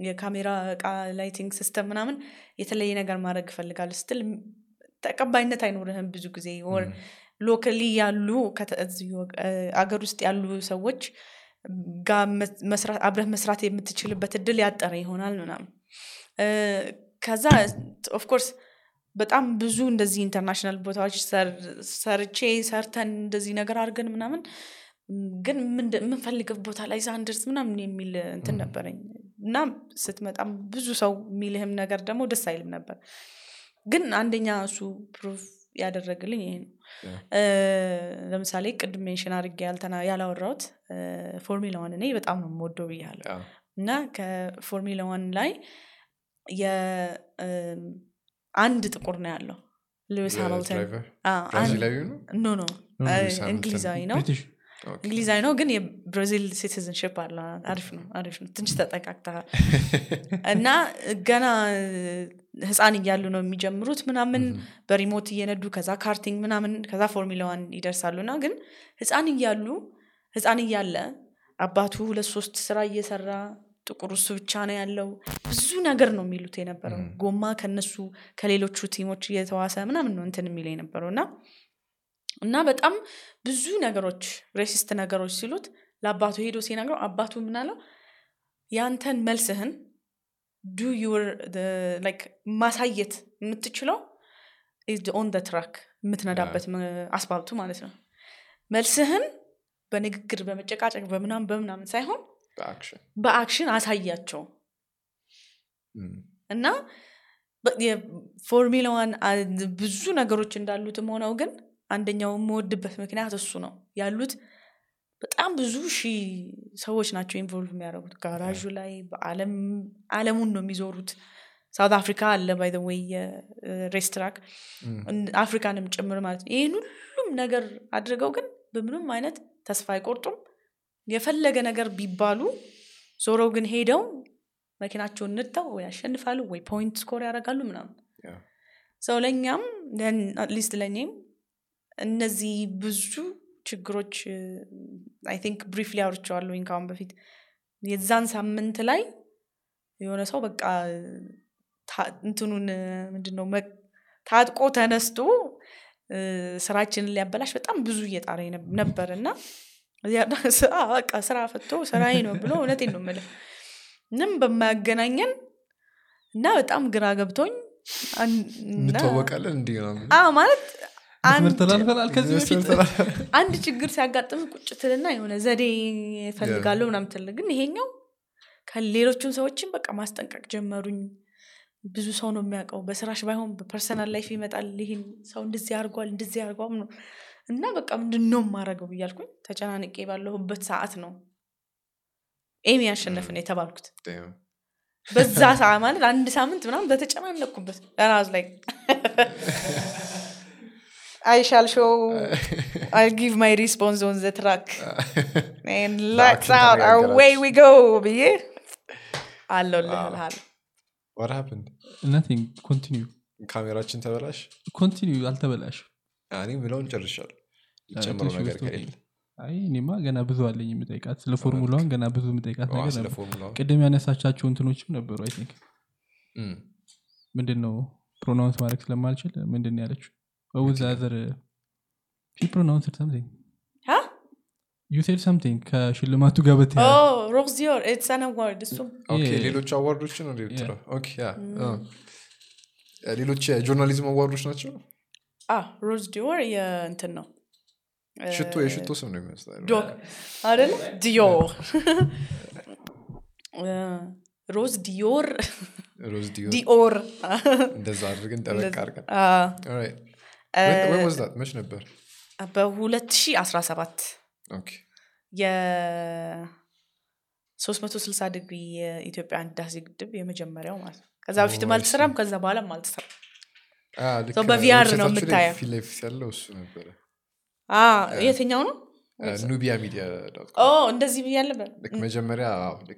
የካሜራ እቃ lighting system ምናምን የተለየ ነገር ማድረግ እፈልጋለሁ ስትል ተቀባይነት አይኖርህም ብዙ ጊዜ። ወር locally ያሉ አገር ውስጥ ያሉ ሰዎች ጋር አብረህ መስራት የምትችልበት እድል ያጠረ ይሆናል ምናምን ከዛ of course በጣም ብዙ እንደዚህ international ቦታዎች ሰር- ሰርቼ ሰርተን እንደዚህ ነገር አድርገን ምናምን ግን የምንፈልገው ቦታ ላይ ሳንደርስ ምናምን የሚል እንትን ነበረኝ። እና ስትመጣም ብዙ ሰው የሚልህም ነገር ደግሞ ደስ አይልም ነበር። ግን አንደኛ እሱ proof ያደረግልኝ ይሄ ነው። ለምሳሌ ቅድም mention አድርጌ ያልተና- ያላወራሁት Formula One እኔ በጣም ነው የምወደው ብያለሁ. እና ከ Formula One ላይ አንድ ጥቁር ነው ያለው። ሉዊስ ሃሚልተን no እንግሊዛዊ ነው። እንግሊዛዊ ነው ግን የብራዚል citizenship አለ። አሪፍ ነው አሪፍ ነው። ትንሽ ተጠቃቅተሃል እና ገና ህፃን እያሉ ነው የሚጀምሩት ምናምን በ remote እየነዱ ከዛ karting ምናምን ከዛ Formula One ይደርሳሉ። እና ግን ህፃን እያሉ ህፃን እያለ አባቱ ሁለት ሶስት ስራ እየሰራ ጥቁር እሱ ብቻ ነው ያለው። ብዙ ነገር ነው የሚሉት የነበረው። ጎማ ከነሱ ከሌሎቹ team ኦች እየተዋሰ ምናምን ነው እንትን የሚለው የነበረው። እና እና በጣም ብዙ ነገሮች racist ነገሮች ሲሉት ለአባቱ ሄዶ ሲነግረው አባቱ ምናለው ያንተን መልስህን do your ማሳየት የምትችለው on the track የምትነዳበት አስፋልቱ ማለት ነው። መልስህን በንግግር በመጨቃጨቅ በምናምን በምናምን ሳይሆን በ action? አሳያቸው. እና one አ- ብዙ ነገሮች እንዳሉትም ሆነው ግን አንደኛው የምወድበት ምክንያት እሱ ነው። ያሉት በጣም ብዙ ሺህ ሰዎች ናቸው involve የሚያደርጉት። ጋራዡ ላይ አለሙን ነው የሚዞሩት። South Africa አለ by the way race track. አፍሪካንም ጭምር ማለት ነው። ይህን ሁሉም ነገር አድርገው ግን በምንም አይነት ተስፋ አይቆርጡም የፈለገ ነገር ቢባሉ ዞሮ ግን ሄደው መኪናቸውን ንድተው ወይ ያሸንፋሉ ወይ point score ያደርጋሉ ምናምን. ሰው ለእኛም at least ለእኔም እነዚህ ብዙ ችግሮች I think briefly አውርቼዋለሁኝ ከአሁን በፊት የዛን ሳምንት ላይ የሆነ ሰው በቃ እንትኑን ምንድን ነው መ- ታጥቆ ተነስቶ ስራችንን ሊያበላሽ በጣም ብዙ እየጣረ ነበር እና በቃ ስራ ፈቶ ስራዬ ነው ብሎ እውነቴን ነው የምልህ። ምንም በማያገናኘን እና በጣም ግራ ገብቶኝ ምናምን አ፣ ማለት አንድ ችግር ሲያጋጥም ቁጭ ትልና የሆነ ዘዴ እፈልጋለሁ ምናምን ትል ግን ይሄኛው ከሌሎቹን ሰዎችን በቃ ማስጠንቀቅ ጀመሩኝ። ብዙ ሰው ነው የሚያውቀው። በስራሽ ባይሆን በ personal life ይመጣል። ይህን ሰው እንደዚህ አድርጓል እንደዚህ አድርጓል ምናምን። እና በቃ ምንድን ነው የማደርገው እያልኩኝ ተጨናንቄ ባለሁበት ሰዓት ነው ኤሚ ያሸነፍን የተባልኩት። Damn. በዛ ሰዓት ማለት አንድ ሳምንት ምናምን በተጨናነቅኩበት ራዝ ላይ I shall show I'll give my response on the track and lights በአክሽን out ተነጋገራችሁ። away we go ብዬ What happened? ኮንቲኒዩ ካሜራችን ተበላሽ? ኮንቲኒዩ አልተበላሽ እኔ ምለውን ጨርሻለሁ ጨምረው ነገር ከሌለ አይ እኔማ ገና ብዙ አለኝ የምጠይቃት ስለ Formula One ገና ብዙ የምጠይቃት ነገር ቅድም ያነሳቻቸው እንትኖችም ነበሩ I think። ምንድን ነው pronounce ማድረግ ስለማልችል ምንድን ነው ያለችው? በውዛዘር pronounce something? you said something ከሽልማቱ ጋር በተያያዘ። Rose d'Or, it's an award. እሱም። okay Yeah. ሌሎች award ኦችን ነው ሌሎች የ journalism award ኦች ናቸው? Rose Dior የእንትን ነው ሽቶ የሽቶ ስም ነው ዶክ አይደለ ዲዮር ሮዝ ዲዮር ዲኦር እንደዛ አድርገን ጠበቅ that? መች ነበር በ2017 okay የ360 ዲግሪ የኢትዮጵያ ህዳሴ ግድብ የመጀመሪያው ማለት ነው ከዛ በፊትም አልተሰራም ከዛ በኋላም አልተሰራም በVR ነው የምታየው። ፊት ለፊት ያለው እሱ ነበረ የትኛው ነው? ኑቢያ ሚዲያ እንደዚህ ልክ መጀመሪያ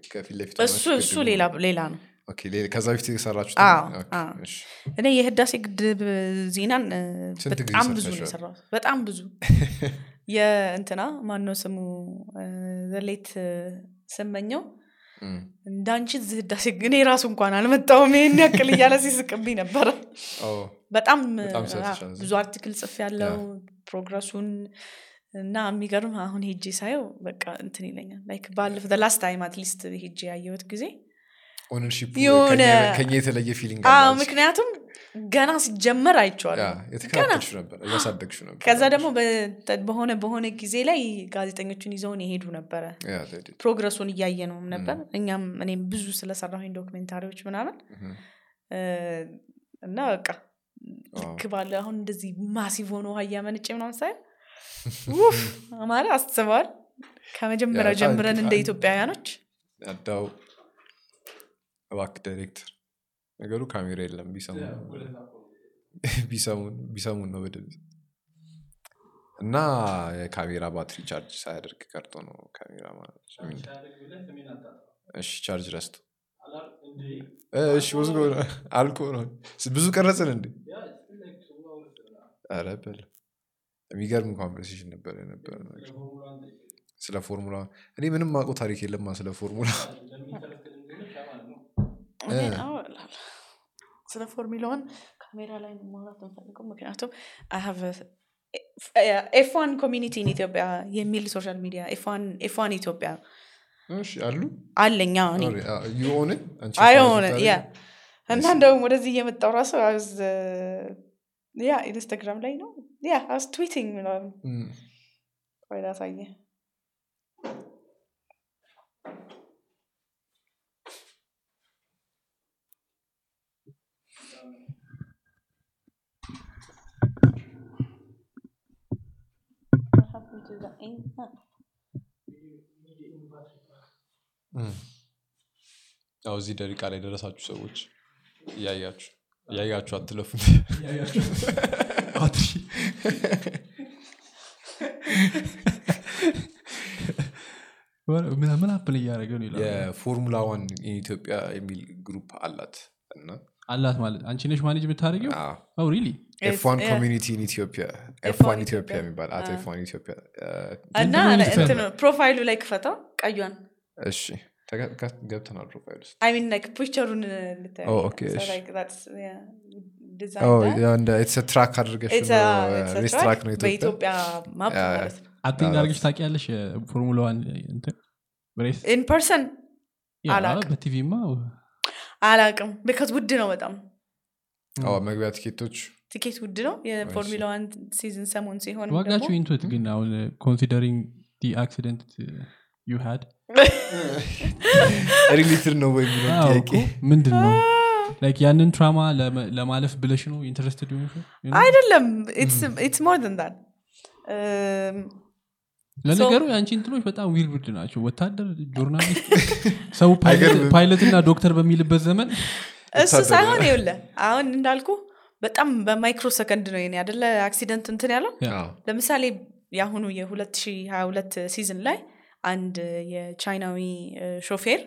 ከፊት ለፊት እሱ ሌላ ነው። ከዛ በፊት እሺ። እኔ የህዳሴ ግድብ ዜናን በጣም ብዙ ነው? የሰራሁት። በጣም ብዙ። የእንትና ማነው ስሙ? ዘሌት ስመኘው እንዳንቺ ህዳሴ እኔ ራሱ እንኳን አልመጣውም ይህን ያክል እያለ ሲስቅብኝ ነበረ በጣም ብዙ article ጽፍ ያለው progress ኡን እና የሚገርም አሁን ሄጄ ሳየው በቃ እንትን ይለኛል like ባለፈ last time at least ሄጄ ያየሁት ጊዜ ownership ኡ የሆነ- ከኛ- ከኛ የተለየ feeling ምክንያቱም ገና ሲጀመር አይቼዋለሁ ከዛ ደግሞ በሆነ በሆነ ጊዜ ላይ ጋዜጠኞቹን ይዘውን የሄዱ ነበረ። progress ኡን እያየ ነው ነበር። እኛም እኔም ብዙ ስለሰራሁኝ documentary ዎች ምናምን እና በቃ ልክ ባለ አሁን እንደዚህ massive ሆኖ ውሃ እያመነጨ ምናምን ሳይ ውፍ ማለት አስበዋል ከመጀመሪያው ጀምረን እንደ ኢትዮጵያውያኖች። ያዳው እባክህ ዳይሬክተር ነገሩ ካሜራ የለም ቢሰሙን ቢሰሙን ቢሰሙን ነው በድምፅ እና የካሜራ ባትሪ ቻርጅ ሳያደርግ ቀርቶ ነው ካሜራ ማለት እሺ ቻርጅ ረስቶ እሺ ወዝጎ አልኮ ነው? ብዙ ቀረጽን እንዴ? ኧረ በል። የሚገርም conversation ነበር የነበረ ስለ ፎርሙላ እኔ ምንም ማቆ ታሪክ የለማ ስለ ፎርሙላ። ስለ Formula One ካሜራ ላይ ማውራት የምፈልገው። ምክንያቱም F1 community ኢትዮጵያ የሚል ሶሻል ሚዲያ ኤፍዋን ኢትዮጵያ አሉ? አለኛ እኔ ዩኦን አይሆነ ያ እና እንደውም ወደዚህ እየመጣው ራሱ አዝ ያ ኢንስታግራም ላይ ነው? ያ አዝ ትዊቲንግ ምናምን። ቆይ ላሳየ። What happened to the ያው እዚህ ደቂቃ ላይ ደረሳችሁ ሰዎች እያያችሁ እያያችሁ አትለፉ። ምን አፕል እያደረገ ነው የ Formula One ኢትዮጵያ የሚል group አላት እና አላት ማለት አንቺ ነሽ manage የምታደርገው F1. community in ኢትዮጵያ F1 F1 ኢትዮጵያ የሚባል አቶ F1 ኢትዮጵያ። እና profile ኡ ላይ ክፈተው ቀዩን እሺ ገብተናል profile ውስጥ I mean like picture ኡን Oh, okay, እሺ። ልታየው እንደ track አድርገሽ race track ነው ኢትዮጵያ በኢትዮጵያ map ማለት ነው. አዎ። አድርገሽ ታውቂያለሽ የ Formula One እንትን? race in person yeah፣ አላውቅም። በቲቪማ? አላቅም because ውድ ነው በጣም። አዎ፣ መግቢያ ቲኬቶች? ቲኬት ውድ ነው? የ Formula One season ሰሞን ሲሆን ዋጋችሁ into it ግን አሁን considering the accident you had related ነው ወይ የሚለው ጥያቄ ምንድን ነው like ያንን trauma ለማለፍ ብለሽ ነው know? አይደለም. it's more than that ለነገሩ የአንቺ እንትኖች በጣም weird ናቸው። ወታደር journalist ሰው አይገርምም? ፓይለት እና ዶክተር በሚልበት ዘመን እሱ ሳይሆን ይውለ አሁን እንዳልኩ በጣም በ micro second ነው የኔ አደለ accident እንትን ያለው? ለምሳሌ የአሁኑ የ2022 season ላይ አንድ የቻይናዊ ሾፌር።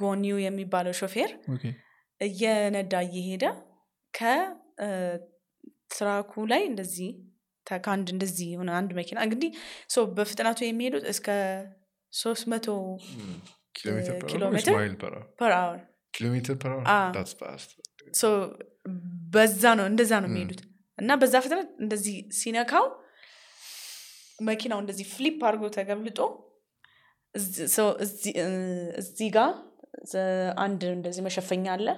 ጎንዩ የሚባለው ሾፌር እየነዳ እየሄደ ከ track ኡ ላይ እንደዚህ ከአንድ እንደዚህ የሆነ አንድ መኪና እንግዲህ በፍጥነቱ የሚሄዱት እስከ ሶስት መቶ ኪሎ ሜትር? per hour ሜትር በዛ ነው እንደዛ ነው የሚሄዱት። እና በዛ ፍጥነት እንደዚህ ሲነካው መኪናው እንደዚህ flip አድርጎ እ፣ እዚህ ጋር አንድ እንደዚህ መሸፈኛ አለ።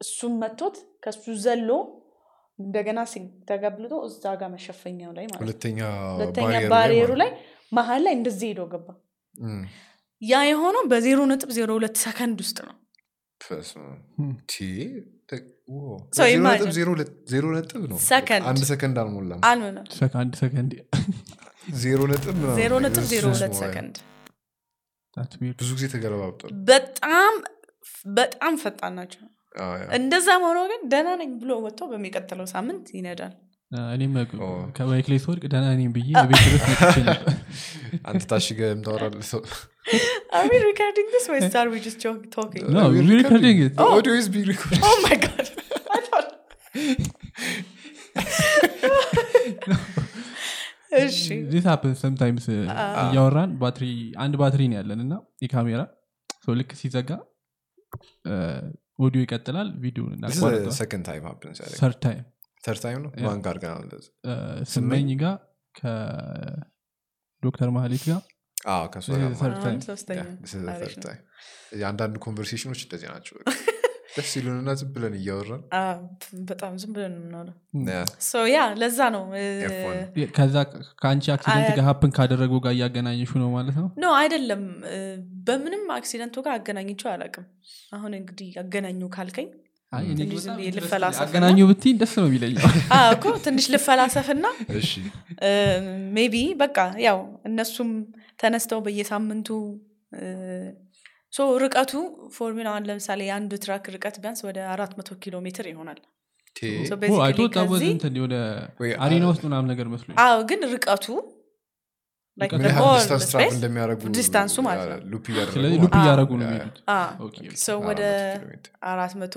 እሱም መቶት ከሱ ዘሎ እንደገና ተገብልጦ እዛ ጋር መሸፈኛው ላይ ማለት ነው። ሁለተኛ barrier ኡ ላይ መሀል ላይ እንደዚህ ሄዶ ገባ። ያ የሆነው በዜሮ ነጥብ ዜሮ ሁለት ሰከንድ ውስጥ ነው። ሰከንድ። ዜሮ ነጥብ ዜሮ ነጥብ እሱ ዜሮ ሁለት ሰከንድ. ብዙ ጊዜ ተገለባብጧል በጣም በጣም ፈጣን ናቸው አዎ፣ ያ። እንደዛም ሆኖ ግን ደህና ነኝ ብሎ ወጥቶ በሚቀጥለው ሳምንት ይነዳል እኔም ከባይክ ላይ ስወድቅ ደህና ነኝ ብዬ ቤት ድረስ መጥቼ ነበር አንተ ታሽገ የምታወራለህ ሰው Are we recording this or are we just joke- talking? No, We're we're recording it. The audio is being recorded. Oh my god. I thought. እሺ። this happen sometimes እያወራን ባትሪ አንድ ባትሪ ነው ያለን እና የካሜራ ሰው ልክ ሲዘጋ ኦዲዮ ይቀጥላል ገና እንደዚህ? ስመኝ? ጋር ከዶክተር ማህሌት ጋር time. የአንዳንድ conversation ኦች እንደዚህ ናቸው። ደስ ይሉንና ዝም ብለን እያወራን አዎ፣ በጣም ዝም ብለን ነው የምናወራው። yeah ለዛ ነው እ፣ F1. ከዛ ከአንቺ accident ጋር happen ካደረገው ጋር እያገናኘሹ ነው ማለት ነው? no አይደለም። በምንም accident ኡ ጋር አገናኝቸው አላውቅም። አሁን እንግዲህ አገናኙ ካልከኝ አገናኙ ብትይ ደስ ነው የሚለኛው አዎ እኮ ትንሽ ልፈላሰፍና እሺ። maybe በቃ ያው እነሱም ተነስተው በየሳምንቱ ርቀቱ Formula One ለምሳሌ የአንድ track ርቀት ቢያንስ ወደ አራት መቶ ኪሎ ሜትር ይሆናል። arena ውስጥ ምናምን ነገር መስሎኝ አዎ ግን ርቀቱ distance ኡ ማለት ነው። loop እያደረጉ ስለዚህ loop አዎ። እያደረጉ ነው ወደ አራት መቶ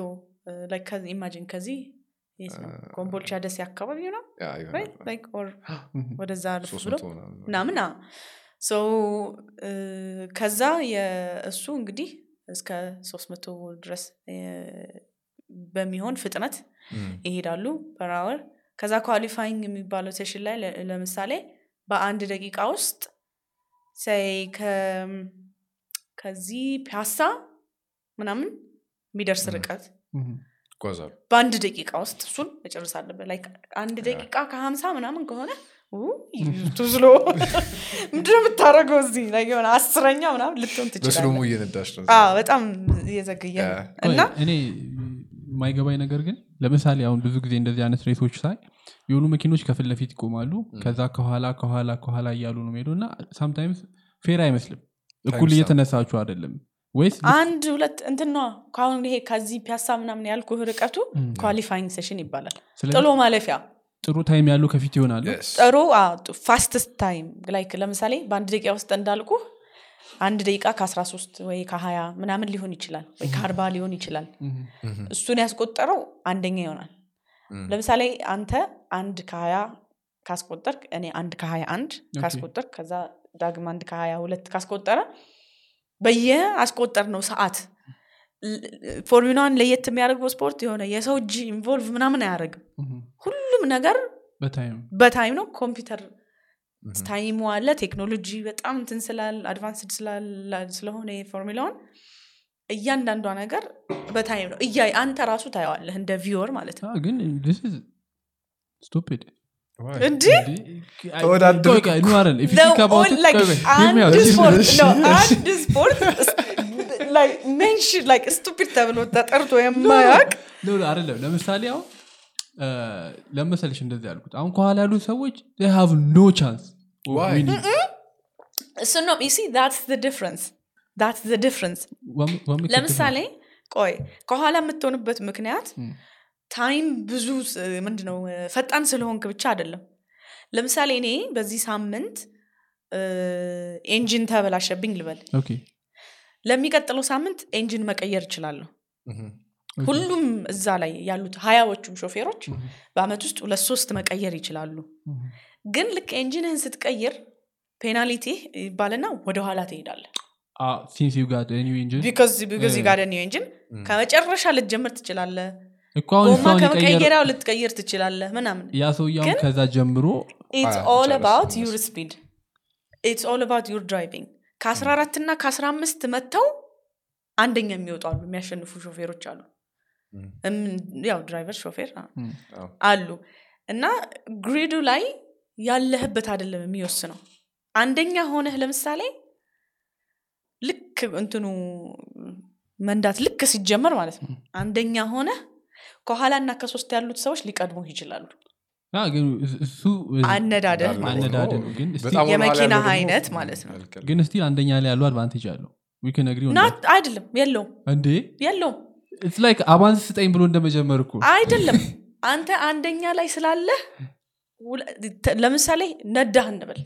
imagine ከዚህ ኮምቦልቻ ደሴ አካባቢ ነው? ወደዛ ሶስት ብሎ ምናምን። ከዛ የእሱ እንግዲህ እስከ ሶስት መቶ ድረስ በሚሆን ፍጥነት ይሄዳሉ per hour ከዛ qualifying የሚባለው session ላይ ለምሳሌ በአንድ ደቂቃ ውስጥ say ከዚህ ፒያሳ ምናምን የሚደርስ ርቀት በአንድ ደቂቃ ውስጥ እሱን መጨረስ አለበት። አንድ ደቂቃ ከሀምሳ ምናምን ከሆነ too slow ምንድነው የምታደርገው እዚህ? ላይ የሆነ አስረኛ ምናምን ልትሆን በ slow ሙ ትችላለ እየነዳች ነው በጣም እየዘገየ እና እኔ የማይገባኝ ነገር ግን ለምሳሌ አሁን ብዙ ጊዜ እንደዚህ አይነት race ኦች ሳይ የሆኑ መኪኖች ከፊት ለፊት ይቆማሉ። ከዛ ከኋላ ከኋላ ከኋላ እያሉ ነው ሄዱ እና sometimes fair አይመስልም። እኩል እየተነሳችሁ አይደለም። ወይስ አንድ ሁለት እንትን ነዋ ከአሁን ይሄ ከዚህ ፒያሳ ምናምን ያልኩ ርቀቱ qualifying session ይባላል። ጥሎ ማለፊያ ጥሩ time ያለው ከፊት ይሆናሉ? Yes. ጥሩ fastest time like ለምሳሌ በአንድ ደቂቃ ውስጥ እንዳልኩ አንድ ደቂቃ ከ13 ወይ ከ20 ምናምን ሊሆን ይችላል ወይ ከአርባ ሊሆን ይችላል። እሱን ያስቆጠረው አንደኛ ይሆናል። ለምሳሌ አንተ አንድ ከ20 ካስቆጠርክ እኔ አንድ ከ21 okay። ካስቆጠርክ ከዛ ዳግም አንድ ከ22 ካስቆጠረ በየ አስቆጠር ነው ሰዓት ፎርሙላን ለየት የሚያደርገው ስፖርት የሆነ የሰው እጅ involve ምናምን አያደርግም። ሁሉም ነገር በ time? ነው። ኮምፒውተር time ኡ አለ። ቴክኖሎጂ በጣም እንትን ስላል advanced ስለሆነ የፎርሙላውን እያንዳንዷ ነገር በ time ነው። yeah አንተ ራሱ ታየዋለህ እንደ viewer ማለት ነው። አዎ፣ ግን stupid why? እንዲህ ተወዳደርክ The only- like, አንድ ስፖርት like mention like stupid ተብሎ ተጠርቶ የማያውቅ? አይደለም። ለምሳሌ አሁን ለመሰልሽ እንደዚህ ያልኩት አሁን ከኋላ ያሉት ሰዎች have no chance Why? እሱ ነው see that's the difference. That's the difference. ለምሳሌ ቆይ ከኋላ የምትሆንበት ምክንያት time ብዙ ምንድነው ፈጣን ስለሆንክ ብቻ አይደለም። ለምሳሌ እኔ በዚህ ሳምንት engine ተበላሸብኝ ልበል። okay ለሚቀጥለው ሳምንት engine መቀየር እችላለሁ። ሁሉም እዛ ላይ ያሉት ሀያዎቹም ሾፌሮች በአመት ውስጥ ሁለት ሶስት መቀየር ይችላሉ። ግን ልክ engine ህን ስትቀይር penalty ይባልና ወደኋላ ትሄዳለ because new engine ከመጨረሻ ልትጀምር ትችላለ ጎማ ከመቀየሪያው ልትቀይር ትችላለ ምናምን። ያ ግን- ከዛ ጀምሮ it's አያ፣ all ጨረስን about እነሱ። your speed it's all about your driving ከ14 እና ከ15 መጥተው አንደኛ የሚወጡ አሉ የሚያሸንፉ ሾፌሮች አሉ። ያው driver ሾፌር አሉ። እና grid ኡ ላይ ያለህበት አይደለም የሚወስነው። አንደኛ ሆነህ ለምሳሌ ልክ እንትኑ መንዳት ልክ ሲጀመር ማለት ነው። አንደኛ ሆነህ ከኋላ እና ከሶስት ያሉት ሰዎች ሊቀድሙ ይችላሉ እሱ እስቲ- አይነት ማለት ነው። ግን still አንደኛ ላይ ያለው advantage አለው። አይደለም የለውም። እንዴ? የለውም። like advance ስጠኝ ብሎ እንደመጀመር እኮ። አይደለም። አንተ አንደኛ ላይ ስላለህ ለምሳሌ ነዳህ እንበል።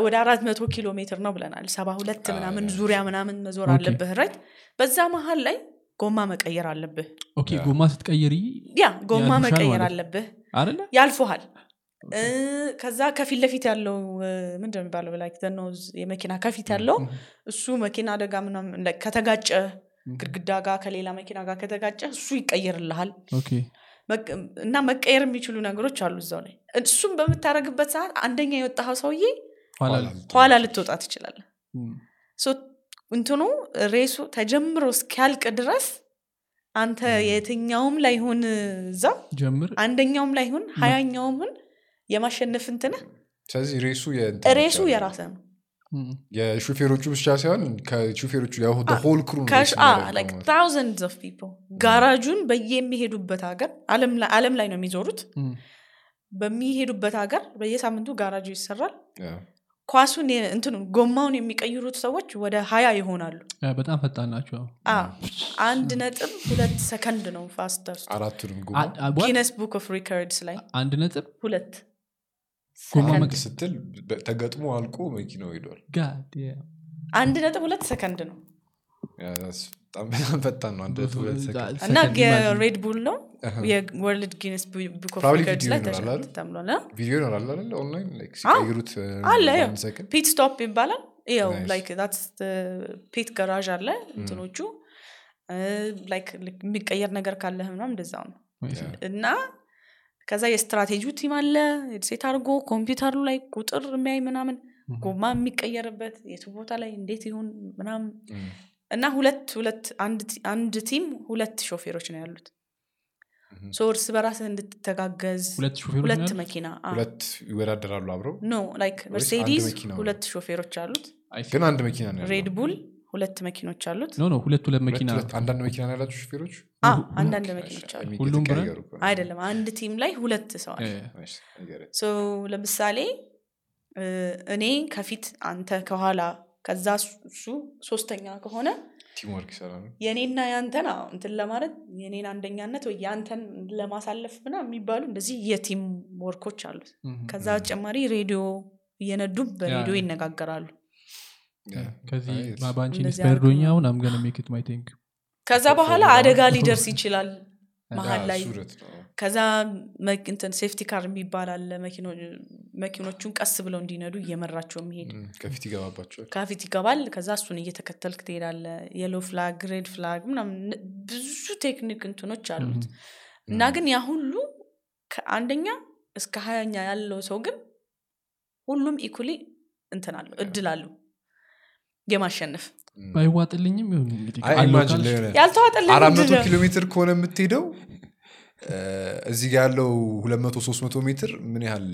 ወደ አራት መቶ ኪሎ ሜትር ነው ብለናል። ሰባ ሁለት ምናምን ዙሪያ ምናምን መዞር አለብህ right? በዛ መሀል ላይ ጎማ መቀየር አለብህ። okay ጎማ ስትቀይሪ ያ ጎማ መቀየር አለብህ ያልፎሃል። ከዛ ከፊት ለፊት ያለው ምንድን ነው የሚባለው? nose የመኪና ከፊት ያለው እሱ መኪና አደጋ ከተጋጨ ግድግዳ ጋር ከሌላ መኪና ጋር ከተጋጨ እሱ ይቀየርልሃል። እና መቀየር የሚችሉ ነገሮች አሉ እዛው ላይ። እሱም በምታደረግበት ሰዓት አንደኛ የወጣኸው ሰውዬ ኋላ ላይ- ልትወጣ so እንትኑ ሬሱ ተጀምሮ እስኪያልቅ ድረስ አንተ የትኛውም ላይ ሁን እዛ ጀምር። አንደኛውም ላይ ሁን ሀያኛውም ሁን የማሸነፍ እንትንህ ስለዚህ ሬሱ የእንትን ሬሱ ብቻ ነው። የሹፌሮቹ ብቻ ሳይሆን ከሹፌሮቹ whole crew thousands of people ጋራጁን በየሚሄዱበት ሀገር ዓለም ላይ- ነው የሚዞሩት። በሚሄዱበት ሀገር በየሳምንቱ ጋራጁ ይሰራል ኳሱን እንትኑን ጎማውን የሚቀይሩት ሰዎች ወደ ሀያ ይሆናሉ። በጣም ፈጣን ናቸው። አንድ ነጥብ ሁለት ሰከንድ ነው faster? Guinness Book of Records ላይ አንድ ነጥብ? ሁለት ጎማ ስትል ተገጥሞ አልቆ መኪናው ሄዷል. አንድ ነጥብ ሁለት ሰከንድ ነው በጣም በጣም ፈጣን ነው አንድ እና. የሬድ ቡል ነው? የወርልድ ቡክ ኦፍ ላይ? ተምሏል ቪዲዮ ይኖራል አይደል? ኦንላይን ሲቀይሩት አለ፣ ፒት ስቶፕ ይባላል? ያው Nice. ላይክ ዛትስ ፒት ገራዥ አለ እንትኖቹ። ላይክ የሚቀየር ነገር ካለህ ምናም እንደዛው ነው። እና ከዛ የስትራቴጂው ቲም አለ። ሴት አድርጎ ኮምፒውተሩ ላይ ቁጥር የሚያይ ምናምን ጎማ የሚቀየርበት የቱ ቦታ ላይ እንዴት ይሁን ምናምን እና ሁለት ሁለት አንድ team ሁለት ሾፌሮች ነው ያሉት። so እርስ በራስህ እንድትተጋገዝ ሁለት ሾፌሮች? መኪና ሁለት ይወዳደራሉ አብረው? no like አንድ መርሴዲስ? ሁለት ሾፌሮች አሉት. ግን አንድ መኪና ነው Red Bull ሁለት መኪኖች አሉት። no no ሁለት ሁለት መኪና አንዳንድ መኪና ነው ያላቸው ሹፌሮች አ፣ አንዳንድ መኪኖች አሉ። ሁሉም አይደለም አንድ team ላይ ሁለት ሰው አለ። ለምሳሌ እኔ ከፊት አንተ ከኋላ ከዛ እሱ- ሶስተኛ ከሆነ teamwork ይሰራሉ የኔና ያንተን አዎ እንትን ለማለት የኔን አንደኛነት ወይ ያንተን ለማሳለፍ ምና የሚባሉ እንደዚህ የ teamworkኦች አሉት ከዛ በተጨማሪ ሬዲዮ እየነዱ በሬዲዮ ይነጋገራሉ. ከዚህ ሆኜ ነው። አሁን I'm gonna make it my thing ከዛ በኋላ አደጋ ሊደርስ ይችላል መሀል ላይ ከዛ እንትን safety car የሚባል አለ። መኪኖ- መኪኖቹን ቀስ ብለው እንዲነዱ እየመራቸው የሚሄድ ከፊት ይገባባቸዋል? ከፊት ይገባል። ከዛ እሱን እየተከተልክ ትሄዳለ yellow flag red flag ምናምን ብዙ technique እንትኖች አሉት። እና ግን ያ ሁሉ ከአንደኛ እስከ ሀያኛ ያለው ሰው ግን ሁሉም equally እንትን አለው እድል አለው የማሸነፍ። ባይዋጥልኝም ይሁን እንግዲህ ያልተዋጠልህ አራት መቶ? ኪሎ ሜትር ከሆነ የምትሄደው እዚህ ጋር ያለው ሁለት መቶ ሶስት መቶ ሜትር ምን ያህል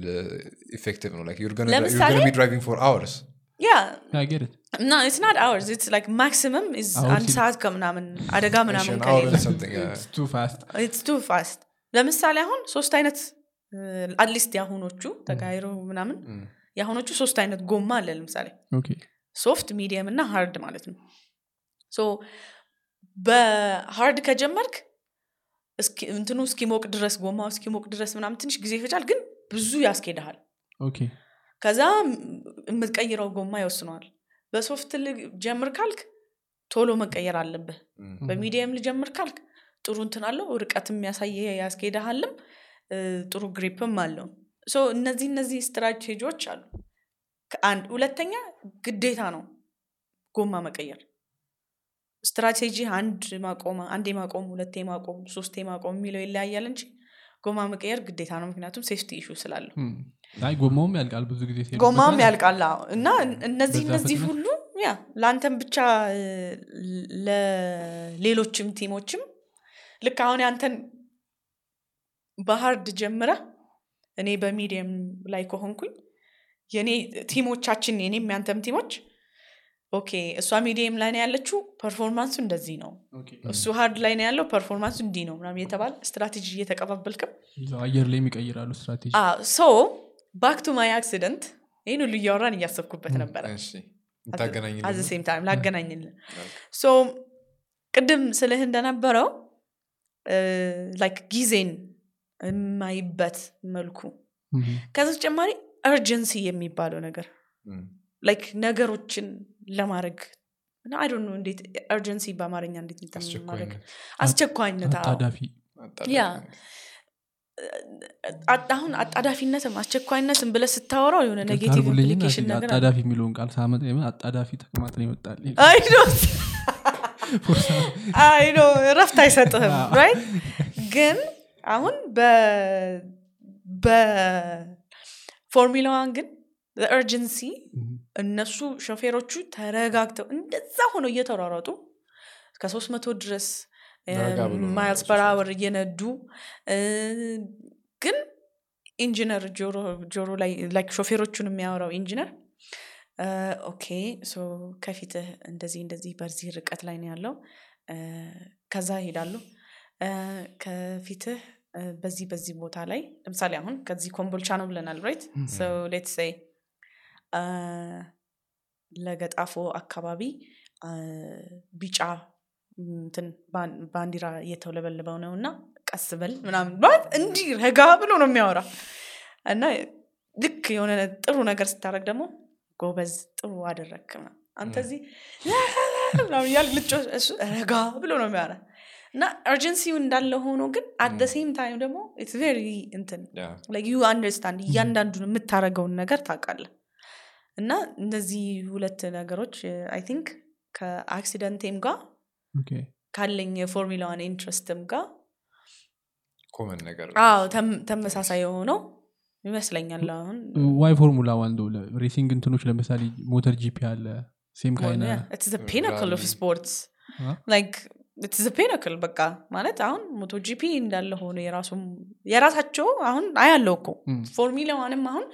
effective ነው? ለምሳሌ- driving for hours yeah I get it. እና it's not hours it's like maximum is አንድ ሰዓት ከምናምን አደጋ ምናምን ከሌለ. It's too fast. It's too fast ለምሳሌ አሁን ሶስት አይነት at least የአሁኖቹ ተጋይሮ ምናምን የአሁኖቹ ሶስት አይነት ጎማ አለ ለምሳሌ። Okay. soft medium እና hard ማለት ነው። so በ hard ከጀመርክ እንትኑ እስኪሞቅ ድረስ ጎማው እስኪሞቅ ድረስ ምናምን ትንሽ ጊዜ ይፈጃል ግን ብዙ ያስኬድሃል. ከዛ የምትቀይረው ጎማ ይወስነዋል። በ soft ል- ጀምር ካልክ ቶሎ መቀየር አለብህ። በ medium ልጀምር ካልክ ጥሩ እንትን አለው ርቀት የሚያሳይ ያስኬድሃልም ጥሩ gripም አለው። እነዚህ እነዚህ strategyዎች አሉ። ከአንድ ሁለተኛ ግዴታ ነው ጎማ መቀየር ስትራቴጂ አንድ ማቆም አንዴ ማቆም ሁለቴ ማቆም ሶስቴ ማቆም የሚለው ይለያያል እንጂ ጎማ መቀየር ግዴታ ነው ምክንያቱም safety issue ስላለው. አይ ጎማውም ያልቃል ብዙ ጊዜ ማለት ያልቃል እና እነዚህ እነዚህ? ሁሉ ያ ለአንተም ብቻ ለሌሎችም teamኦችም ልክ አሁን ያንተን በ hard ጀምረ እኔ በ medium ላይ ከሆንኩኝ የኔ teamኦቻችን የኔም ያንተም teamኦች okay እሷ medium ላይ ነው ያለችው performanceኡ እንደዚህ ነው Okay. እሱ hard ላይ ነው ያለው performanceኡ እንዲህ ነው ምናምን የተባለ ስትራቴጂ እየተቀባበልክም አየር ላይ የሚቀይራሉ ስትራቴጂ ሶ ባክ ቱ ማይ አክሲደንት ይህን ሁሉ እያወራን እያሰብኩበት ነበረ ታገናኝ at the same time ላገናኝልን so ቅድም ስልህ እንደነበረው like ጊዜን የማይበት መልኩ ከዛ ተጨማሪ urgency የሚባለው ነገር like ነገሮችን ለማድረግ I know እንዴት urgency በአማርኛ እንዴት ማድረግ? አስቸኳይነት yeah። አሁን አጣዳፊነትም አስቸኳይነትም ብለህ ስታወራው የሆነ negative implication ነገር አጣዳፊ የሚለውን ቃል ሳመጣ አጣዳፊ ተቅማጥ ነው ይመጣል አይ ዶንት አይ ኖ እረፍት አይሰጥህም right ግን አሁን በ- በ Formula One ግን urgency እነሱ ሾፌሮቹ ተረጋግተው እንደዛ ሆነው እየተሯሯጡ እስከ ሶስት መቶ ድረስ miles ሾፌር። hour እየነዱ ግን ኢንጂነር ጆሮ ላይ ሾፌሮቹን የሚያወራው ኢንጂነር እ፣ okay so ከፊትህ እንደዚህ እንደዚህ በዚህ ርቀት ላይ ነው ያለው እ፣ ከዛ ይሄዳሉ እ፣ ከፊትህ በዚህ በዚህ ቦታ ላይ ለምሳሌ አሁን ከዚህ ኮምቦልቻ ነው ብለናል right so let's say ለገጣፎ አካባቢ ቢጫ ባንዲራ እየተውለበለበው ነው እና ቀስ በል ምናምን ማለት እንዲህ ረጋ ብሎ ነው የሚያወራ። እና ልክ የሆነ ጥሩ ነገር ስታደረግ ደግሞ ጎበዝ ጥሩ ምናምን። አንተ እዚህ እሱ ረጋ ብሎ ነው የሚያወራ። እና urgency ው እንዳለ ሆኖ ግን same time ደግሞ it's very እንትን you understand እያንዳንዱን የምታደርገውን ነገር ታውቃለህ እና እነዚህ ሁለት ነገሮች I think ከ accident ኤም ጋር ካለኝ የ Formula One interest ም ጋር common ነገር ተመሳሳይ የሆነው ይመስለኛል አሁን why Formula One racing እንትኖች ለምሳሌ MotoGP አለ same kind of pinnacle of sports አ? like pinnacle በቃ ማለት አሁን MotoGP እንዳለ ሆኖ የራሱ የራሳቸው አሁን አያለው እኮ ም። Formula One ም አሁን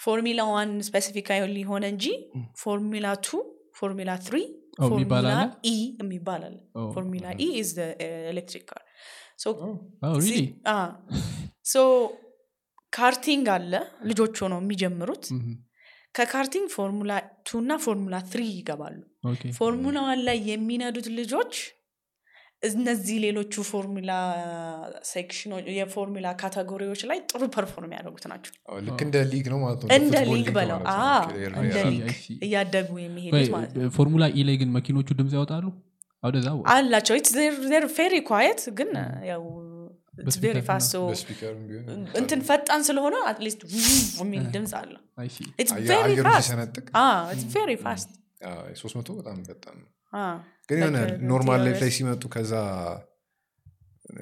Formula One specifically ሊሆነ እንጂ Formula Two Formula Three Formula? E ኦ፣ Formula E is electric car? So karting አለ። ልጆች ሆነው የሚጀምሩት ከ karting Formula Two እና Formula Three ይገባሉ። Formula One ላይ የሚነዱት ልጆች እነዚህ ሌሎቹ ፎርሙላ section ኖች የ Formula category ዎች ላይ ጥሩ perform ያደርጉት ናቸው። አዎ፣ ልክ እንደ ሊግ ነው ማለት ነው? እንደ ሊግ በለው። እንደ ሊግ. እያደጉ የሚሄዱት ማለት ነው። Formula E ላይ ግን መኪኖቹ ድምፅ ያወጣሉ? ወደዛ አላቸው። very quiet ግን ያው እንትን ፈጣን ስለሆነ at least የሚል ድምፅ አለው። Very fast። ሶስት መቶ በጣም ፈጣን ነው ግን የሆነ normal life. ላይ ሲመጡ ከዛ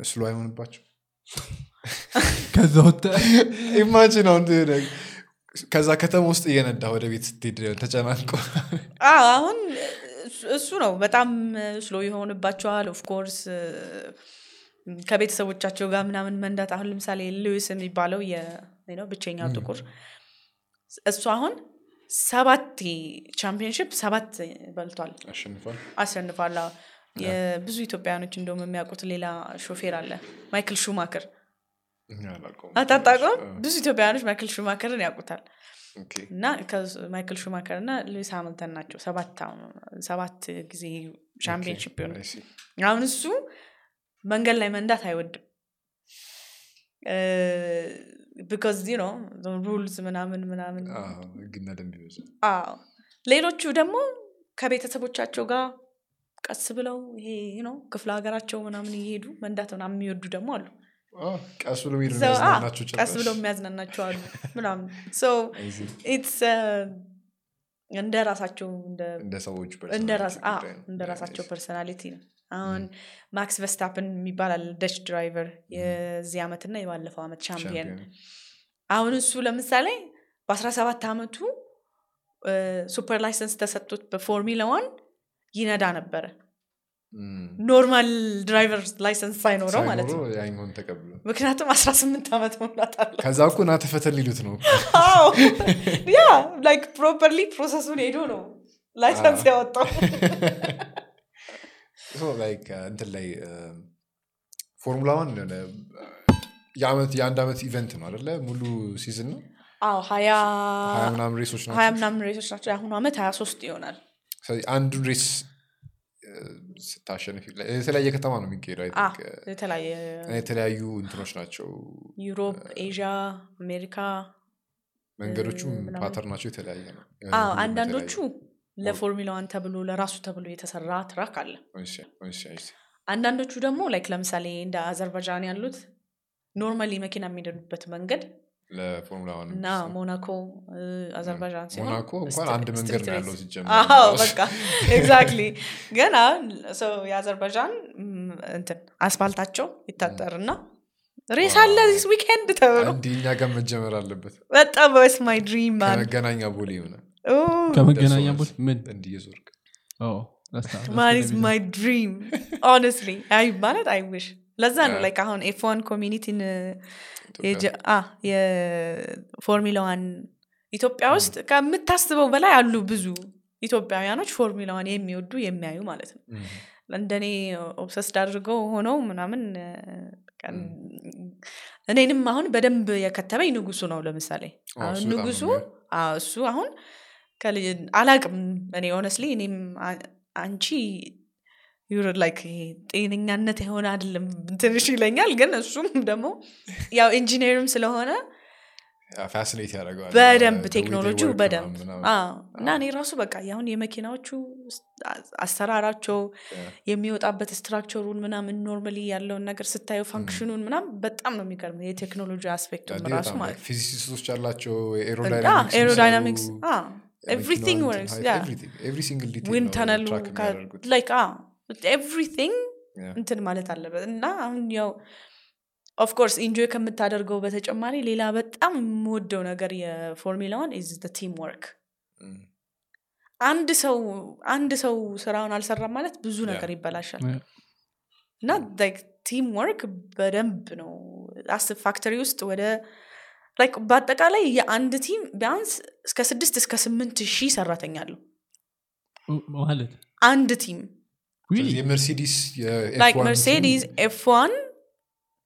slow አይሆንባቸው ከዛ ወጥተ imagine አሁን ከዛ ከተማ ውስጥ እየነዳ ወደ ቤት ስትሄድ ተጨናንቆ አሁን እሱ- እሱ ነው በጣም slow ይሆንባቸዋል of course ከቤተሰቦቻቸው ጋር ምናምን መንዳት አሁን ለምሳሌ ሉዊስ የሚባለው የ- you know ብቸኛው ጥቁር እሱ አሁን ሰባት championship ሰባት በልቷል። አሸንፏል? የብዙ ኢትዮጵያውያኖች እንደውም የሚያውቁት ሌላ ሾፌር አለ ማይክል ሹማከር። እኛ አላውቀውም። አታውቀውም አ፣ ብዙ ኢትዮጵያውያኖች ማይክል ሹማከርን ያውቁታል። እና ማይክል ሹማከር እና ሉዊስ ሃምልተን ናቸው ሰባት ጊዜ I see። አሁን እሱ መንገድ ላይ መንዳት አይወድም because ነው rules ምናምን ምናምን ህግና ደንብ ይበዛል። አዎ። ሌሎቹ ደግሞ ከቤተሰቦቻቸው ጋር ቀስ ብለው ይሄ ነው ክፍለ ሀገራቸው ምናምን እየሄዱ መንዳት ምናምን የሚወዱ ደግሞ አሉ። ቀስ ብሎ የሚያዝናናቸው አሉ ምናምን። it's እንደ ራሳቸው እንደ ራሳቸው personality ነው አሁን ማክስ ቨስታፕን የሚባል አለ Dutch driver የዚህ ዓመት እና የባለፈው ዓመት champion። champion። አሁን እሱ ለምሳሌ በ17 ዓመቱ super license ተሰጥቶት በ Formula One ይነዳ ነበረ። Normal driver license ሳይኖረው ማለት ነው። ምክንያቱም 18 ዓመት መሙላት አለ ከዛ እኮ ና ተፈተን ሊሉት ነው። Yeah like properly process ኡን ሄዶ ነው license ያወጣው Uh, እንትን ላይ Formula One የዓመት የአንድ ዓመት event ነው አደለ ሙሉ season ነው? አዎ ሀያ ሀያ ምናምን race ኦች ሀያ ናቸው ምናምን race ኦች ናቸው። የአሁኑ ዓመት ሀያ ሶስት ይሆናል። አንዱን race ስታሸንፍ የተለያየ ከተማ ነው የሚካሄደው የተለያዩ እንትኖች ናቸው። ዩሮፕ ኤዥያ አሜሪካ መንገዶቹም ምናምን። pattern ኣቸው የተለያየ ነው። የሆነ አንዳንዶቹ ለ Formula One ተብሎ ለራሱ ተብሎ የተሰራ track አለ። አንዳንዶቹ ደግሞ like ለምሳሌ እንደ አዘርባይጃን ያሉት normally መኪና የሚሄዱበት መንገድ ለ Formula One እና ሞናኮ እ፣ አዘርባይጃን ሲሆን ሞናኮ እንኳን አንድ መንገድ ነው ያለው ሲጀመር አሁን ሰው የአዘርባይጃን ም፣ እንትን አስፋልታቸው ይታጠርና race አለ this weekend ተብሎ እንዲህ እኛ ጋር መጀመር አለበት። በጣም ወስ ማይ ድሪም ማን ከመገናኛ ቦሌ ሆነ ከመገናኛ ቦት ምን? ኢዝ be ማይ ድሪም? ሆነስትሊ አይ ማለት አይ ዊሽ። ለዛ ነው Yeah. ላይክ አሁን ኤፍ ዋን ኮሚኒቲን ኢትዮጵያ። የፎርሙላ ዋን ኢትዮጵያ ውስጥ ከምታስበው በላይ አሉ ብዙ ኢትዮጵያውያኖች ፎርሙላ ዋን የሚወዱ የሚያዩ ማለት ነው። እንደኔ ኦብሰስድ አድርገው ሆነው ምናምን እኔንም አሁን በደንብ የከተበኝ ንጉሱ ነው ለምሳሌ። ንጉሱ እሱ አሁን ከልጅ አላቅም። እኔ ሆነስሊ እኔም አንቺ ዩር ላይክ ጤነኛነት የሆነ አይደለም ትንሽ ይለኛል። ግን እሱም ደግሞ ያው ኢንጂነርም ስለሆነ ፋሲኔት ያደርገዋል። በደንብ work በደንብ እና እኔ ራሱ በቃ አሁን የመኪናዎቹ አሰራራቸው. የሚወጣበት structure ኡን ምናምን normally ያለውን ነገር ስታየው function ኡን ምናምን በጣም ነው የሚገርም የቴክኖሎጂ aspect ኡም እንዴ ራሱ ማለት physicist ኦች ያላቸው aerodynamics everything works every single wind tunnel ኡ like everything. እንትን ማለት አለበት እና አሁን ያው of course enjoy ከምታደርገው በተጨማሪ ሌላ በጣም የምወደው ነገር የ Formula One is team work አንድ ሰው አንድ ሰው ስራውን አልሰራም ማለት ብዙ. ነገር ይበላሻል. እና team work በደንብ ነው አስብ factory ውስጥ ወደ like በአጠቃላይ የአንድ team ቢያንስ እስከ ስድስት እስከ ስምንት ሺህ ሰራተኛ አለው ማለት? አንድ team። like Mercedes F1 team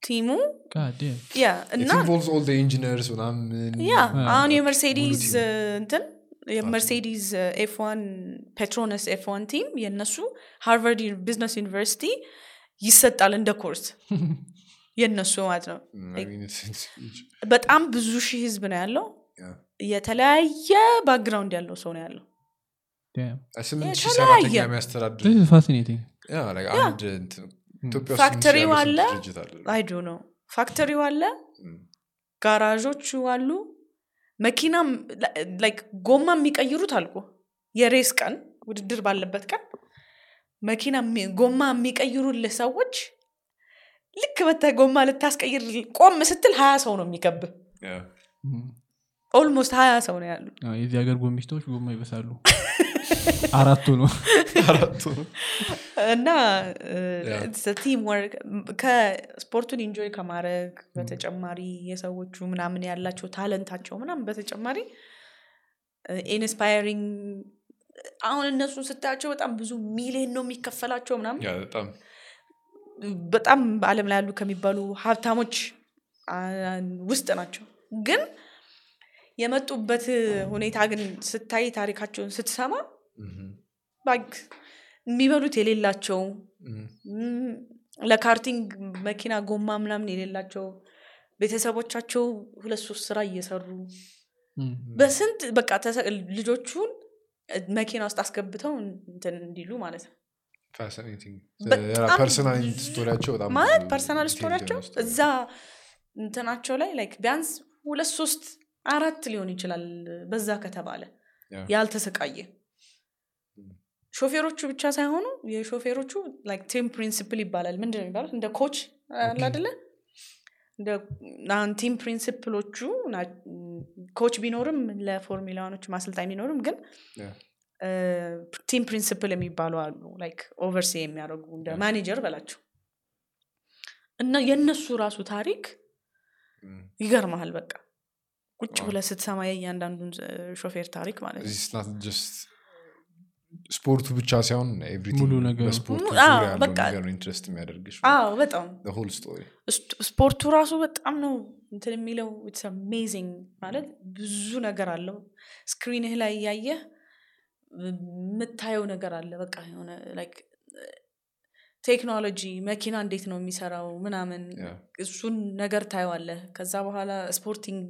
ኡ? God damn. Yeah እና involves all engineers ምናምን yeah Ah, አሁን team። እንትን የ Mercedes F1 Petronas F1 team የእነሱ Harvard business ዩኒቨርሲቲ ይሰጣል እንደ ኮርስ የእነሱ ማለት ነው I mean, it's- it's huge. በጣም ብዙ ሺህ ህዝብ ነው ያለው Yeah. የተለያየ background ያለው ሰው ነው ያለው factory ው አለ። አይዶ ነው factory ው አለ. ጋራዦቹ አሉ መኪናም like ጎማ የሚቀይሩት አልኩ የ race ቀን ውድድር ባለበት ቀን መኪና ጎማ የሚቀይሩልህ ሰዎች ልክ መተ ጎማ ልታስቀይር ቆም ስትል ሀያ ሰው ነው የሚከብህ. Mm. almost ሀያ ሰው ነው ያሉ የዚህ ሀገር ጎሚስቶች ጎማ ይበሳሉ አራቱ ነው አራቱ ነው። እና. team work ከስፖርቱን enjoy ከማድረግ በተጨማሪ የሰዎቹ ምናምን ያላቸው talent ኣቸው ምናምን በተጨማሪ inspiring አሁን እነሱን ስታያቸው በጣም ብዙ ሚሊዮን ነው የሚከፈላቸው ምናምን Yeah, በጣም በአለም ላይ ያሉ ከሚባሉ ሀብታሞች ውስጥ ናቸው ግን የመጡበት ሁኔታ ግን ስታይ ታሪካቸውን ስትሰማ የሚበሉት የሌላቸው ለ karting መኪና ጎማ ምናምን የሌላቸው ቤተሰቦቻቸው ሁለት ሶስት ስራ እየሰሩ. በስንት በቃ ልጆቹን መኪና ውስጥ አስገብተው እንትን እንዲሉ ማለት ነው በጣም personal story ያቸው በጣም ማለት personal story ያቸው. እዛ እንትናቸው ላይ like ቢያንስ ሁለት ሶስት አራት ሊሆን ይችላል በዛ ከተባለ. ያልተሰቃየ. ሾፌሮቹ ብቻ ሳይሆኑ የሾፌሮቹ like team principal ይባላል ምንድን ነው የሚባሉት እንደ coach አሁን team principal ኦቹ coach ቢኖርም ለ Formula One ኦች ማሰልጣኝ ቢኖርም ግን. team principal የሚባሉ አሉ። like oversee የሚያደርጉ እንደ. ማኔጀር በላቸው። እና የእነሱ ራሱ ታሪክ. ይገርመሃል በቃ ቁጭ. ብለህ ስትሰማ የእያንዳንዱን ሾፌር ታሪክ ማለት ነው። It's not just ስፖርቱ ብቻ ሳይሆን interest የሚያደርግሽ አዎ በጣም ስፖርቱ ራሱ በጣም ነው እንትን የሚለው። It's amazing ማለት ብዙ ነገር አለው። screen ህ ላይ እያየህ የምታየው ነገር አለ በቃ የሆነ ቴክኖሎጂ መኪና እንዴት ነው የሚሰራው ምናምን. እሱን ነገር ታየዋለህ ከዛ በኋላ sporting.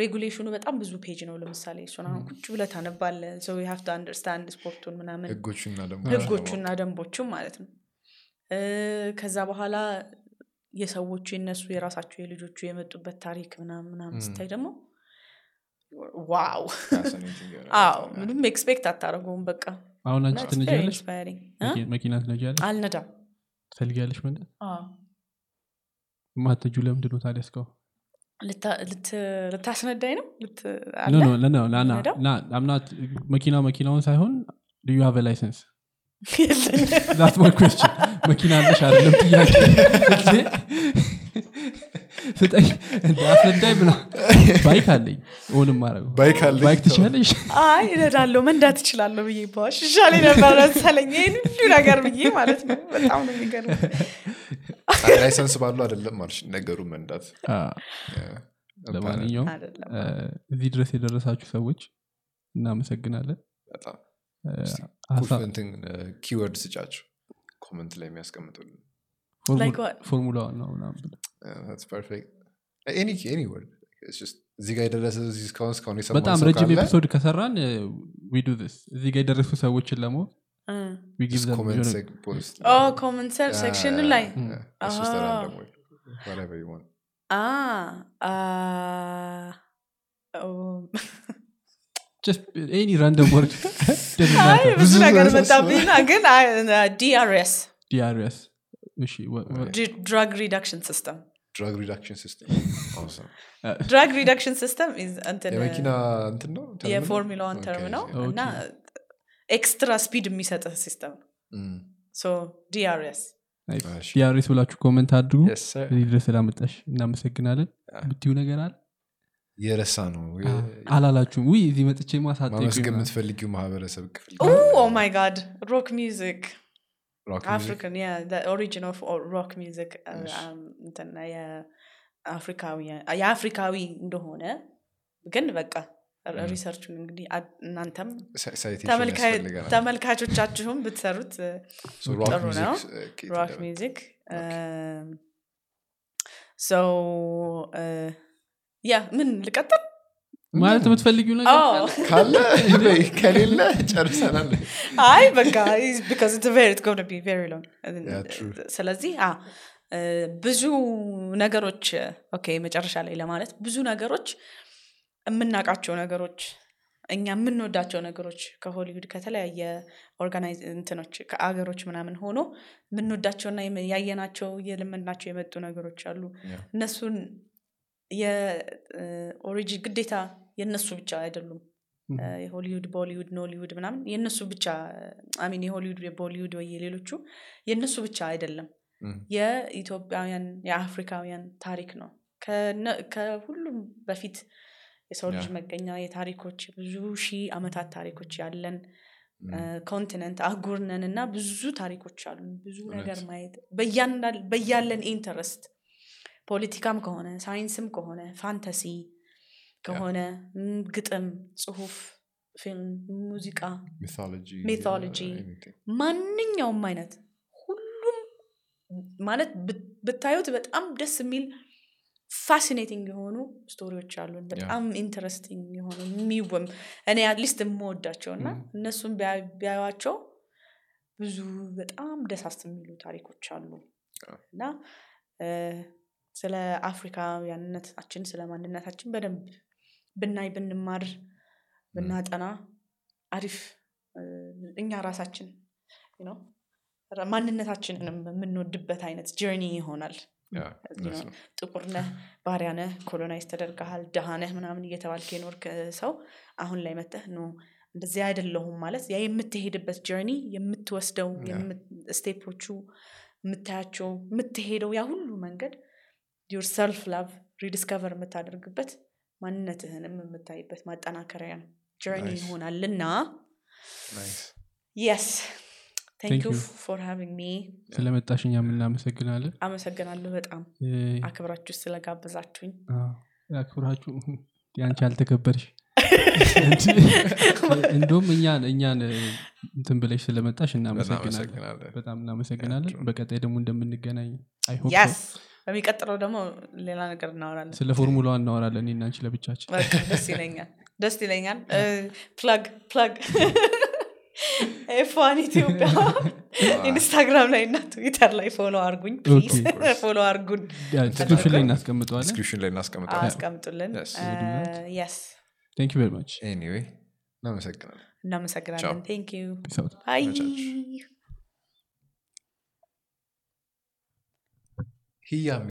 regulation ኡ በጣም ብዙ page ነው ለምሳሌ እሱን አሁን ቁጭ ብለህ ታነባለህ so have to understand ስፖርቱን ምናምን ህጎቹና ደንቦቹም ማለት ነው ከዛ በኋላ የሰዎቹ የነሱ የራሳቸው የልጆቹ የመጡበት ታሪክ ምናምን ምናምን. ስታይ ደግሞ ዋው! አዎ! ምንም ኤክስፔክት አታደረገውም በቃ። አሁን አንቺ ትነጃለሽ? መኪና ትነጃለሽ? አልነዳም። ትፈልጊያለሽ አዎ። ማተጁ ለምንድን ነው ታዲያ እስካሁን? ልታስነዳኝ ነው? መኪና መኪናውን ሳይሆን ልዩ ሀቨ ላይሰንስ ዛት ማይ መኪና አለሽ አይደለም ጥያቄ? ስጠኝ። እንደ አስነዳኝ ምና ባይክ አለኝ። ሆንም ማድረግ ባይክ ትችላለሽ አይ እነዳለሁ መንዳት እችላለሁ ብዬ ባሽ ይሻል ነበር መሰለኝ። ይህን ሁሉ ነገር ብዬ ማለት ነው። በጣም ነው የሚገርም ላይሰንስ ባሉ አይደለም ማለሽ ነገሩ መንዳት. ለማንኛውም እዚህ ድረስ የደረሳችሁ ሰዎች እናመሰግናለን። በጣም ኪወርድ ስጫቸው comment ላይ የሚያስቀምጡልን ፎርሙ- Like what? Formula One ነው ምናምን ብለህ perfect any word እዚህ ጋር የደረሰ እዚህ እስካሁን እስካሁን የሰማ በጣም ረጅም episode ከሰራን we do this እዚህ ጋር የደረሱ ሰዎችን just. oh comment section ላይ? just any word. doesn't አይ matter. ብዙ ነገር መጣብኝና ግን DRS DRS drag reduction system drug reduction system. Awesome. drag reduction system የመኪና እንትን ነው? ነው? የ Formula One term Okay, ነው. እና extra speed የሚሰጥህ system. so DRS DRS ብላችሁ comment አድርጉ። Yes, sir. እዚህ ድረስ ስላመጣሽ እናመሰግናለን. ብትዩ ነገር አለ? የረሳ ነው አላላችሁም። ውይ እዚህ መጥቼ ማመስገን ማሳጠ የምትፈልጊው ማህበረሰብ ክፍል oh my God rock music rock music? አፍሪካን origin of rock music የአፍሪካዊ እንደሆነ ግን በቃ Mm. research ኡን እንግዲህ አ- እናንተም ተመልካቾቻችሁም ብትሰሩት ጥሩ ነው። rock? music yeah ምን ልቀጥል ማለት የምትፈልጊው ነገር. ካለ ከሌለ ጨርሰናል አይ በቃ. ስለዚህ ብዙ ነገሮች okay መጨረሻ ላይ ለማለት ብዙ ነገሮች የምናውቃቸው ነገሮች እኛ የምንወዳቸው ነገሮች ከሆሊውድ ከተለያየ organize እንትኖች ከአገሮች ምናምን ሆኖ የምንወዳቸውና የም- ያየናቸው የለመድናቸው የመጡ ነገሮች አሉ Yeah. እነሱን የ origin ግዴታ የእነሱ ብቻ አይደሉም የሆሊውድ ቦሊውድ ኖሊውድ ምናምን የእነሱ ብቻ አሚን የሆሊውድ የቦሊውድ ወይ የሌሎቹ የእነሱ ብቻ አይደለም. የኢትዮጵያውያን የአፍሪካውያን ታሪክ ነው ከሁሉም በፊት የሰው ልጅ. መገኛ የታሪኮች ብዙ ሺህ አመታት ታሪኮች ያለን. continent አህጉር ነን እና ብዙ ታሪኮች አሉ ብዙ ነገር ማየት በያለን interest ፖለቲካም ከሆነ ሳይንስም ከሆነ fantasy ከሆነ ግጥም ጽሁፍ ፊልም ሙዚቃ anything. ማንኛውም አይነት ሁሉም ማለት ብታዩት በጣም ደስ የሚል fascinating የሆኑ story ዎች አሉን በጣም interesting የሆኑ የሚወም እኔ at least የምወዳቸው እና. እነሱን ቢያ- ቢያዩዋቸው ብዙ በጣም ደስ ደስ የሚሉ ታሪኮች አሉ. እና ስለ አፍሪካውያንነታችን ስለ ማንነታችን በደንብ ብናይ ብንማር ብናጠና አሪፍ እኛ ራሳችን ራ- ማንነታችንንም የምንወድበት አይነት journey ይሆናል ነው። ነው። ጥቁር ነህ ባሪያ ነህ colonize ተደርገሃል ድሃ ነህ ምናምን እየተባልክ የኖርክ ሰው አሁን ላይ መጥተህ no እንደዚህ አይደለሁም ማለት ያ የምትሄድበት journey የምትወስደው step ኦቹ የምታያቸው የምትሄደው ያ ሁሉ መንገድ your self love rediscover የምታደርግበት ማንነትህንም የምታይበት ማጠናከሪያ journey Nice. ይሆናልና Nice. yes ዩ you. for having me ስለመጣሽ እኛም እናመሰግናለን። አመሰግናለሁ በጣም አክብራችሁ ስለጋበዛችሁኝ። አዎ፣ አክብራችሁ ያንቺ አልተከበርሽ። እንደውም እኛን እኛን እንትን ብለሽ ስለመጣሽ እናመሰግናለን። በጣም እናመሰግናለን። በቀጣይ ደግሞ እንደምንገናኝ yes በሚቀጥለው ደግሞ ሌላ ነገር እናወራለን። ስለ ፎርሙላ እናወራለን እኔና አንቺ ለብቻችን። ደስ ይለኛል ደስ ይለኛል። plug plug ኤፋን ኢትዮጵያ ኢንስታግራም ላይ እና ትዊተር ላይ follow አርጉኝ. follow አርጉን። description ላይ እናስቀምጠዋለን? description ላይ እናስቀምጣለን አስቀምጡልን. yes thank you very much anyway እናመሰግናለን። እናመሰግናለን. thank you bye He um,